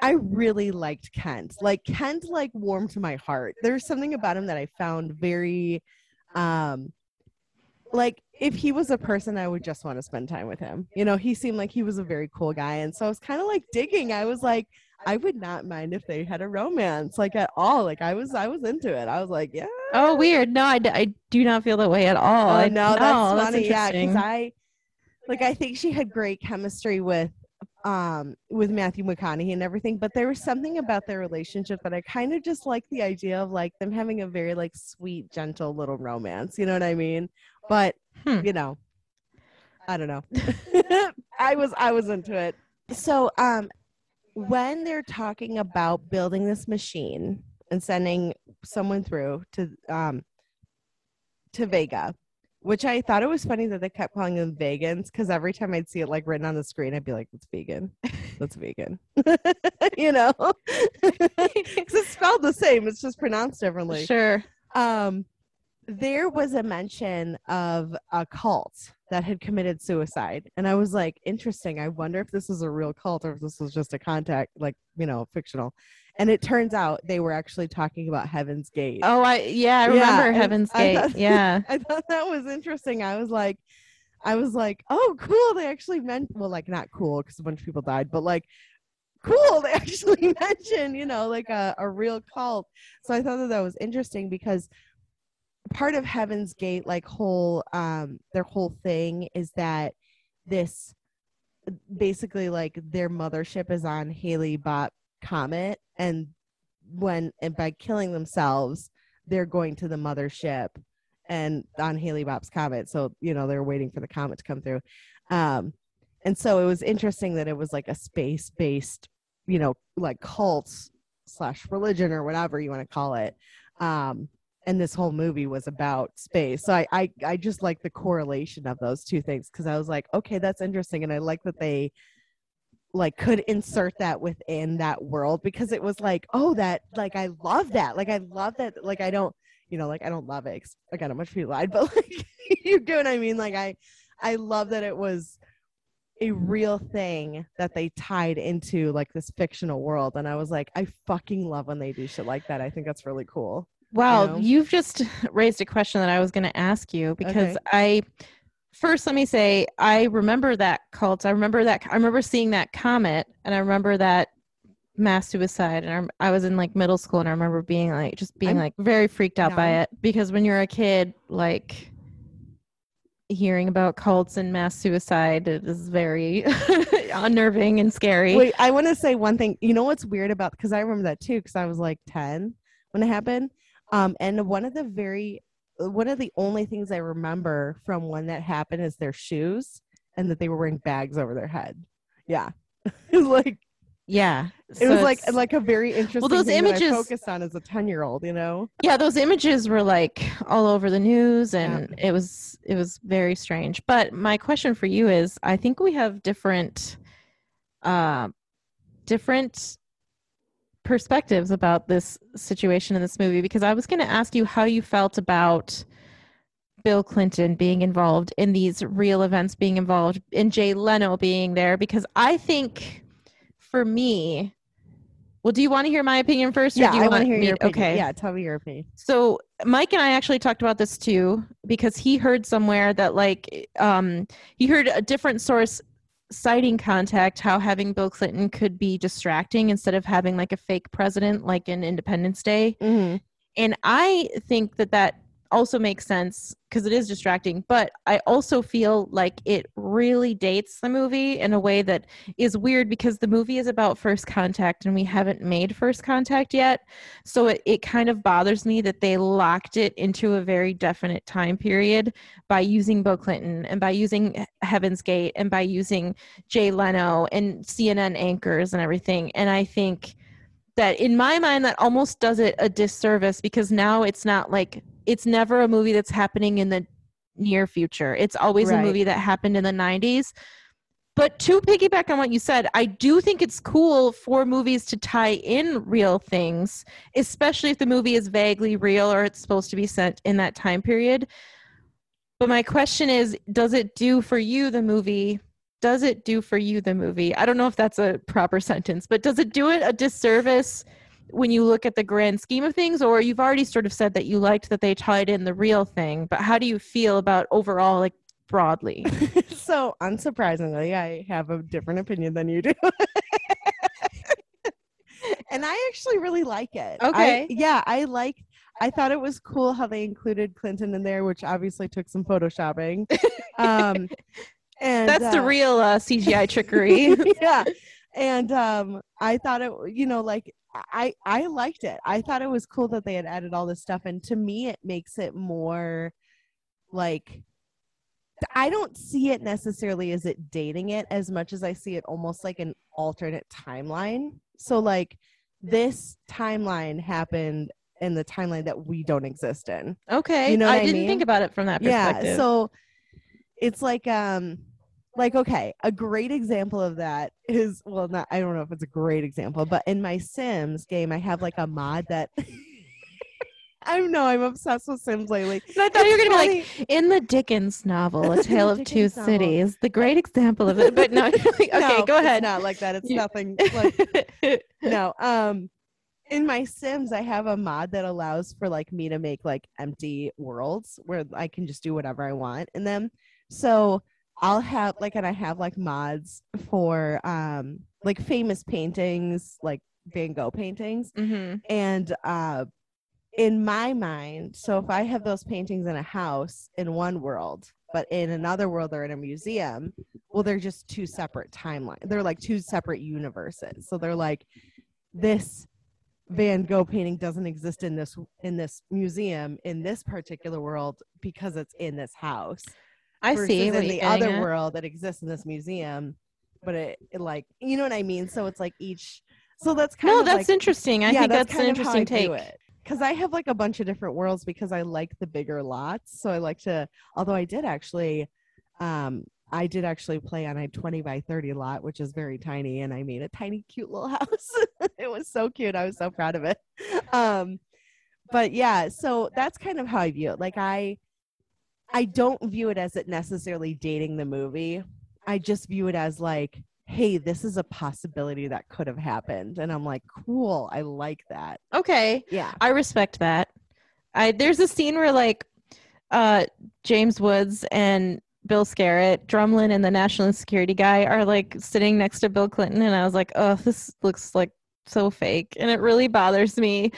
[SPEAKER 2] I really liked Kent. Like Kent, like warmed my heart. There's something about him that I found very, um, like if he was a person, I would just want to spend time with him. You know, he seemed like he was a very cool guy, and so I was kind of like digging. I was like. I would not mind if they had a romance, like at all. Like I was, I was into it. I was like, yeah,
[SPEAKER 1] oh weird no I, d- I do not feel that way at all
[SPEAKER 2] Oh
[SPEAKER 1] I,
[SPEAKER 2] no, that's funny. yeah, because I like I think she had great chemistry with um with Matthew McConaughey and everything, but there was something about their relationship that I kind of just like the idea of like them having a very like sweet, gentle little romance. You know what I mean? But
[SPEAKER 1] Hmm.
[SPEAKER 2] you know, I don't know. I was I was into it. So um when they're talking about building this machine and sending someone through to um to Vega, which I thought it was funny that they kept calling them vegans because every time I'd see it like written on the screen, I'd be like, "It's vegan. That's vegan." you know, 'Cause it's spelled the same. It's just pronounced differently
[SPEAKER 1] sure
[SPEAKER 2] um there was a mention of a cult that had committed suicide and i was like interesting i wonder if this is a real cult or if this was just a contact like you know fictional and it turns out they were actually talking about heaven's gate.
[SPEAKER 1] Oh i yeah i remember
[SPEAKER 2] and
[SPEAKER 1] heaven's
[SPEAKER 2] I
[SPEAKER 1] gate
[SPEAKER 2] thought-
[SPEAKER 1] yeah.
[SPEAKER 2] I thought that was interesting. I was like i was like oh cool they actually meant well like not cool because a bunch of people died but like cool they actually mentioned you know like a, a real cult. So i thought that that was interesting because part of heaven's gate like whole um their whole thing is that this basically like their mothership is on Hale-Bopp comet and when and by killing themselves they're going to the mothership and on Hale-Bopp's comet so you know they're waiting for the comet to come through. Um and so it was interesting that it was like a space based you know like cult slash religion or whatever you want to call it. Um and this whole movie was about space. So i i, I just like the correlation of those two things because i was like okay that's interesting. And i like that they like could insert that within that world because it was like oh that like i love that like i love that like i don't you know like i don't love it 'cause, again how much people lied but like you get what i mean like i i love that it was a real thing that they tied into like this fictional world and i was like i fucking love when they do shit like that i think that's really cool
[SPEAKER 1] Wow,
[SPEAKER 2] know?
[SPEAKER 1] you've just raised a question that I was going to ask you because
[SPEAKER 2] Okay.
[SPEAKER 1] I first let me say I remember that cult. I remember that I remember seeing that comet and I remember that mass suicide and I, I was in like middle school and I remember being like just being
[SPEAKER 2] I'm
[SPEAKER 1] like very freaked out by it because when you're a kid like hearing about cults and mass suicide it is very unnerving and scary.
[SPEAKER 2] Wait, I want to say one thing. You know what's weird about because I remember that too because I was like ten when it happened. Um, and one of the very one of the only things I remember from when that happened is their shoes and that they were wearing bags over their head. Yeah, it was like
[SPEAKER 1] yeah.
[SPEAKER 2] it
[SPEAKER 1] so
[SPEAKER 2] was like like a very interesting.
[SPEAKER 1] well, those
[SPEAKER 2] thing that I
[SPEAKER 1] images-
[SPEAKER 2] focused on as a ten year old. You know.
[SPEAKER 1] yeah those images were like all over the news and it was it was very strange but my question for you is i think we have different uh different perspectives about this situation in this movie because i was going to ask you how you felt about bill clinton being involved in these real events being involved in jay leno being there because i think for me well do you want to hear my opinion first or
[SPEAKER 2] Yeah,
[SPEAKER 1] do you
[SPEAKER 2] I
[SPEAKER 1] want
[SPEAKER 2] want to hear
[SPEAKER 1] me
[SPEAKER 2] your opinion.
[SPEAKER 1] okay
[SPEAKER 2] Yeah, tell me your opinion.
[SPEAKER 1] so Mike and I actually talked about this too because he heard somewhere that like um he heard a different source citing contact how having Bill Clinton could be distracting instead of having like a fake president like in Independence Day
[SPEAKER 2] Mm-hmm.
[SPEAKER 1] and I think that that also makes sense because it is distracting. But I also feel like it really dates the movie in a way that is weird because the movie is about first contact and we haven't made first contact yet. So it, it kind of bothers me that they locked it into a very definite time period by using Bill Clinton and by using Heaven's Gate and by using Jay Leno and CNN anchors and everything. And I think that in my mind that almost does it a disservice because now it's not like it's never a movie that's happening in the near future. It's always
[SPEAKER 2] Right.
[SPEAKER 1] a movie that happened in the 90s but to piggyback on what you said i do think it's cool for movies to tie in real things especially if the movie is vaguely real or it's supposed to be set in that time period. But my question is does it do for you the movie does it do for you the movie i don't know if that's a proper sentence but does it do it a disservice when you look at the grand scheme of things or you've already sort of said that you liked that they tied in the real thing but how do you feel about overall like broadly
[SPEAKER 2] so unsurprisingly, I have a different opinion than you do. and I actually really like it. I-
[SPEAKER 1] Okay.
[SPEAKER 2] yeah, I like I thought it was cool how they included Clinton in there, which obviously took some photoshopping. Um and
[SPEAKER 1] that's the
[SPEAKER 2] uh,
[SPEAKER 1] real uh, cgi trickery
[SPEAKER 2] yeah. And um I thought it you know like I I liked it. I thought it was cool that they had added all this stuff and to me it makes it more like I don't see it necessarily as it dating it as much as I see it almost like an alternate timeline. So like this timeline happened in the timeline that we don't exist in.
[SPEAKER 1] okay
[SPEAKER 2] You know
[SPEAKER 1] i
[SPEAKER 2] I
[SPEAKER 1] didn't
[SPEAKER 2] mean?
[SPEAKER 1] think about it from that perspective
[SPEAKER 2] Yeah. So it's like um like okay, a great example of that is well not I don't know if it's a great example, but in my Sims game I have like a mod that I don't know, I'm obsessed with Sims lately.
[SPEAKER 1] I thought you were gonna be like in the Dickens novel, A Tale of Two
[SPEAKER 2] novel.
[SPEAKER 1] Cities, the great example of it. But no, okay,
[SPEAKER 2] No,
[SPEAKER 1] go
[SPEAKER 2] it's
[SPEAKER 1] ahead.
[SPEAKER 2] not like that. It's nothing like no. Um in my Sims, I have a mod that allows for like me to make like empty worlds where I can just do whatever I want in them. So I'll have like and I have like mods for um like famous paintings, like Van Gogh paintings.
[SPEAKER 1] hmm
[SPEAKER 2] And uh in my mind, so if I have those paintings in a house in one world, but in another world they're in a museum, well, they're just two separate timelines. They're like two separate universes. So they're like this Van Gogh painting doesn't exist in this in this museum in this particular world because it's in this house.
[SPEAKER 1] I see.
[SPEAKER 2] in the other
[SPEAKER 1] at.
[SPEAKER 2] world that exists in this museum, but it, it like you know what I mean. So it's like each. So that's kind of.
[SPEAKER 1] No,
[SPEAKER 2] of
[SPEAKER 1] that's
[SPEAKER 2] like,
[SPEAKER 1] interesting. I think that's, an interesting take.
[SPEAKER 2] because I have like a bunch of different worlds because I like the bigger lots. So I like to, although I did actually, um, I did actually play on a 20 by 30 lot, which is very tiny, and I made a tiny, cute little house. it was so cute. I was so proud of it. Um, but yeah, so that's kind of how I view it. Like I, I don't view it as it necessarily dating the movie. I just view it as like, hey, this is a possibility that could have happened, and I'm like, cool. I like that.
[SPEAKER 1] Okay,
[SPEAKER 2] Yeah.
[SPEAKER 1] I respect that. I there's a scene where like uh James Woods and Bill Skerritt, Drumlin and the national security guy are like sitting next to Bill Clinton and I was like, "Oh, this looks like so fake." And it really bothers me.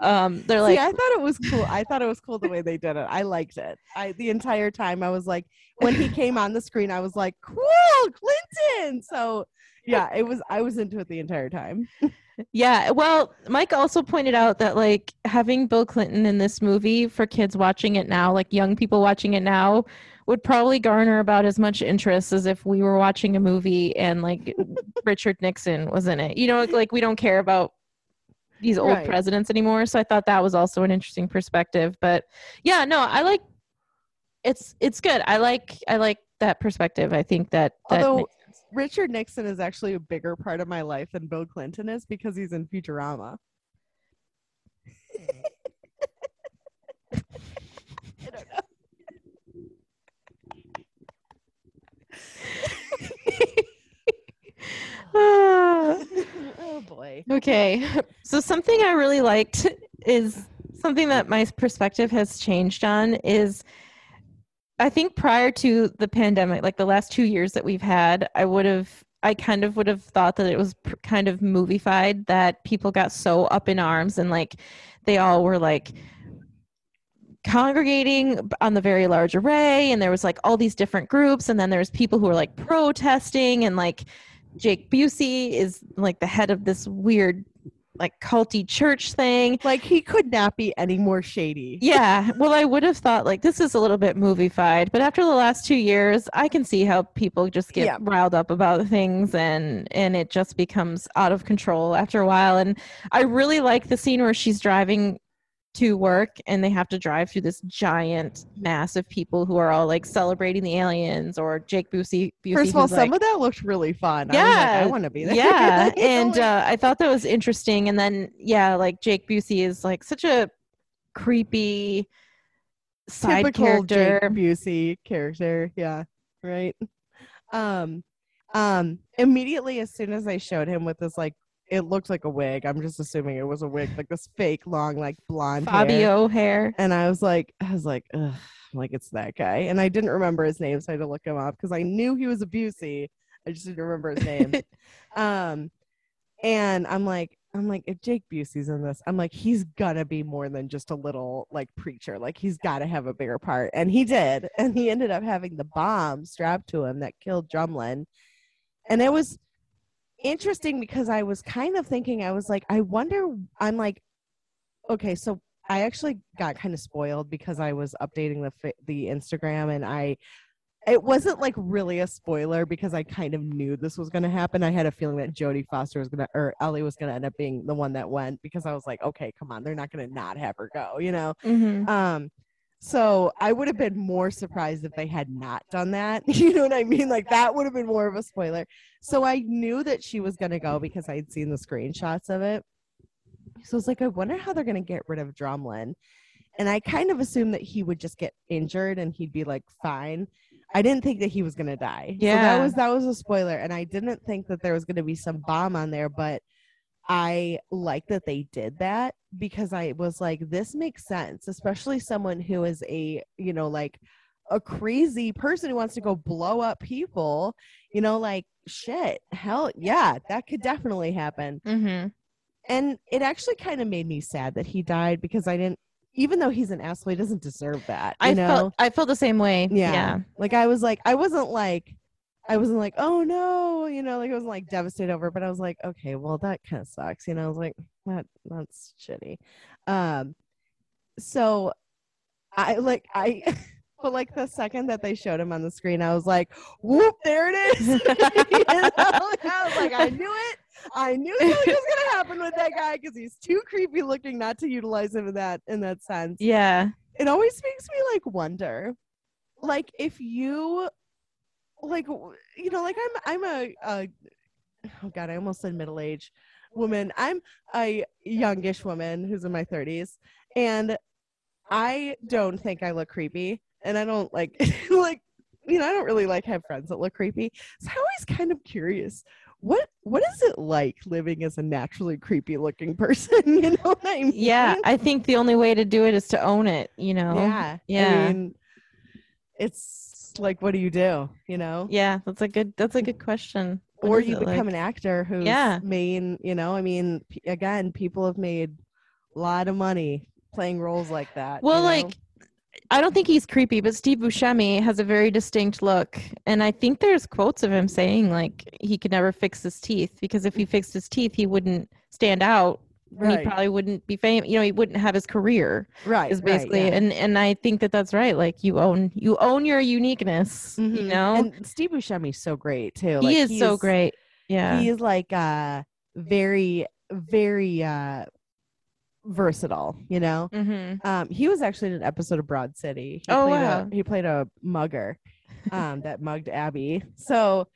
[SPEAKER 1] Um they're like
[SPEAKER 2] See, I thought it was cool. I thought it was cool the way they did it. I liked it. I the entire time I was like, when he came on the screen, I was like, cool, Clinton. So yeah, it was. I was into it the entire time.
[SPEAKER 1] Yeah, well, Mike also pointed out that like having Bill Clinton in this movie for kids watching it now, like young people watching it now, would probably garner about as much interest as if we were watching a movie and like Richard Nixon was in it. You know, like we don't care about these old
[SPEAKER 2] Right.
[SPEAKER 1] presidents anymore, so I thought that was also an interesting perspective. But yeah, no, I like it's it's good. I like I like that perspective. I think that that
[SPEAKER 2] Although- Richard Nixon is actually a bigger part of my life than Bill Clinton is because he's in Futurama. I don't know.
[SPEAKER 1] Ah.
[SPEAKER 2] oh boy.
[SPEAKER 1] Okay. So something I really liked is something that my perspective has changed on is I think prior to the pandemic, like the last 2 years that we've had, I would have I kind of would have thought that it was pr- kind of moviefied that people got so up in arms and like they all were like congregating on the very large array and there was like all these different groups and then there was people who were like protesting and like Jake Busey is like the head of this weird like culty church thing.
[SPEAKER 2] Like he could not be any more shady.
[SPEAKER 1] Yeah. Well, I would have thought like this is a little bit moviefied, but after the last two years, I can see how people just get
[SPEAKER 2] Yeah.
[SPEAKER 1] riled up about things and and it just becomes out of control after a while. And I really like the scene where she's driving to work and they have to drive through this giant mass of people who are all like celebrating the aliens or Jake Busey. Busey
[SPEAKER 2] First of all, some
[SPEAKER 1] like,
[SPEAKER 2] of that looked really fun. I, like,
[SPEAKER 1] Yeah.
[SPEAKER 2] I want to be there.
[SPEAKER 1] yeah and uh, i thought that was interesting and then yeah like jake busey is like such a creepy side
[SPEAKER 2] typical
[SPEAKER 1] character
[SPEAKER 2] Jake Busey character. Yeah, right. Um, um, immediately as soon as I showed him with this, like, it looked like a wig. I'm just assuming it was a wig, like this fake long, like blonde hair.
[SPEAKER 1] fabio hair
[SPEAKER 2] And I was like, I was like, Ugh, like it's that guy. And I didn't remember his name, so I had to look him up because I knew he was a Busey. I just didn't remember his name. um, and I'm like, I'm like, if Jake Busey's in this, I'm like, he's gonna be more than just a little like preacher. Like he's got to have a bigger part, and he did. And he ended up having the bomb strapped to him that killed Drumlin. And it was interesting because I was kind of thinking, I was like, I wonder. I'm like, okay, so I actually got kind of spoiled because I was updating the the Instagram and I it wasn't like really a spoiler because I kind of knew this was going to happen. I had a feeling that Jodie Foster was going to or Ellie was going to end up being the one that went because I was like, okay, come on, they're not going to not have her go, you know.
[SPEAKER 1] Mhm.
[SPEAKER 2] Um so I would have been more surprised if they had not done that. You know what I mean? Like that would have been more of a spoiler. So I knew that she was going to go because I had seen the screenshots of it. So I was like, I wonder how they're going to get rid of Drumlin. And I kind of assumed that he would just get injured and he'd be like fine. I didn't think that he was going to die. So
[SPEAKER 1] Yeah.
[SPEAKER 2] that was that was a spoiler and I didn't think that there was going to be some bomb on there, but I like that they did that because I was like, this makes sense, especially someone who is a, you know, like a crazy person who wants to go blow up people, you know, like shit, hell yeah, that could definitely happen.
[SPEAKER 1] Mhm.
[SPEAKER 2] And it actually kind of made me sad that he died because I didn't, even though he's an asshole, he doesn't deserve that. You
[SPEAKER 1] i
[SPEAKER 2] know?
[SPEAKER 1] felt i felt the same way
[SPEAKER 2] yeah.
[SPEAKER 1] yeah
[SPEAKER 2] Like I was like, I wasn't like, I wasn't like, oh no, you know, like I wasn't like devastated over, but I was like, okay, well that kind of sucks, you know. I was like, that that's shitty. Um, so I like I, but like the second that they showed him on the screen, I was like, whoop, there it is. You know? I was like, I knew it. I knew something was gonna happen with that guy because he's too creepy looking not to utilize him in that in that sense
[SPEAKER 1] yeah
[SPEAKER 2] it always makes me like wonder like if you like you know like i'm i'm a, a oh god i almost said middle age woman i'm a youngish woman who's in my 30s and i don't think i look creepy and i don't like like you know i don't really like have friends that look creepy so i'm always kind of curious what what is it like living as a naturally creepy looking person you know what i mean
[SPEAKER 1] yeah i think the only way to do it is to own it you know
[SPEAKER 2] yeah.
[SPEAKER 1] Yeah.
[SPEAKER 2] I mean, it's like, what do you do? You know?
[SPEAKER 1] yeah that's a good that's a good question What
[SPEAKER 2] Or you become
[SPEAKER 1] like?
[SPEAKER 2] an actor who's
[SPEAKER 1] Yeah.
[SPEAKER 2] main, you know, I mean, p- again, people have made a lot of money playing roles like that. you
[SPEAKER 1] Well,
[SPEAKER 2] know?
[SPEAKER 1] like I don't think he's creepy, but Steve Buscemi has a very distinct look, and I think there's quotes of him saying like he could never fix his teeth because if he fixed his teeth, he wouldn't stand out. And He probably wouldn't be famous. You know, he wouldn't have his career.
[SPEAKER 2] right.
[SPEAKER 1] Is
[SPEAKER 2] right,
[SPEAKER 1] basically,
[SPEAKER 2] yeah.
[SPEAKER 1] and and I think that that's right. Like you own you own your uniqueness. You
[SPEAKER 2] Mhm.
[SPEAKER 1] know,
[SPEAKER 2] And Steve Buscemi's so great too.
[SPEAKER 1] he
[SPEAKER 2] Like,
[SPEAKER 1] is so great. Yeah.
[SPEAKER 2] He is like uh very, very uh versatile, you know?
[SPEAKER 1] mm-hmm.
[SPEAKER 2] Um, he was actually in an episode of Broad City. He
[SPEAKER 1] Oh,
[SPEAKER 2] played
[SPEAKER 1] wow.
[SPEAKER 2] A, he played a mugger, um, that mugged Abby. So,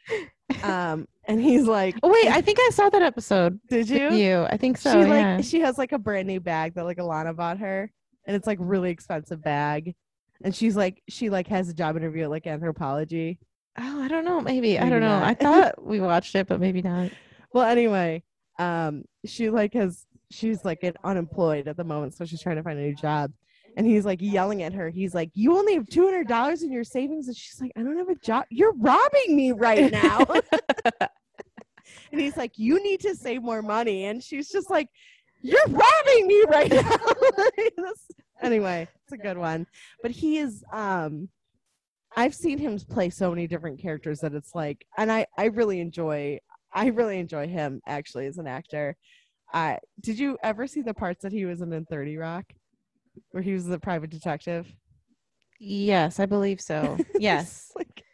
[SPEAKER 2] um, and he's like,
[SPEAKER 1] Oh wait, I think I saw that episode.
[SPEAKER 2] "Did you?"
[SPEAKER 1] You, I think so.
[SPEAKER 2] she like
[SPEAKER 1] yeah.
[SPEAKER 2] she has like a brand new bag that like Ilana bought her, and it's like really expensive bag. And she's like, she like has a job interview at like Anthropologie.
[SPEAKER 1] Oh, I don't know. Maybe, I don't know. I thought we watched it, but maybe not.
[SPEAKER 2] Well, anyway, um, she like has she's like an unemployed at the moment, so she's trying to find a new job. And he's like yelling at her. He's like, "You only have two hundred dollars in your savings," and she's like, "I don't have a job. You're robbing me right now." and he's like, "You need to save more money," and she's just like, "You're robbing me right now." Anyway, it's a good one. But he is um I've seen him play so many different characters that it's like and I I really enjoy I really enjoy him actually as an actor. I did you ever see the parts that he was in in 30 Rock where he was the private detective?
[SPEAKER 1] Yes, I believe so. Yes.
[SPEAKER 2] like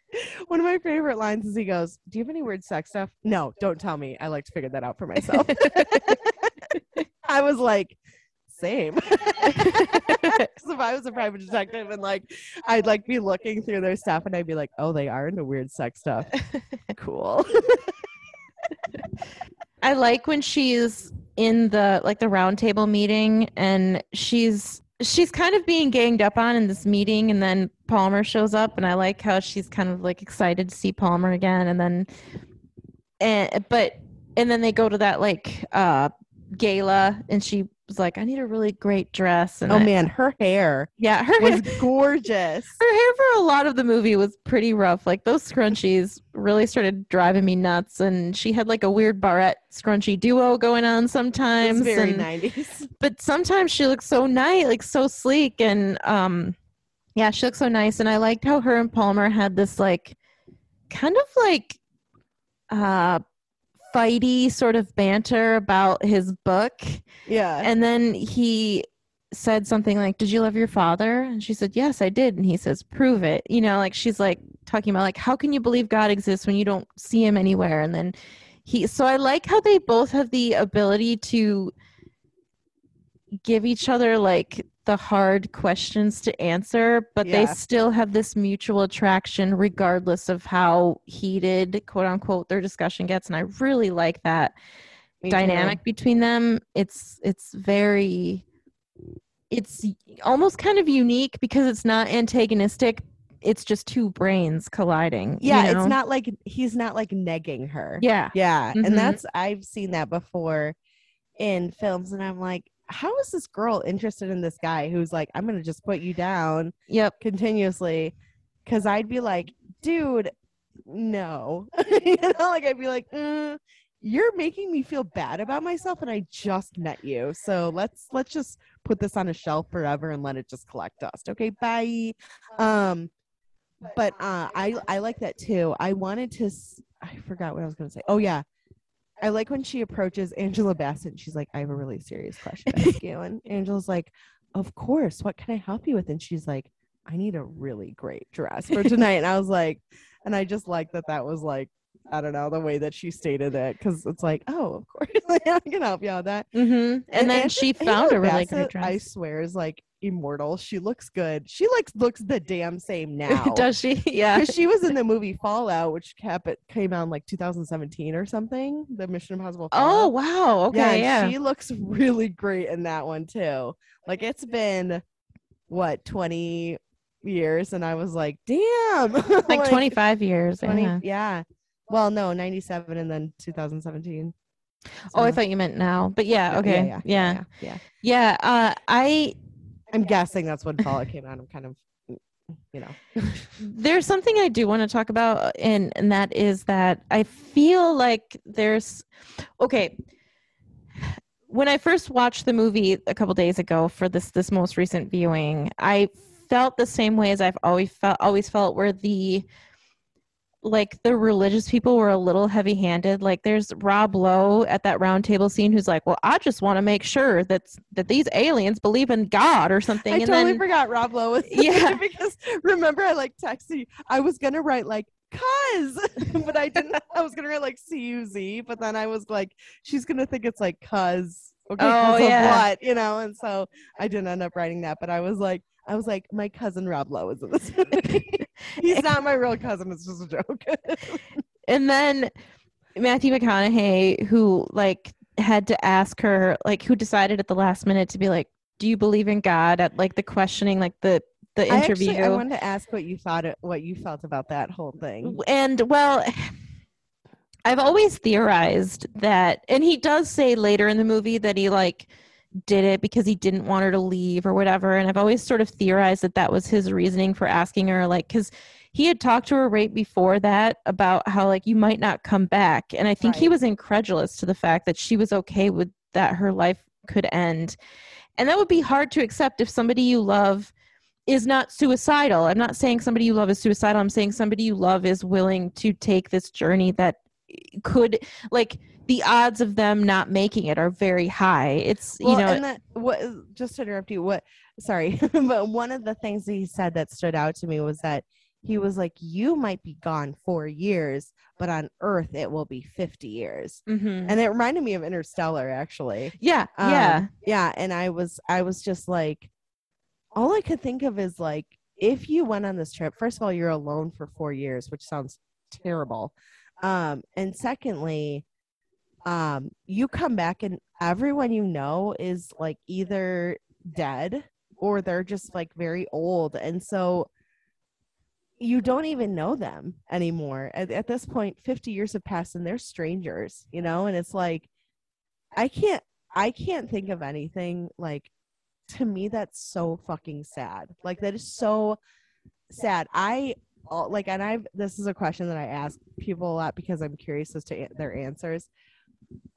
[SPEAKER 2] one of my favorite lines is he goes, "Do you have any weird sex stuff?" No, don't tell me. I like to figure that out for myself. I was like, same. Because if I was a private detective and like I'd like be looking through their stuff and I'd be like, oh, they are into weird sex stuff. cool.
[SPEAKER 1] I like when she's in the like the roundtable meeting and she's she's kind of being ganged up on in this meeting and then Palmer shows up and I like how she's kind of like excited to see Palmer again and then and but and then they go to that like uh gala and she was like I need a really great dress and
[SPEAKER 2] oh
[SPEAKER 1] I-
[SPEAKER 2] man, her hair
[SPEAKER 1] yeah her
[SPEAKER 2] was
[SPEAKER 1] hair,
[SPEAKER 2] gorgeous.
[SPEAKER 1] her hair for a lot of the movie was pretty rough like those scrunchies really started driving me nuts and she had like a weird barrette scrunchy duo going on
[SPEAKER 2] It
[SPEAKER 1] sometimes
[SPEAKER 2] was very
[SPEAKER 1] and-
[SPEAKER 2] 90s.
[SPEAKER 1] but sometimes she looks so nice, like so sleek, and um, yeah, she looks so nice. And I liked how her and Palmer had this like kind of like uh fighty sort of banter about his book,
[SPEAKER 2] Yeah.
[SPEAKER 1] and then he said something like, "Did you love your father?" And she said, "Yes, I did." And he says, "Prove it." You know, like she's like talking about like how can you believe God exists when you don't see him anywhere? And then he so I like how they both have the ability to give each other like the hard questions to answer, but they still have this mutual attraction regardless of how heated, quote unquote, their discussion gets. And I really like that
[SPEAKER 2] Me too.
[SPEAKER 1] dynamic between them it's it's very it's almost kind of unique because it's not antagonistic it's just two brains colliding you
[SPEAKER 2] Yeah,
[SPEAKER 1] know?
[SPEAKER 2] it's not like he's not like negging her.
[SPEAKER 1] yeah
[SPEAKER 2] Yeah,
[SPEAKER 1] Mhm.
[SPEAKER 2] and that's I've seen that before in films, and I'm like, how is this girl interested in this guy who's like, I'm gonna just put you down
[SPEAKER 1] yep
[SPEAKER 2] continuously? Because I'd be like, dude, no, you know, like I'd be like, mm, you're making me feel bad about myself, and I just met you, so let's let's just put this on a shelf forever and let it just collect dust. Okay, bye. Um, but uh, I I like that too. I wanted to. I forgot what I was going to say. Oh yeah, I like when she approaches Angela Bassett. She's like, "I have a really serious question to ask you," and Angela's like, "Of course. What can I help you with?" And she's like, "I need a really great dress for tonight." and I was like, and I just like that. That was like. I don't know the way that she stated it because it's like, oh, of course, I can help you out with that.
[SPEAKER 1] Mm-hmm. and, then
[SPEAKER 2] Ang-
[SPEAKER 1] she
[SPEAKER 2] Angela
[SPEAKER 1] found a really
[SPEAKER 2] Bassett,
[SPEAKER 1] great dress.
[SPEAKER 2] I swear is like immortal. She looks good. She like looks the damn same now.
[SPEAKER 1] does she yeah
[SPEAKER 2] Because she was in the movie Fallout, which kept it came out in like 2017 or something. The Mission Impossible.
[SPEAKER 1] oh wow okay
[SPEAKER 2] and
[SPEAKER 1] yeah,
[SPEAKER 2] She looks really great in that one too. Like it's been what 20 years, and I was like, damn,
[SPEAKER 1] like 25 years
[SPEAKER 2] 20
[SPEAKER 1] yeah.
[SPEAKER 2] yeah. Well, no, 97 and then 2017.
[SPEAKER 1] oh i thought you meant now but yeah
[SPEAKER 2] Yeah,
[SPEAKER 1] okay
[SPEAKER 2] yeah,
[SPEAKER 1] yeah
[SPEAKER 2] yeah, yeah.
[SPEAKER 1] yeah uh i
[SPEAKER 2] I'm guessing that's when Fallout came out. I'm kind of, you know.
[SPEAKER 1] there's something I do want to talk about, and and that is that I feel like there's okay. When I first watched the movie a couple days ago for this this most recent viewing, I felt the same way as I've always felt always felt where the like the religious people were a little heavy handed. Like there's Rob Lowe at that round table scene who's like, Well, I just want to make sure that that these aliens believe in God or something.
[SPEAKER 2] I
[SPEAKER 1] and
[SPEAKER 2] totally
[SPEAKER 1] then
[SPEAKER 2] forgot Rob Lowe was
[SPEAKER 1] Yeah.
[SPEAKER 2] because remember I like texted. I was gonna write like cuz but I didn't I was gonna write like C U Z, but then I was like, she's gonna think it's like cuz okay,
[SPEAKER 1] Oh, yeah.
[SPEAKER 2] of what, you know, and so I didn't end up writing that, but I was like I was like, my cousin Rob Lowe is in this movie. He's not my real cousin, it's just a joke.
[SPEAKER 1] and then Matthew McConaughey, who like had to ask her, like, who decided at the last minute to be like, "Do you believe in God?" At like the questioning, like the the interview.
[SPEAKER 2] I actually I wanted to ask what you thought what you felt about that whole thing.
[SPEAKER 1] and well. I've always theorized that, and he does say later in the movie that he like did it because he didn't want her to leave or whatever. And I've always sort of theorized that that was his reasoning for asking her, like, because he had talked to her right before that about how like you might not come back, and I think he was incredulous to the fact that she was okay with that her life could end, and that would be hard to accept if somebody you love is not suicidal. I'm not saying somebody you love is suicidal. I'm saying somebody you love is willing to take this journey that could like the odds of them not making it are very high. It's
[SPEAKER 2] Well,
[SPEAKER 1] you know
[SPEAKER 2] and that what just to interrupt you, what sorry, but one of the things that he said that stood out to me was that he was like, You might be gone four years, but on Earth it will be fifty years.
[SPEAKER 1] mhm.
[SPEAKER 2] And it reminded me of Interstellar actually.
[SPEAKER 1] yeah,
[SPEAKER 2] Um,
[SPEAKER 1] yeah.
[SPEAKER 2] Yeah. And I was I was just like all I could think of is like if you went on this trip, first of all, you're alone for four years, which sounds terrible. Um, and secondly, um, you come back and everyone you know is like either dead or they're just like very old. And so you don't even know them anymore. At, at this point, 50 years have passed and they're strangers, you know? And it's like, I can't, I can't think of anything like to me that's so fucking sad. Like that is so sad. I like, and I've, this is a question that I ask people a lot because I'm curious as to their answers.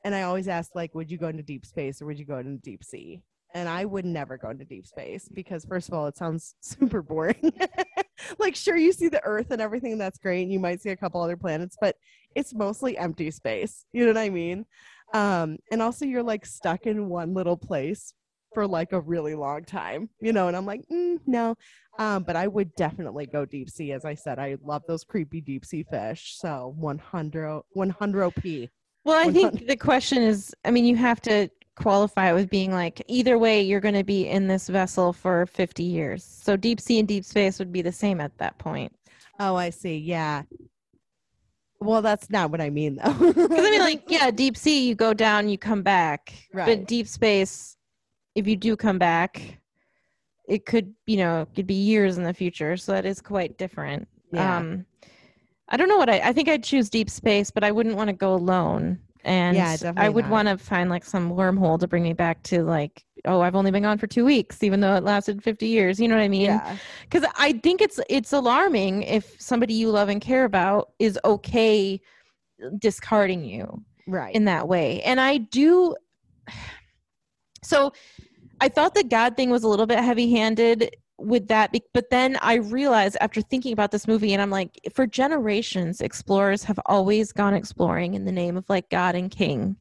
[SPEAKER 2] And I always ask, like, would you go into deep space or would you go into deep sea? And I would never go into deep space because, first of all, it sounds super boring. like, sure, you see the Earth and everything, that's great. And you might see a couple other planets, but it's mostly empty space. You know what I mean? Um, and also, you're like stuck in one little place for like a really long time, you know. And I'm like, mm, no. Um, but I would definitely go deep sea. As I said, I love those creepy deep sea fish. So 100, 100 p.
[SPEAKER 1] Well, I
[SPEAKER 2] 100
[SPEAKER 1] think the question is I mean, you have to qualify it with being like either way you're going to be in this vessel for 50 years. So deep sea and deep space would be the same at that point.
[SPEAKER 2] Oh, I see. Yeah. Well, that's not what I mean, though.
[SPEAKER 1] Because I mean, like, yeah, deep sea, you go down, you come back.
[SPEAKER 2] Right.
[SPEAKER 1] But deep space, if you do come back, it could, you know, it could be years in the future. So that is quite different.
[SPEAKER 2] Yeah.
[SPEAKER 1] Um, I don't know what I, I think I'd choose deep space, but I wouldn't want to go alone. And
[SPEAKER 2] Yeah,
[SPEAKER 1] I would want to find like some wormhole to bring me back to like, oh, I've only been gone for two weeks, even though it lasted 50 years. You know what I mean?
[SPEAKER 2] yeah.
[SPEAKER 1] because I think it's it's alarming if somebody you love and care about is okay discarding you
[SPEAKER 2] Right.
[SPEAKER 1] in that way. And I do. So I thought the God thing was a little bit heavy handed with that, be- but then I realized after thinking about this movie, and I'm like, for generations, explorers have always gone exploring in the name of like God and King.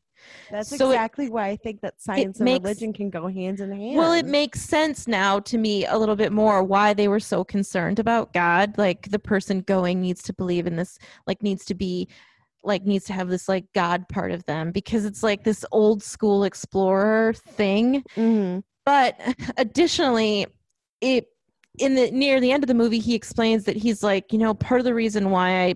[SPEAKER 2] That's
[SPEAKER 1] so it-
[SPEAKER 2] exactly why I think that science and
[SPEAKER 1] makes-
[SPEAKER 2] religion can go hands in hand.
[SPEAKER 1] Well, it makes sense now to me a little bit more why they were so concerned about God. Like the person going needs to believe in this, like needs to be like needs to have this like God part of them because it's like this old school explorer thing.
[SPEAKER 2] Mhm.
[SPEAKER 1] But additionally, it in the near the end of the movie he explains that he's like, you know, part of the reason why I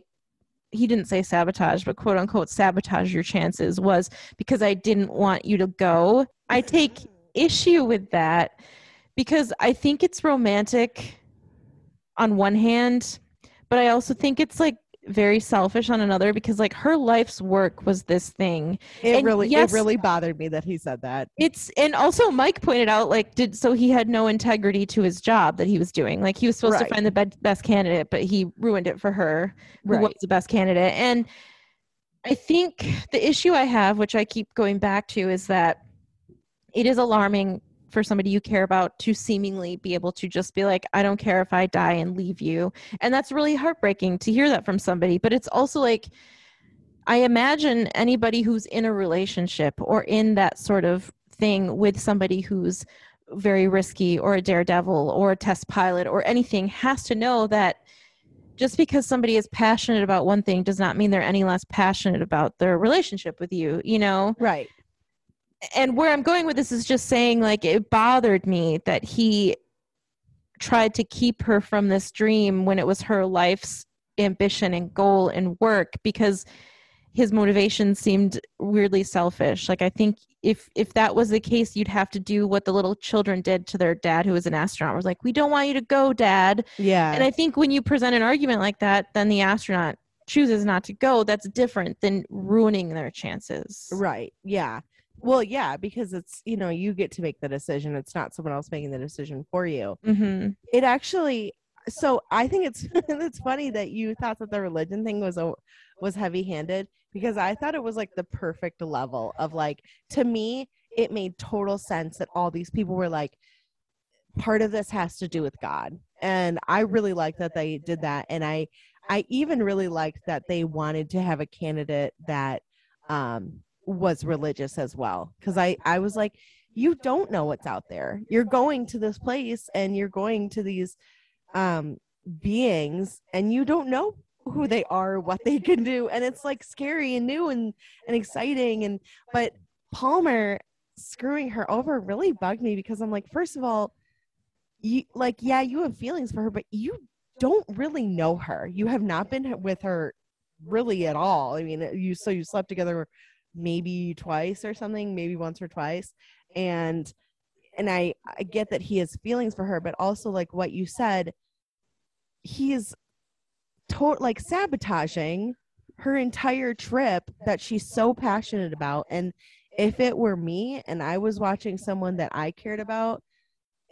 [SPEAKER 1] he didn't say sabotage, but quote unquote sabotage your chances was because I didn't want you to go. I mm-hmm. take issue with that because I think it's romantic on one hand, but I also think it's like very selfish on another because like her life's work was this thing.
[SPEAKER 2] It
[SPEAKER 1] And
[SPEAKER 2] really,
[SPEAKER 1] yes-
[SPEAKER 2] it really bothered me that he said that.
[SPEAKER 1] It's and also Mike pointed out like did so he had no integrity to his job that he was doing. Like he was supposed
[SPEAKER 2] Right.
[SPEAKER 1] to find the be- best candidate, but he ruined it for her who
[SPEAKER 2] Right.
[SPEAKER 1] was the best candidate. And I think the issue I have, which I keep going back to, is that it is alarming for somebody you care about to seemingly be able to just be like, I don't care if I die and leave you. And that's really heartbreaking to hear that from somebody. But it's also like, I imagine anybody who's in a relationship or in that sort of thing with somebody who's very risky or a daredevil or a test pilot or anything has to know that just because somebody is passionate about one thing does not mean they're any less passionate about their relationship with you, you know?
[SPEAKER 2] Right.
[SPEAKER 1] And where I'm going with this is just saying like it bothered me that he tried to keep her from this dream when it was her life's ambition and goal and work because his motivation seemed weirdly selfish like i think if if that was the case you'd have to do what the little children did to their dad who was an astronaut was like we don't want you to go dad
[SPEAKER 2] Yeah.
[SPEAKER 1] and i think when you present an argument like that then the astronaut chooses not to go that's different than ruining their chances
[SPEAKER 2] Right. Yeah. Well, yeah, because it's, you know, you get to make the decision. It's not someone else making the decision for you.
[SPEAKER 1] hmm
[SPEAKER 2] It actually so I think it's it's funny that you thought that the religion thing was a was heavy-handed because I thought it was like the perfect level of like to me it made total sense that all these people were like part of this has to do with God. And I really like that they did that. And I I even really liked that they wanted to have a candidate that um was religious as well. Cause I, I was like, you don't know what's out there. You're going to this place and you're going to these um beings and you don't know who they are, what they can do. And it's like scary and new and, and exciting. And but Palmer screwing her over really bugged me because I'm like, first of all, you like, yeah, you have feelings for her, but you don't really know her. You have not been with her really at all. I mean, you so you slept together maybe twice or something, maybe once or twice. And and I I get that he has feelings for her, but also like what you said, he is like sabotaging her entire trip that she's so passionate about and if it were me and I was watching someone that I cared about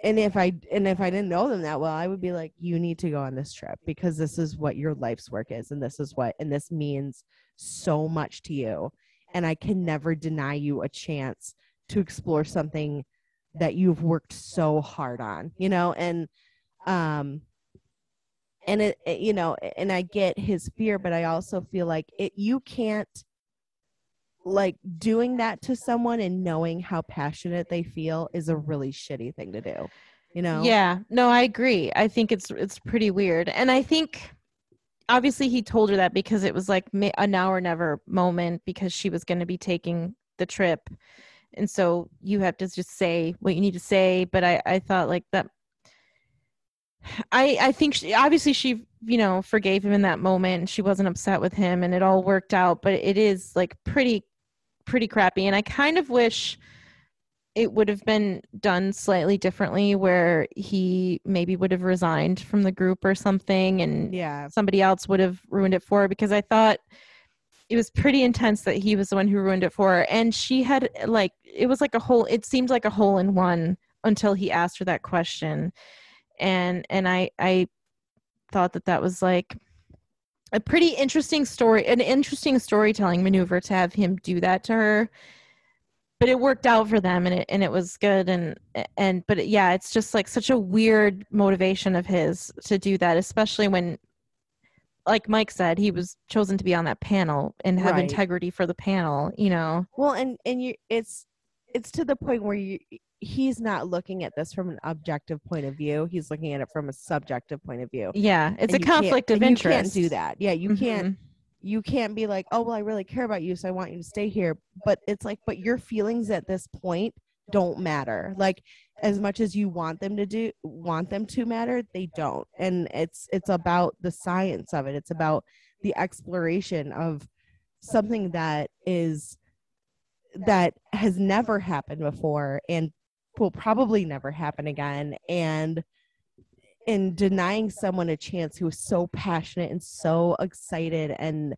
[SPEAKER 2] and if I and if I didn't know them that well, I would be like, you need to go on this trip because this is what your life's work is, and this is what and this means so much to you. And I can never deny you a chance to explore something that you've worked so hard on, you know, and um and it, it you know, and I get his fear, but I also feel like it you can't like doing that to someone and knowing how passionate they feel is a really shitty thing to do you know?
[SPEAKER 1] Yeah. No i agree. I think it's it's pretty weird. And i think obviously he told her that because it was like a now or never moment because she was going to be taking the trip and so you have to just say what you need to say but i i thought like that i i think she, obviously she you know forgave him in that moment she wasn't upset with him and it all worked out but it is like pretty pretty crappy. And I kind of wish it would have been done slightly differently where he maybe would have resigned from the group or something and
[SPEAKER 2] yeah.
[SPEAKER 1] somebody else would have ruined it for her because I thought it was pretty intense that he was the one who ruined it for her. And she had like it was like a whole it seemed like a hole in one until he asked her that question. And and I I thought that that was like a pretty interesting story, an interesting storytelling maneuver to have him do that to her. But it worked out for them, and it and it was good. And and but yeah, it's just like such a weird motivation of his to do that, especially when, like Mike said, he was chosen to be on that panel and have right. integrity for the panel. You know.
[SPEAKER 2] Well, and and you, it's it's to the point where you he's not looking at this from an objective point of view. He's looking at it from a subjective point of view.
[SPEAKER 1] Yeah, it's and a conflict of interest.
[SPEAKER 2] You can't do that. Yeah, you mm-hmm. can't. You can't be like, oh well, I really care about you, so I want you to stay here. But it's like, but your feelings at this point don't matter. Like as much as you want them to do, want them to matter, they don't. And it's it's about the science of it. It's about the exploration of something that is that has never happened before and will probably never happen again and in denying someone a chance who is so passionate and so excited and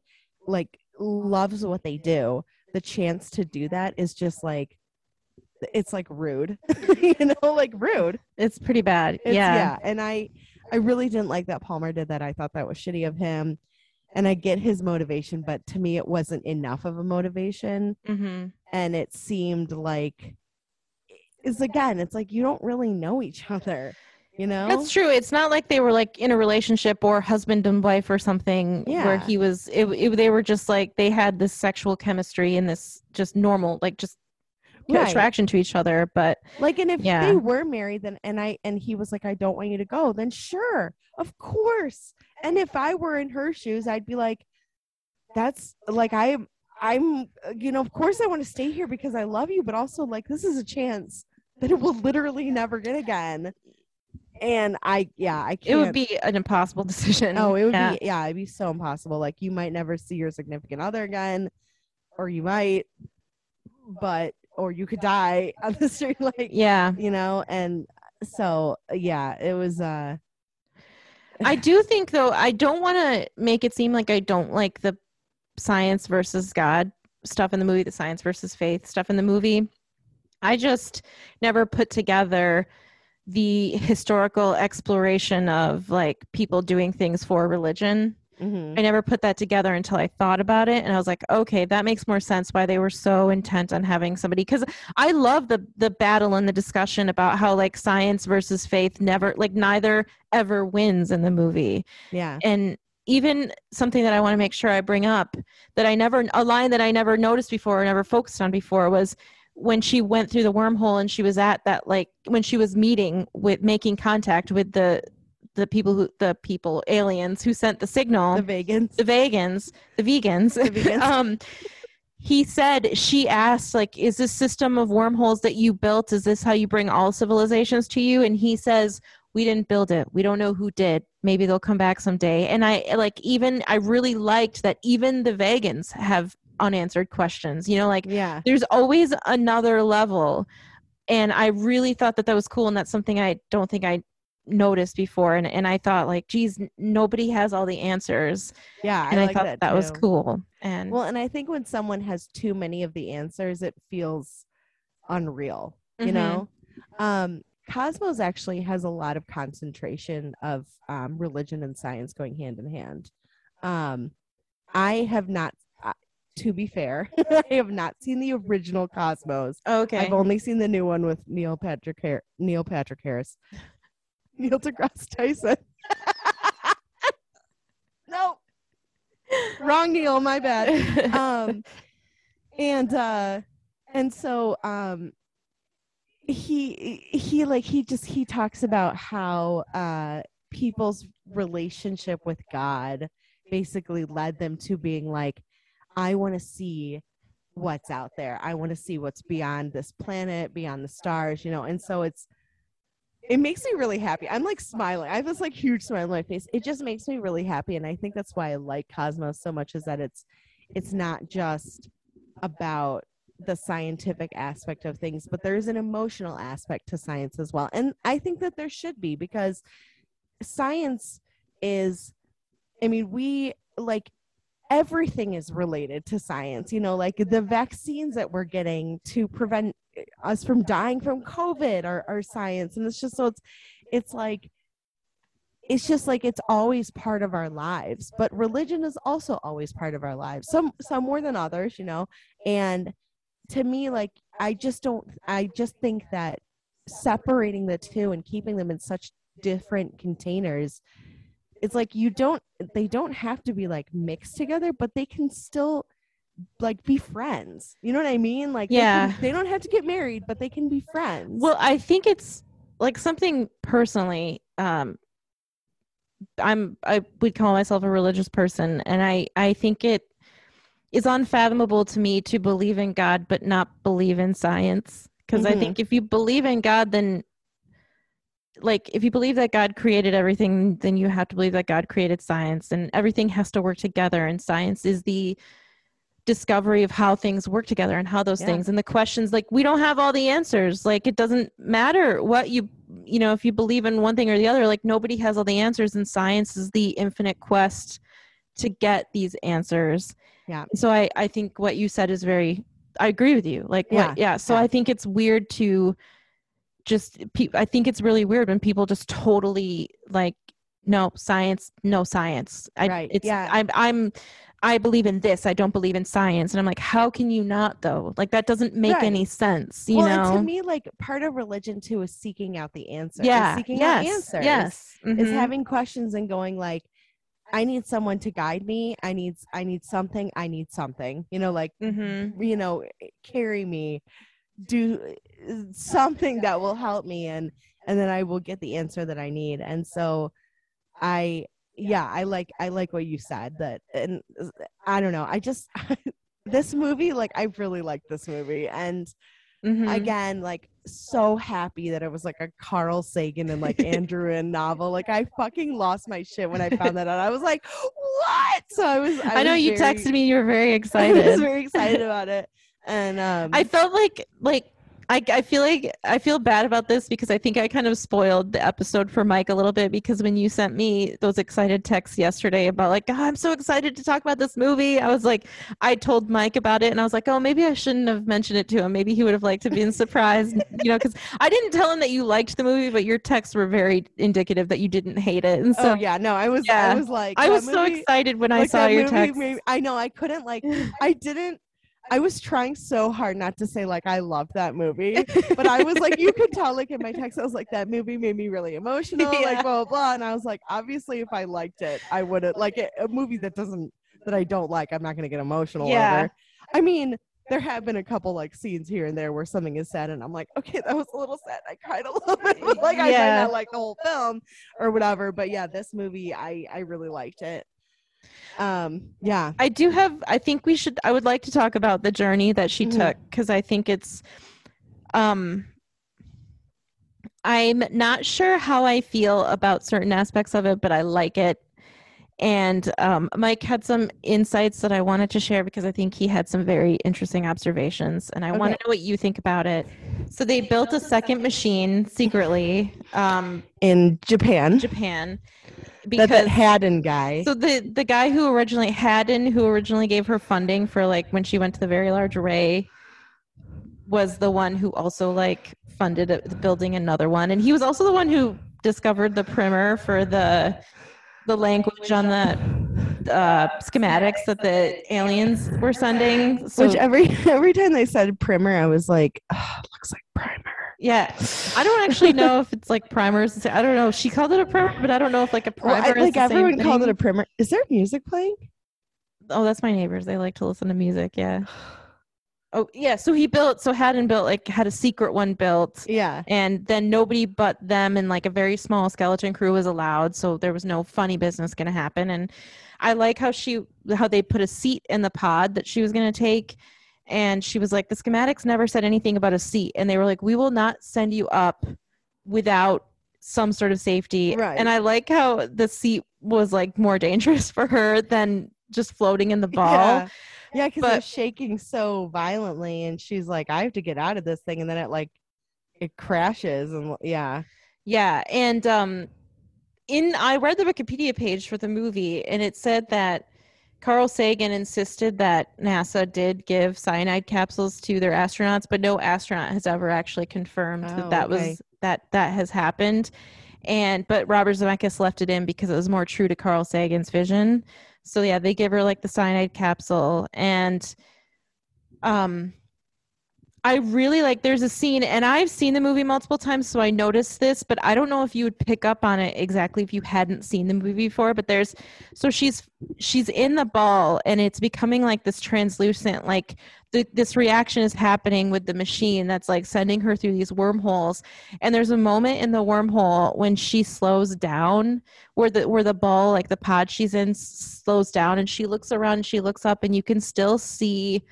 [SPEAKER 2] like loves what they do the chance to do that is just like it's like rude you know like rude.
[SPEAKER 1] It's pretty bad. It's, yeah. yeah
[SPEAKER 2] and i i really didn't like that palmer did that. I thought that was shitty of him and i get his motivation but to me it wasn't enough of a motivation.
[SPEAKER 1] Mm-hmm.
[SPEAKER 2] and it seemed like is again, it's like you don't really know each other. You know?
[SPEAKER 1] That's true. It's not like they were like in a relationship or husband and wife or something yeah. where he was it, it, they were just like they had this sexual chemistry and this just normal like just right. attraction to each other but
[SPEAKER 2] like and if yeah. they were married then and I and he was like I don't want you to go then sure of course and if I were in her shoes I'd be like that's like I'm. I'm you know of course I want to stay here because I love you but also like this is a chance that it will literally never get again. And I, yeah, I can't.
[SPEAKER 1] It would be an impossible decision.
[SPEAKER 2] Oh, it would yeah. be, yeah, it'd be so impossible. Like you might never see your significant other again, or you might, but, or you could die on the street. Like,
[SPEAKER 1] yeah,
[SPEAKER 2] you know, and so, yeah, it was, uh,
[SPEAKER 1] I do think though, I don't want to make it seem like I don't like the science versus God stuff in the movie, the science versus faith stuff in the movie. I just never put together the historical exploration of like people doing things for religion.
[SPEAKER 2] Mhm.
[SPEAKER 1] I never put that together until I thought about it, and I was like, okay, that makes more sense why they were so intent on having somebody. Because I love the the battle and the discussion about how like science versus faith never like neither ever wins in the movie,
[SPEAKER 2] Yeah.
[SPEAKER 1] and even something that I want to make sure I bring up that I never a line that I never noticed before or never focused on before was when she went through the wormhole and she was at that like when she was meeting with making contact with the the people who the people aliens who sent the signal.
[SPEAKER 2] The vegans.
[SPEAKER 1] the vegans. The vegans,
[SPEAKER 2] The vegans.
[SPEAKER 1] um he said she asked like is this system of wormholes that you built is this how you bring all civilizations to you? And he says we didn't build it. We don't know who did. Maybe they'll come back someday. And i like even i really liked that even the vegans have unanswered questions you know like
[SPEAKER 2] yeah.
[SPEAKER 1] there's always another level and i really thought that that was cool and that's something i don't think i noticed before and, and i thought like geez nobody has all the answers
[SPEAKER 2] Yeah.
[SPEAKER 1] and i,
[SPEAKER 2] like
[SPEAKER 1] thought that,
[SPEAKER 2] that,
[SPEAKER 1] was cool and
[SPEAKER 2] Well, and I think when someone has too many of the answers, it feels unreal, you
[SPEAKER 1] Mhm.
[SPEAKER 2] know? Um, Cosmos actually has a lot of concentration of um, religion and science going hand in hand. Um, I have not, to be fair, I have not seen the original Cosmos.
[SPEAKER 1] okay
[SPEAKER 2] I've only seen the new one with Neil Patrick Har- Neil Patrick Harris. Neil deGrasse Tyson. no. Wrong Neil, my bad. Um and uh and so um he he like he just he talks about how uh people's relationship with God basically led them to being like I want to see what's out there. I want to see what's beyond this planet, beyond the stars, you know. And so it's it makes me really happy. I'm like smiling. I have this like huge smile on my face. It just makes me really happy and I think that's why I like Cosmos so much is that it's it's not just about the scientific aspect of things, but there's an emotional aspect to science as well. And I think that there should be because science is I mean, we like everything is related to science. You know, like the vaccines that we're getting to prevent eh, us from dying from COVID are, are science. And it's just so it's it's like it's just like it's always part of our lives. But religion is also always part of our lives. Some some more than others, you know. And to me, like I just don't I just think that separating the two and keeping them in such different containers it's like you don't they don't have to be like mixed together but they can still like be friends you know what i mean like they can-
[SPEAKER 1] Yeah.
[SPEAKER 2] they, don't have to get married but they can be friends
[SPEAKER 1] well i think it's like something personally um i'm i would call myself a religious person and i i think it is unfathomable to me to believe in god but not believe in science because i
[SPEAKER 2] Mhm.
[SPEAKER 1] think if you believe in god then like if you believe that god created everything then you have to believe that god created science and everything has to work together and science is the discovery of how things work together and how those
[SPEAKER 2] Yeah.
[SPEAKER 1] things and the questions like we don't have all the answers like it doesn't matter what you you know if you believe in one thing or the other like nobody has all the answers and science is the infinite quest to get these answers
[SPEAKER 2] Yeah.
[SPEAKER 1] so i i think what you said is very i agree with you like
[SPEAKER 2] Yeah,
[SPEAKER 1] what yeah so
[SPEAKER 2] yeah.
[SPEAKER 1] i think it's weird to just i think it's really weird when people just totally like no science no science i
[SPEAKER 2] Right,
[SPEAKER 1] it's
[SPEAKER 2] yeah.
[SPEAKER 1] i'm i'm i believe in this i don't believe in science and i'm like how can you not though like that doesn't make
[SPEAKER 2] Right.
[SPEAKER 1] any sense you
[SPEAKER 2] well,
[SPEAKER 1] know
[SPEAKER 2] and to me, like part of religion too is seeking out the answer. is
[SPEAKER 1] yeah
[SPEAKER 2] seeking out answers.
[SPEAKER 1] yes
[SPEAKER 2] Is
[SPEAKER 1] mhm.
[SPEAKER 2] having questions and going like, I need someone to guide me. I need I need something. I need something. You know, like
[SPEAKER 1] Mhm.
[SPEAKER 2] you know, carry me, do uh, something that will help me, and and then I will get the answer that I need. And so, I yeah, I like I like what you said that, and I don't know, I just this movie like I really like this movie, and
[SPEAKER 1] Mhm.
[SPEAKER 2] again like so happy that it was like a Carl Sagan and like Ann Druyan novel. Like I fucking lost my shit when I found that out. I was like, what? So I was. I,
[SPEAKER 1] I, know
[SPEAKER 2] was
[SPEAKER 1] you
[SPEAKER 2] very-
[SPEAKER 1] texted me you were very excited.
[SPEAKER 2] I was very excited about it, and um,
[SPEAKER 1] I felt like like I, I feel like I feel bad about this because I think I kind of spoiled the episode for Mike a little bit because when you sent me those excited texts yesterday about like oh, I'm so excited to talk about this movie, I was like I told Mike about it and I was like oh maybe I shouldn't have mentioned it to him. Maybe he would have liked to be surprised, you know, because I didn't tell him that you liked the movie, but your texts were very indicative that you didn't hate it. And so
[SPEAKER 2] oh yeah, no, I was
[SPEAKER 1] Yeah.
[SPEAKER 2] I was like
[SPEAKER 1] I was so excited when I saw your
[SPEAKER 2] movie
[SPEAKER 1] text.
[SPEAKER 2] made- I know I couldn't like I didn't I was trying so hard not to say like I loved that movie, but I was like, you could tell like in my text, I was like, that movie made me really emotional,
[SPEAKER 1] Yeah.
[SPEAKER 2] like blah blah blah, and I was like, obviously, if I liked it, I would have like a, a movie that doesn't that I don't like, I'm not gonna get emotional
[SPEAKER 1] Yeah.
[SPEAKER 2] over. I mean, there have been a couple like scenes here and there where something is said, and I'm like, okay, that was a little sad. I cried a little bit, but like I might not like the whole film or whatever. But yeah, this movie, I I really liked it. Um, yeah.
[SPEAKER 1] I do have. I think we should. I would like to talk about the journey that she
[SPEAKER 2] Mhm.
[SPEAKER 1] took because I think it's. Um. I'm not sure how I feel about certain aspects of it, but I like it. And um, Mike had some insights that I wanted to share because I think he had some very interesting observations, and I want to know what you think about it. So they built a second machine secretly, um,
[SPEAKER 2] in Japan.
[SPEAKER 1] Japan,
[SPEAKER 2] That,
[SPEAKER 1] because
[SPEAKER 2] that Hadden guy.
[SPEAKER 1] so the the guy who originally Hadden, who originally gave her funding for like when she went to the Very Large Array, was the one who also like funded a, building another one, and he was also the one who discovered the primer for the the language on the uh, schematics that the aliens were sending. So
[SPEAKER 2] Which every every time they said primer, I was like, "Ugh, looks like primer.
[SPEAKER 1] Yeah, I don't actually know if it's like primers. I don't know. She called it a primer, but I don't know if like a
[SPEAKER 2] Well,
[SPEAKER 1] primer.
[SPEAKER 2] I,
[SPEAKER 1] is
[SPEAKER 2] like everyone called it a primer. Is there music playing?
[SPEAKER 1] Oh, that's my neighbors. They like to listen to music. Yeah. Oh, yeah. So he built. So Hadden built like had a secret one built,
[SPEAKER 2] Yeah.
[SPEAKER 1] and then nobody but them and like a very small skeleton crew was allowed. So there was no funny business going to happen. And I like how she how they put a seat in the pod that she was going to take. And she was like, the schematics never said anything about a seat. And they were like, we will not send you up without some sort of safety.
[SPEAKER 2] Right.
[SPEAKER 1] And I like how the seat was like more dangerous for her than just floating in the ball.
[SPEAKER 2] Yeah. Yeah, because was shaking so violently, and she's like, "I have to get out of this thing," and then it like it crashes, and yeah,
[SPEAKER 1] Yeah, and um in I read the Wikipedia page for the movie and it said that Carl Sagan insisted that NASA did give cyanide capsules to their astronauts, but no astronaut has ever actually confirmed
[SPEAKER 2] Oh,
[SPEAKER 1] that that
[SPEAKER 2] okay.
[SPEAKER 1] was that that has happened. And but Robert Zemeckis left it in because it was more true to Carl Sagan's vision. So yeah, they give her like the cyanide capsule and um I really like there's a scene and I've seen the movie multiple times so I noticed this but I don't know if you would pick up on it exactly if you hadn't seen the movie before but there's so she's she's in the ball and it's becoming like this translucent like the, this reaction is happening with the machine that's like sending her through these wormholes and there's a moment in the wormhole when she slows down where the where the ball like the pod she's in slows down and she looks around she looks up and you can still see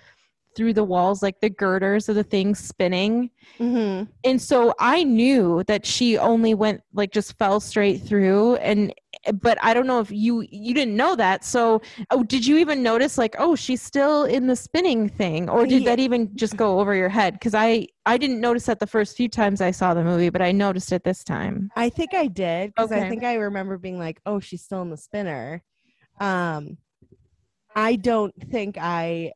[SPEAKER 1] through the walls like the girders of the thing spinning
[SPEAKER 2] mm-hmm.
[SPEAKER 1] and so i knew that she only went like just fell straight through and but i don't know if you you didn't know that so oh did you even notice like oh she's still in the spinning thing or did
[SPEAKER 2] Yeah.
[SPEAKER 1] that even just go over your head because i i didn't notice that the first few times i saw the movie but i noticed it this time
[SPEAKER 2] I think I did because
[SPEAKER 1] Okay.
[SPEAKER 2] I think I remember being like, "Oh, she's still in the spinner." Um, I don't think I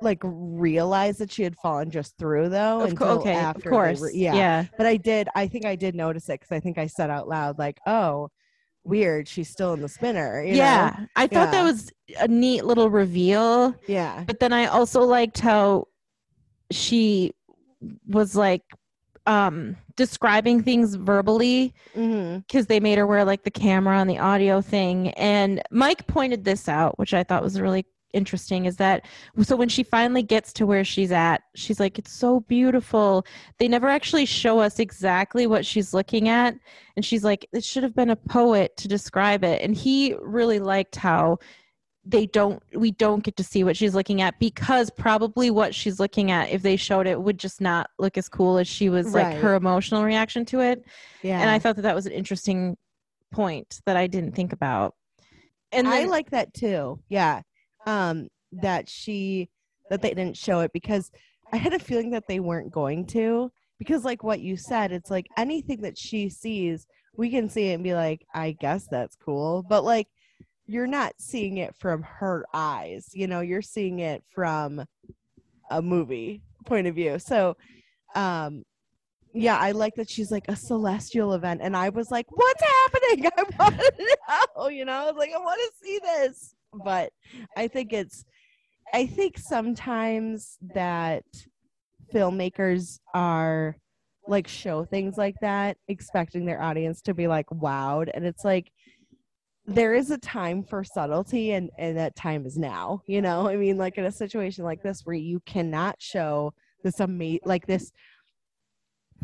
[SPEAKER 2] like realize that she had fallen just through though
[SPEAKER 1] of course okay of course
[SPEAKER 2] were- yeah.
[SPEAKER 1] yeah
[SPEAKER 2] but I did. I think I did notice it because I think I said out loud like, "Oh, weird, she's still in the spinner." you know?
[SPEAKER 1] yeah i thought that was a neat little reveal
[SPEAKER 2] yeah,
[SPEAKER 1] but then I also liked how she was like um describing things verbally
[SPEAKER 2] mm-hmm.
[SPEAKER 1] because they made her wear like the camera and the audio thing and mike pointed this out which i thought was really interesting is that so when she finally gets to where she's at she's like it's so beautiful they never actually show us exactly what she's looking at and she's like it should have been a poet to describe it and he really liked how they don't we don't get to see what she's looking at because probably what she's looking at if they showed it would just not look as cool as she was like her emotional reaction to it
[SPEAKER 2] yeah.
[SPEAKER 1] and I thought that that was an interesting point that I didn't think about. And
[SPEAKER 2] I like that too. Yeah. Um, that she that they didn't show it because I had a feeling that they weren't going to because like what you said, it's like anything that she sees, we can see it and be like, I guess that's cool. But like you're not seeing it from her eyes, you know, you're seeing it from a movie point of view. So um yeah, I like that she's like a celestial event. And I was like, what's happening? I want to know, you know, I was like, I want to see this. But I think it's, I think sometimes that filmmakers are like show things like that, expecting their audience to be like wowed. And it's like, there is a time for subtlety and, and that time is now, you know, I mean, like in a situation like this where you cannot show this amazing, like this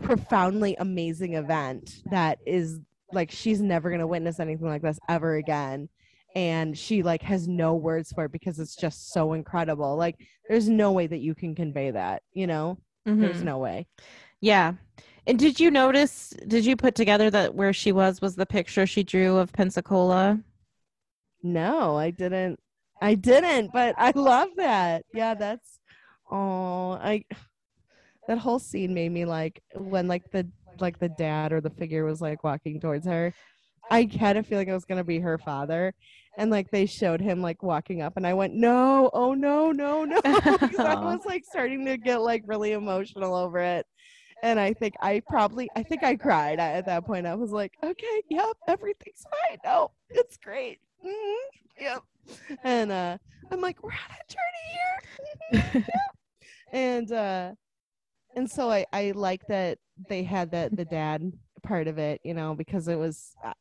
[SPEAKER 2] profoundly amazing event that is like she's never going to witness anything like this ever again and she like has no words for it because it's just so incredible. Like there's no way that you can convey that you know? Mm-hmm. there's no way.
[SPEAKER 1] Yeah. And did you notice did you put together that where she was was the picture she drew of pensacola?
[SPEAKER 2] No i didn't. I didn't but i love that. Yeah that's oh i that whole scene made me like when like the like the dad or the figure was like walking towards her. I had a feeling it was gonna be her father, and like they showed him like walking up, and I went, "No, oh no, no, no!" I was like starting to get like really emotional over it, and I think I probably, I think I cried at that point. I was like, "Okay, yep, everything's fine. No, it's great. Mm-hmm, yep." And uh, I'm like, "We're on a journey here," and uh, and so I I like that they had that the dad part of it, you know, because it was uh,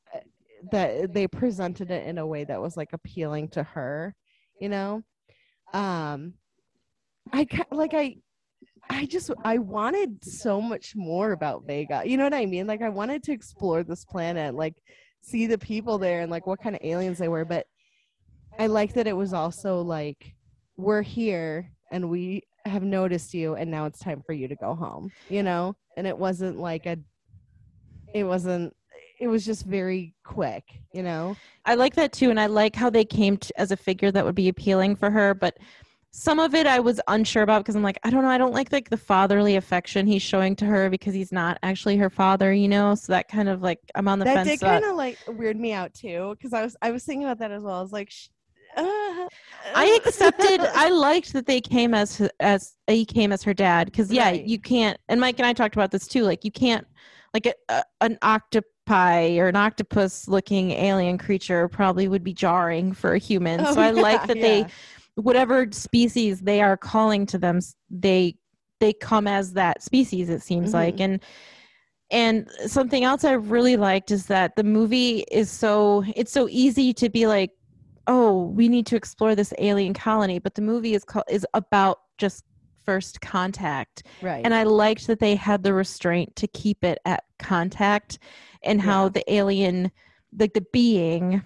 [SPEAKER 2] that they presented it in a way that was like appealing to her, you know. Um, I like I I just I wanted so much more about Vega. You know what I mean? Like I wanted to explore this planet, like see the people there and like what kind of aliens they were, but I like that it was also like we're here and we have noticed you and now it's time for you to go home you know and it wasn't like a it wasn't it was just very quick you know
[SPEAKER 1] i like that too and i like how they came to, as a figure that would be appealing for her but some of it i was unsure about because i'm like i don't know i don't like like the fatherly affection he's showing to her because he's not actually her father you know so that kind of like i'm on the fence.
[SPEAKER 2] that
[SPEAKER 1] fence
[SPEAKER 2] did kind of like weird me out too because i was i was thinking about that as well i was like
[SPEAKER 1] uh, I accepted. I liked that they came as as he came as her dad because yeah, right. you can't. And Mike and I talked about this too. Like you can't like a, a, an octopi or an octopus looking alien creature probably would be jarring for a human. Oh, so I yeah, like that yeah. they whatever species they are calling to them, they they come as that species. It seems mm-hmm. like and. And something else I really liked is that the movie is so it's so easy to be like oh, we need to explore this alien colony, but the movie is called is about just first contact.
[SPEAKER 2] Right.
[SPEAKER 1] And I liked that they had the restraint to keep it at contact and yeah. how the alien like the being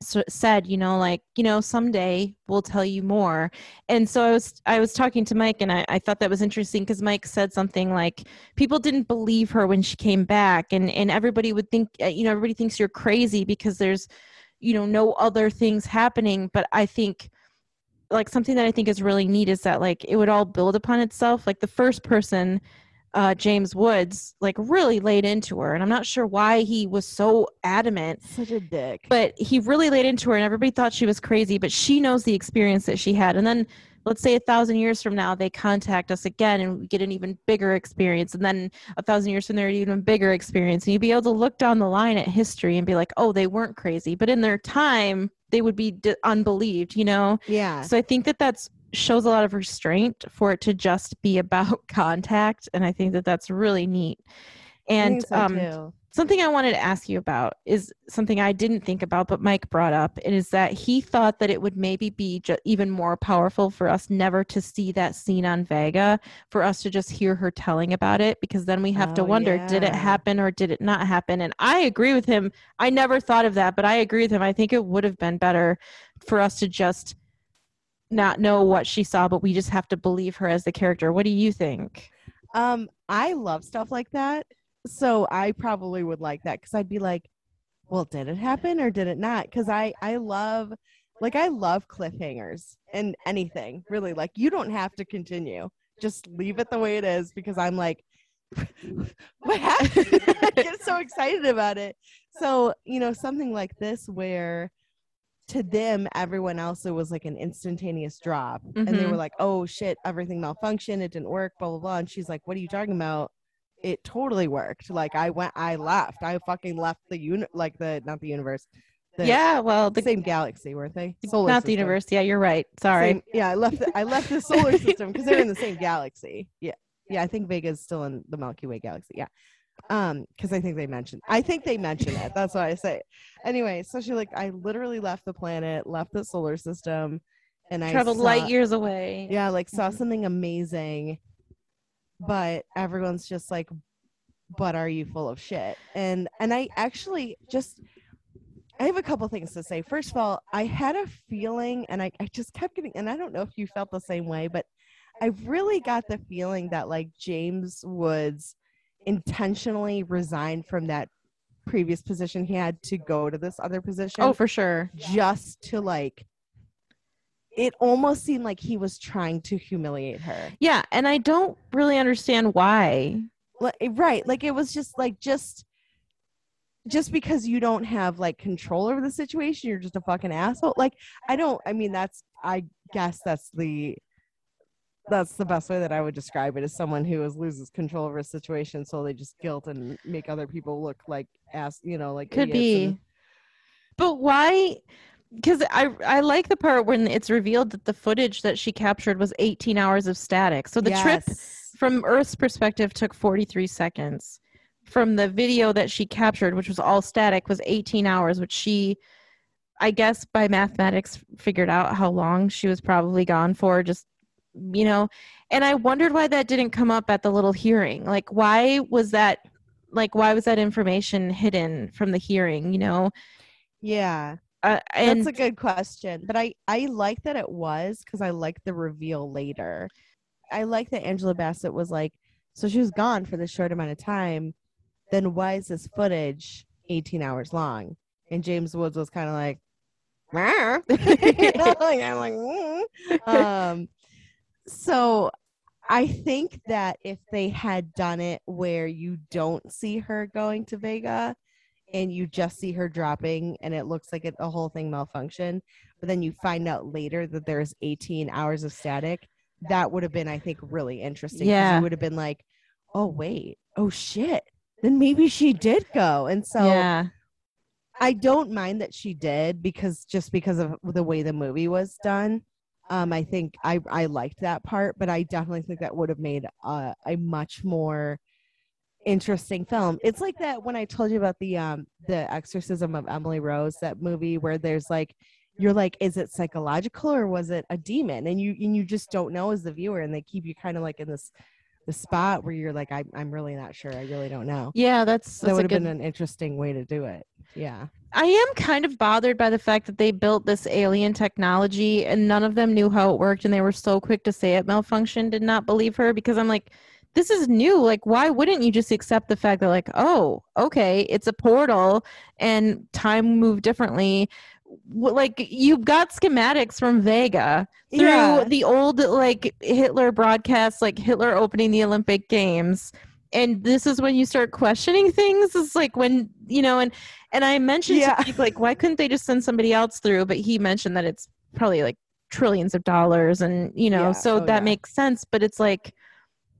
[SPEAKER 1] so said you know like you know someday we'll tell you more and so i was i was talking to mike and i, I thought that was interesting because mike said something like people didn't believe her when she came back and and everybody would think uh, you know everybody thinks you're crazy because there's you know no other things happening but i think like something that i think is really neat is that like it would all build upon itself like the first person uh, James Woods like really laid into her, and I'm not sure why he was so adamant.
[SPEAKER 2] Such a dick.
[SPEAKER 1] But he really laid into her, and everybody thought she was crazy. But she knows the experience that she had, and then let's say a thousand years from now they contact us again and we get an even bigger experience. And then a thousand years from there an even bigger experience. And you'd be able to look down the line at history and be like oh they weren't crazy. But in their time they would be d- unbelieved you know?
[SPEAKER 2] Yeah.
[SPEAKER 1] So i think that that's shows a lot of restraint for it to just be about contact. And i think that that's really neat. And so um, something I wanted to ask you about is something I didn't think about, but Mike brought up. It is that he thought that it would maybe be ju- even more powerful for us never to see that scene on Vega, for us to just hear her telling about it, because then we have oh, to wonder yeah. did it happen or did it not happen? And I agree with him. I never thought of that, but I agree with him. I think it would have been better for us to just not know what she saw, but we just have to believe her as the character. What do you think?
[SPEAKER 2] Um, I love stuff like that so I probably would like that because I'd be like, well, did it happen or did it not? Because I I love like I love cliffhangers and anything really. Like you don't have to continue. just leave it the way it is because I'm like, what happened? I get so excited about it. So, you know, something like this where to them, everyone else, it was like an instantaneous drop. And they were mm-hmm. like, oh shit, everything malfunctioned. It didn't work, blah, blah, blah. And she's like, what are you talking about? It totally worked. Like, I went, I left. I fucking left the uni, like the, not the universe. The
[SPEAKER 1] yeah, well, the,
[SPEAKER 2] same galaxy, weren't they?
[SPEAKER 1] not the universe. Yeah, you're right. Sorry.
[SPEAKER 2] Same- yeah, I left. The, I left the solar system because they're in the same galaxy. Yeah, yeah. I think Vega's still in the Milky Way galaxy. Yeah, um, because I think they mentioned. I think they mentioned it. That's why I say. Anyway, so she like, I literally left the planet, left the solar system, and I
[SPEAKER 1] Traveled
[SPEAKER 2] saw-
[SPEAKER 1] light years away.
[SPEAKER 2] Yeah, like saw
[SPEAKER 1] Mhm.
[SPEAKER 2] something amazing, but everyone's just like, "But are you full of shit?" And and I actually just. I have a couple things to say. First of all, I had a feeling, and I, I just kept getting, and I don't know if you felt the same way, but I really got the feeling that like James Woods intentionally resigned from that previous position he had to go to this other position
[SPEAKER 1] Oh, for sure.
[SPEAKER 2] just to like it almost seemed like he was trying to humiliate her
[SPEAKER 1] Yeah, and I don't really understand why.
[SPEAKER 2] like, eh, right like it was just like just just because you don't have like control over the situation you're just a fucking asshole like i don't i mean that's i guess that's the that's the best way that i would describe it as someone who is loses control over a situation so they just guilt and make other people look like ass you know like
[SPEAKER 1] Could be.
[SPEAKER 2] and-
[SPEAKER 1] But why? Because I I like the part when it's revealed that the footage that she captured was 18 hours of static. So the trip from Earth's perspective took 43 seconds. From the video that she captured, which was all static, was 18 hours, which she, I guess, by mathematics, figured out how long she was probably gone for. Just you know, and I wondered why that didn't come up at the little hearing. Like, why was that? Like, why was that information hidden from the hearing? You know,
[SPEAKER 2] yeah
[SPEAKER 1] uh, and
[SPEAKER 2] That's a good question, but I I like that it was because I like the reveal later. I like that Angela Bassett was like, so she was gone for this short amount of time. Then why is this footage 18 hours long? And James Woods was kind of like, "Meow." You know, like, I'm like, "Mm." um, so I think that if they had done it where you don't see her going to Vega and you just see her dropping and it looks like it, the whole thing malfunction but then you find out later that there's 18 hours of static, that would have been, I think, really interesting.
[SPEAKER 1] Yeah.
[SPEAKER 2] You would have been like, oh, wait, oh, shit. Then maybe she did go. And so
[SPEAKER 1] yeah,
[SPEAKER 2] I don't mind that she did because just because of the way the movie was done. Um, I think I, I liked that part, but I definitely think that would have made a, a much more interesting film. It's like that when I told you about the um the exorcism of Emily Rose, that movie where there's like you're like, is it psychological or was it a demon? And you and you just don't know as the viewer, and they keep you kind of like in this the spot where you're like, I, I'm really not sure. I really don't know.
[SPEAKER 1] yeah. That's,
[SPEAKER 2] that
[SPEAKER 1] that's
[SPEAKER 2] would have
[SPEAKER 1] good
[SPEAKER 2] been an interesting way to do it. Yeah.
[SPEAKER 1] I am kind of bothered by the fact that they built this alien technology and none of them knew how it worked and they were so quick to say it malfunctioned, did not believe her because I'm like, this is new. Like, why wouldn't you just accept the fact that, like, oh, okay, it's a portal and time moved differently? Like, you've got schematics from Vega through
[SPEAKER 2] Yeah.
[SPEAKER 1] the old, like, Hitler broadcasts, like Hitler opening the Olympic Games. And this is when you start questioning things. It's like when, you know, and and I mentioned
[SPEAKER 2] Yeah.
[SPEAKER 1] to Jake, like, why couldn't they just send somebody else through? But he mentioned that it's probably like trillions of dollars, and you know,
[SPEAKER 2] Yeah.
[SPEAKER 1] so
[SPEAKER 2] Oh,
[SPEAKER 1] that makes sense. But it's like,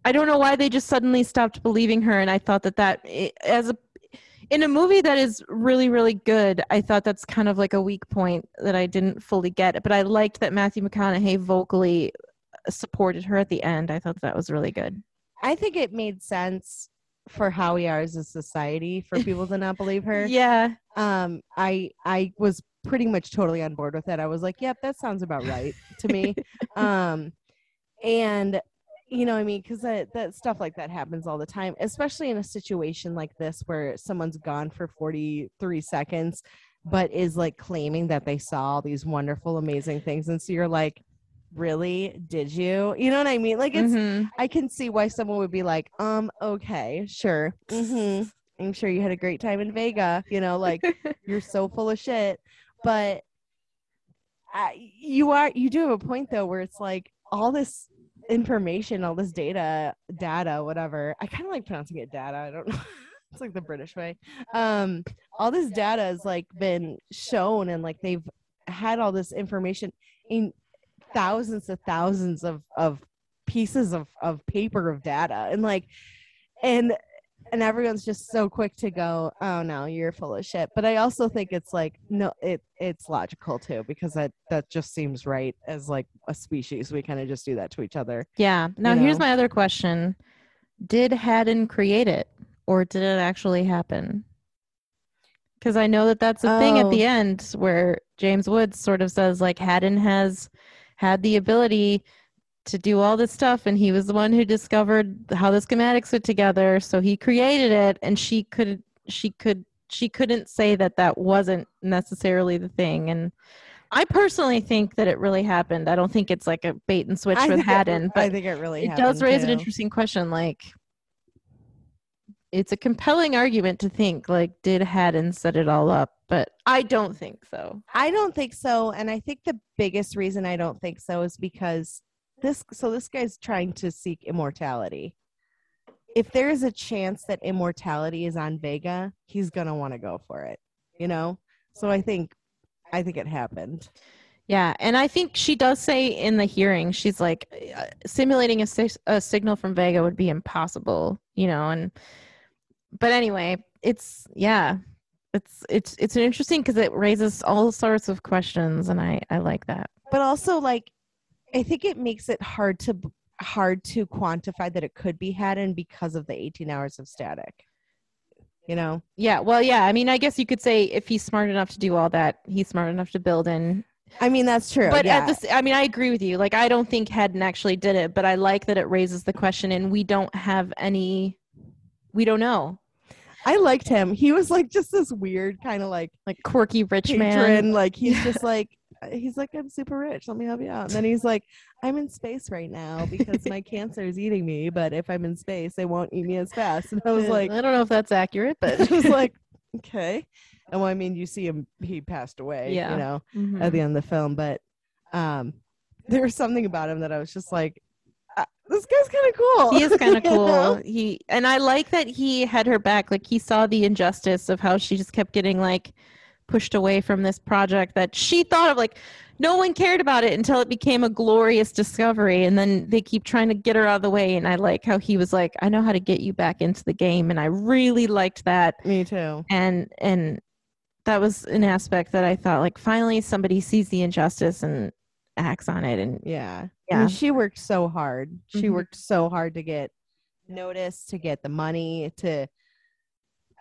[SPEAKER 1] I don't know why they just suddenly stopped believing her, and I thought that that as a in a movie that is really really good, I thought that's kind of like a weak point that I didn't fully get. But I liked that Matthew McConaughey vocally supported her at the end. I thought that was really good.
[SPEAKER 2] I think it made sense for how we are as a society for people to not believe her.
[SPEAKER 1] Yeah,
[SPEAKER 2] Um, I I was pretty much totally on board with it. I was like, yep, that sounds about right to me. um, and you know, what I mean, because that, that stuff like that happens all the time, especially in a situation like this where someone's gone for 43 seconds, but is like claiming that they saw all these wonderful, amazing things. And so you're like, really? Did you? You know what I mean? Like, it's,
[SPEAKER 1] Mhm.
[SPEAKER 2] I can see why someone would be like, um, okay, sure. hmm I'm sure you had a great time in Vega. You know, like you're so full of shit. But I, you are, you do have a point though, where it's like all this, information, all this data, data, whatever. I kind of like pronouncing it data. I don't know. it's like the British way. Um, all this data has like been shown and like they've had all this information in thousands of thousands of of pieces of of paper of data and like and and everyone's just so quick to go oh no you're full of shit but i also think it's like no it it's logical too because that that just seems right as like a species we kind of just do that to each other
[SPEAKER 1] Yeah. Now
[SPEAKER 2] You
[SPEAKER 1] here's my other question. Did Hadden create it or did it actually happen? Because I know that that's a thing at oh. the
[SPEAKER 2] Oh.
[SPEAKER 1] end where James Woods sort of says like Hadden has had the ability to do all this stuff and he was the one who discovered how the schematics fit together so he created it and she could she could she couldn't say that that wasn't necessarily the thing and I personally think that it really happened. I don't think it's like a bait and switch
[SPEAKER 2] I
[SPEAKER 1] with
[SPEAKER 2] it-
[SPEAKER 1] Hadden, but
[SPEAKER 2] i think it really
[SPEAKER 1] it does raise an interesting question like it's a compelling argument to think like did hadden set it all up but i don't think so
[SPEAKER 2] I don't think so. And I think the biggest reason I don't think so is because this so this guy's trying to seek immortality. If there is a chance that immortality is on Vega, he's gonna want to go for it. You know? So I think I think it happened.
[SPEAKER 1] yeah and i think she does say in the hearing she's like uh, simulating a, a signal from vega would be impossible you know and but anyway it's yeah it's it's it's an interesting because it raises all sorts of questions and i i like that
[SPEAKER 2] But also like I think it makes it hard to hard to quantify that it could be Hadden because of the 18 hours of static. You know?
[SPEAKER 1] yeah well yeah i mean i guess you could say if he's smart enough to do all that he's smart enough to build in
[SPEAKER 2] I mean that's true.
[SPEAKER 1] but
[SPEAKER 2] yeah.
[SPEAKER 1] at this i mean i agree with you like i don't think Hadden actually did it but i like that it raises the question and we don't have any we don't know
[SPEAKER 2] I liked him. He was like just this weird kind of like
[SPEAKER 1] like quirky rich
[SPEAKER 2] patron.
[SPEAKER 1] man
[SPEAKER 2] Like he's just like he's like I'm super rich. Let me help you out. And then he's like I'm in space right now because my cancer is eating me. But if I'm in space, they won't eat me as fast. And I was like,
[SPEAKER 1] i don't know if that's accurate but
[SPEAKER 2] I was like, okay. And well, I mean, you see him. He passed away.
[SPEAKER 1] Yeah.
[SPEAKER 2] You know,
[SPEAKER 1] Mhm.
[SPEAKER 2] at the end of the film. But um, there was something about him that I was just like, uh, this guy's kind of cool.
[SPEAKER 1] he is kind of cool
[SPEAKER 2] know?
[SPEAKER 1] he and i like that he had her back like he saw the injustice of how she just kept getting like pushed away from this project that she thought of like no one cared about it until it became a glorious discovery and then they keep trying to get her out of the way and i like how he was like i know how to get you back into the game and i really liked that
[SPEAKER 2] Me too.
[SPEAKER 1] and and that was an aspect that i thought like finally somebody sees the injustice and acts on it and
[SPEAKER 2] Yeah. I
[SPEAKER 1] Yeah.
[SPEAKER 2] mean, she worked so hard. She
[SPEAKER 1] Mhm.
[SPEAKER 2] worked so hard to get notice, to get the money, to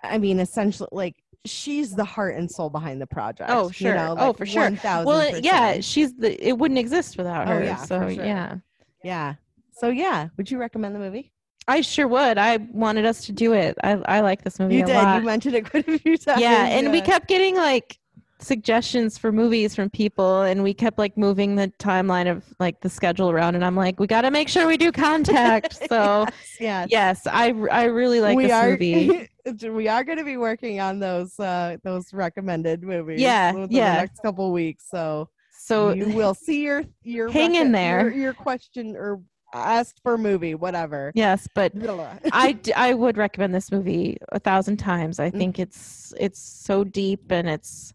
[SPEAKER 2] I mean, essentially like she's the heart and soul behind the project.
[SPEAKER 1] Oh,
[SPEAKER 2] you
[SPEAKER 1] sure.
[SPEAKER 2] know,
[SPEAKER 1] Oh, for sure.
[SPEAKER 2] 1000%.
[SPEAKER 1] well it- yeah she's the it wouldn't exist without
[SPEAKER 2] Oh,
[SPEAKER 1] her
[SPEAKER 2] yeah,
[SPEAKER 1] so
[SPEAKER 2] sure.
[SPEAKER 1] yeah
[SPEAKER 2] Yeah. So yeah, would you recommend the movie?
[SPEAKER 1] i sure would i wanted us to do it i i like this movie
[SPEAKER 2] You
[SPEAKER 1] a
[SPEAKER 2] did.
[SPEAKER 1] lot
[SPEAKER 2] You mentioned it quite a few times.
[SPEAKER 1] yeah and we kept getting like suggestions for movies from people and we kept like moving the timeline of like the schedule around and i'm like we got to make sure we do contact so
[SPEAKER 2] yes.
[SPEAKER 1] yes i i really like
[SPEAKER 2] we
[SPEAKER 1] this
[SPEAKER 2] are
[SPEAKER 1] movie
[SPEAKER 2] we are going to be working on those uh those recommended movies
[SPEAKER 1] Yeah, yeah.
[SPEAKER 2] the next couple weeks so
[SPEAKER 1] so
[SPEAKER 2] you will see your your
[SPEAKER 1] Hang in there.
[SPEAKER 2] your, your question or asked for movie whatever
[SPEAKER 1] yes but. I, d- I would recommend this movie a thousand times. I
[SPEAKER 2] Mm.
[SPEAKER 1] think it's it's so deep and it's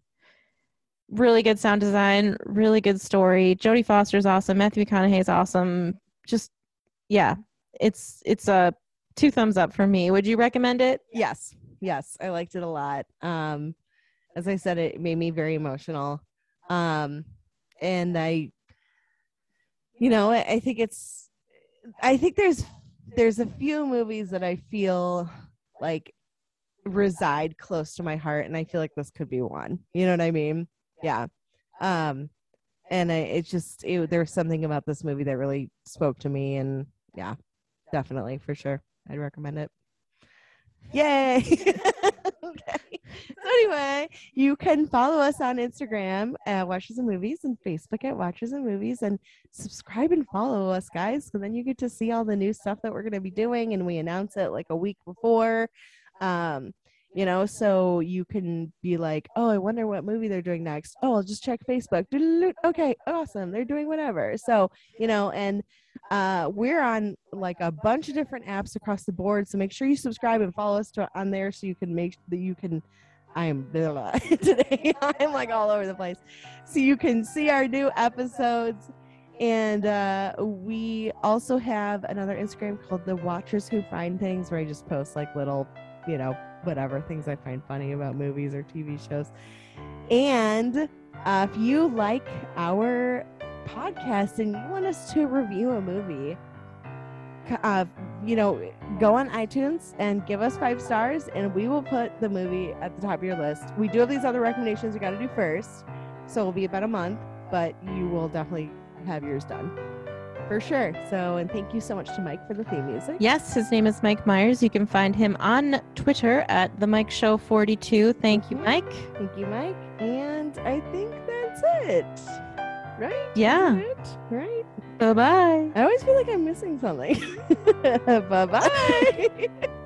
[SPEAKER 1] really good sound design, really good story. Jodie Foster's awesome. Matthew McConaughey is awesome. Just yeah, it's it's a two thumbs up for me. Would you recommend it?
[SPEAKER 2] yes yes i liked it a lot um as i said it made me very emotional um and i you know I think it's i think there's there's a few movies that i feel like reside close to my heart and i feel like this could be one you know what i mean yeah um and I, it's just it, there's something about this movie that really spoke to me and yeah definitely for sure i'd recommend it Yay! okay. So anyway, you can follow us on Instagram at Watches and Movies and Facebook at Watches and Movies and subscribe and follow us, guys. So then you get to see all the new stuff that we're going to be doing and we announce it like a week before. Um, you know so you can be like oh i wonder what movie they're doing next. Oh i'll just check facebook. Okay awesome. They're doing whatever. So you know and uh, we're on like a bunch of different apps across the board so make sure you subscribe and follow us to, on there so you can make that you can i am today i'm like all over the place. So you can see our new episodes and uh, we also have another instagram called the watchers who find things where i just post like little you know whatever things I find funny about movies or TV shows. And uh, if you like our podcast and you want us to review a movie, uh, you know, go on iTunes and give us five stars, and we will put the movie at the top of your list. We do have these other recommendations we got to do first, so it'll be about a month, but you will definitely have yours done. For sure. So, and thank you so much to Mike for the theme music.
[SPEAKER 1] Yes, his name is Mike Myers. You can find him on Twitter at the Mike Show 42. Thank you, mm-hmm. Mike.
[SPEAKER 2] Thank you, Mike. And I think that's it. Right?
[SPEAKER 1] Yeah.
[SPEAKER 2] Right?
[SPEAKER 1] Bye bye.
[SPEAKER 2] I always feel like I'm missing something. bye bye.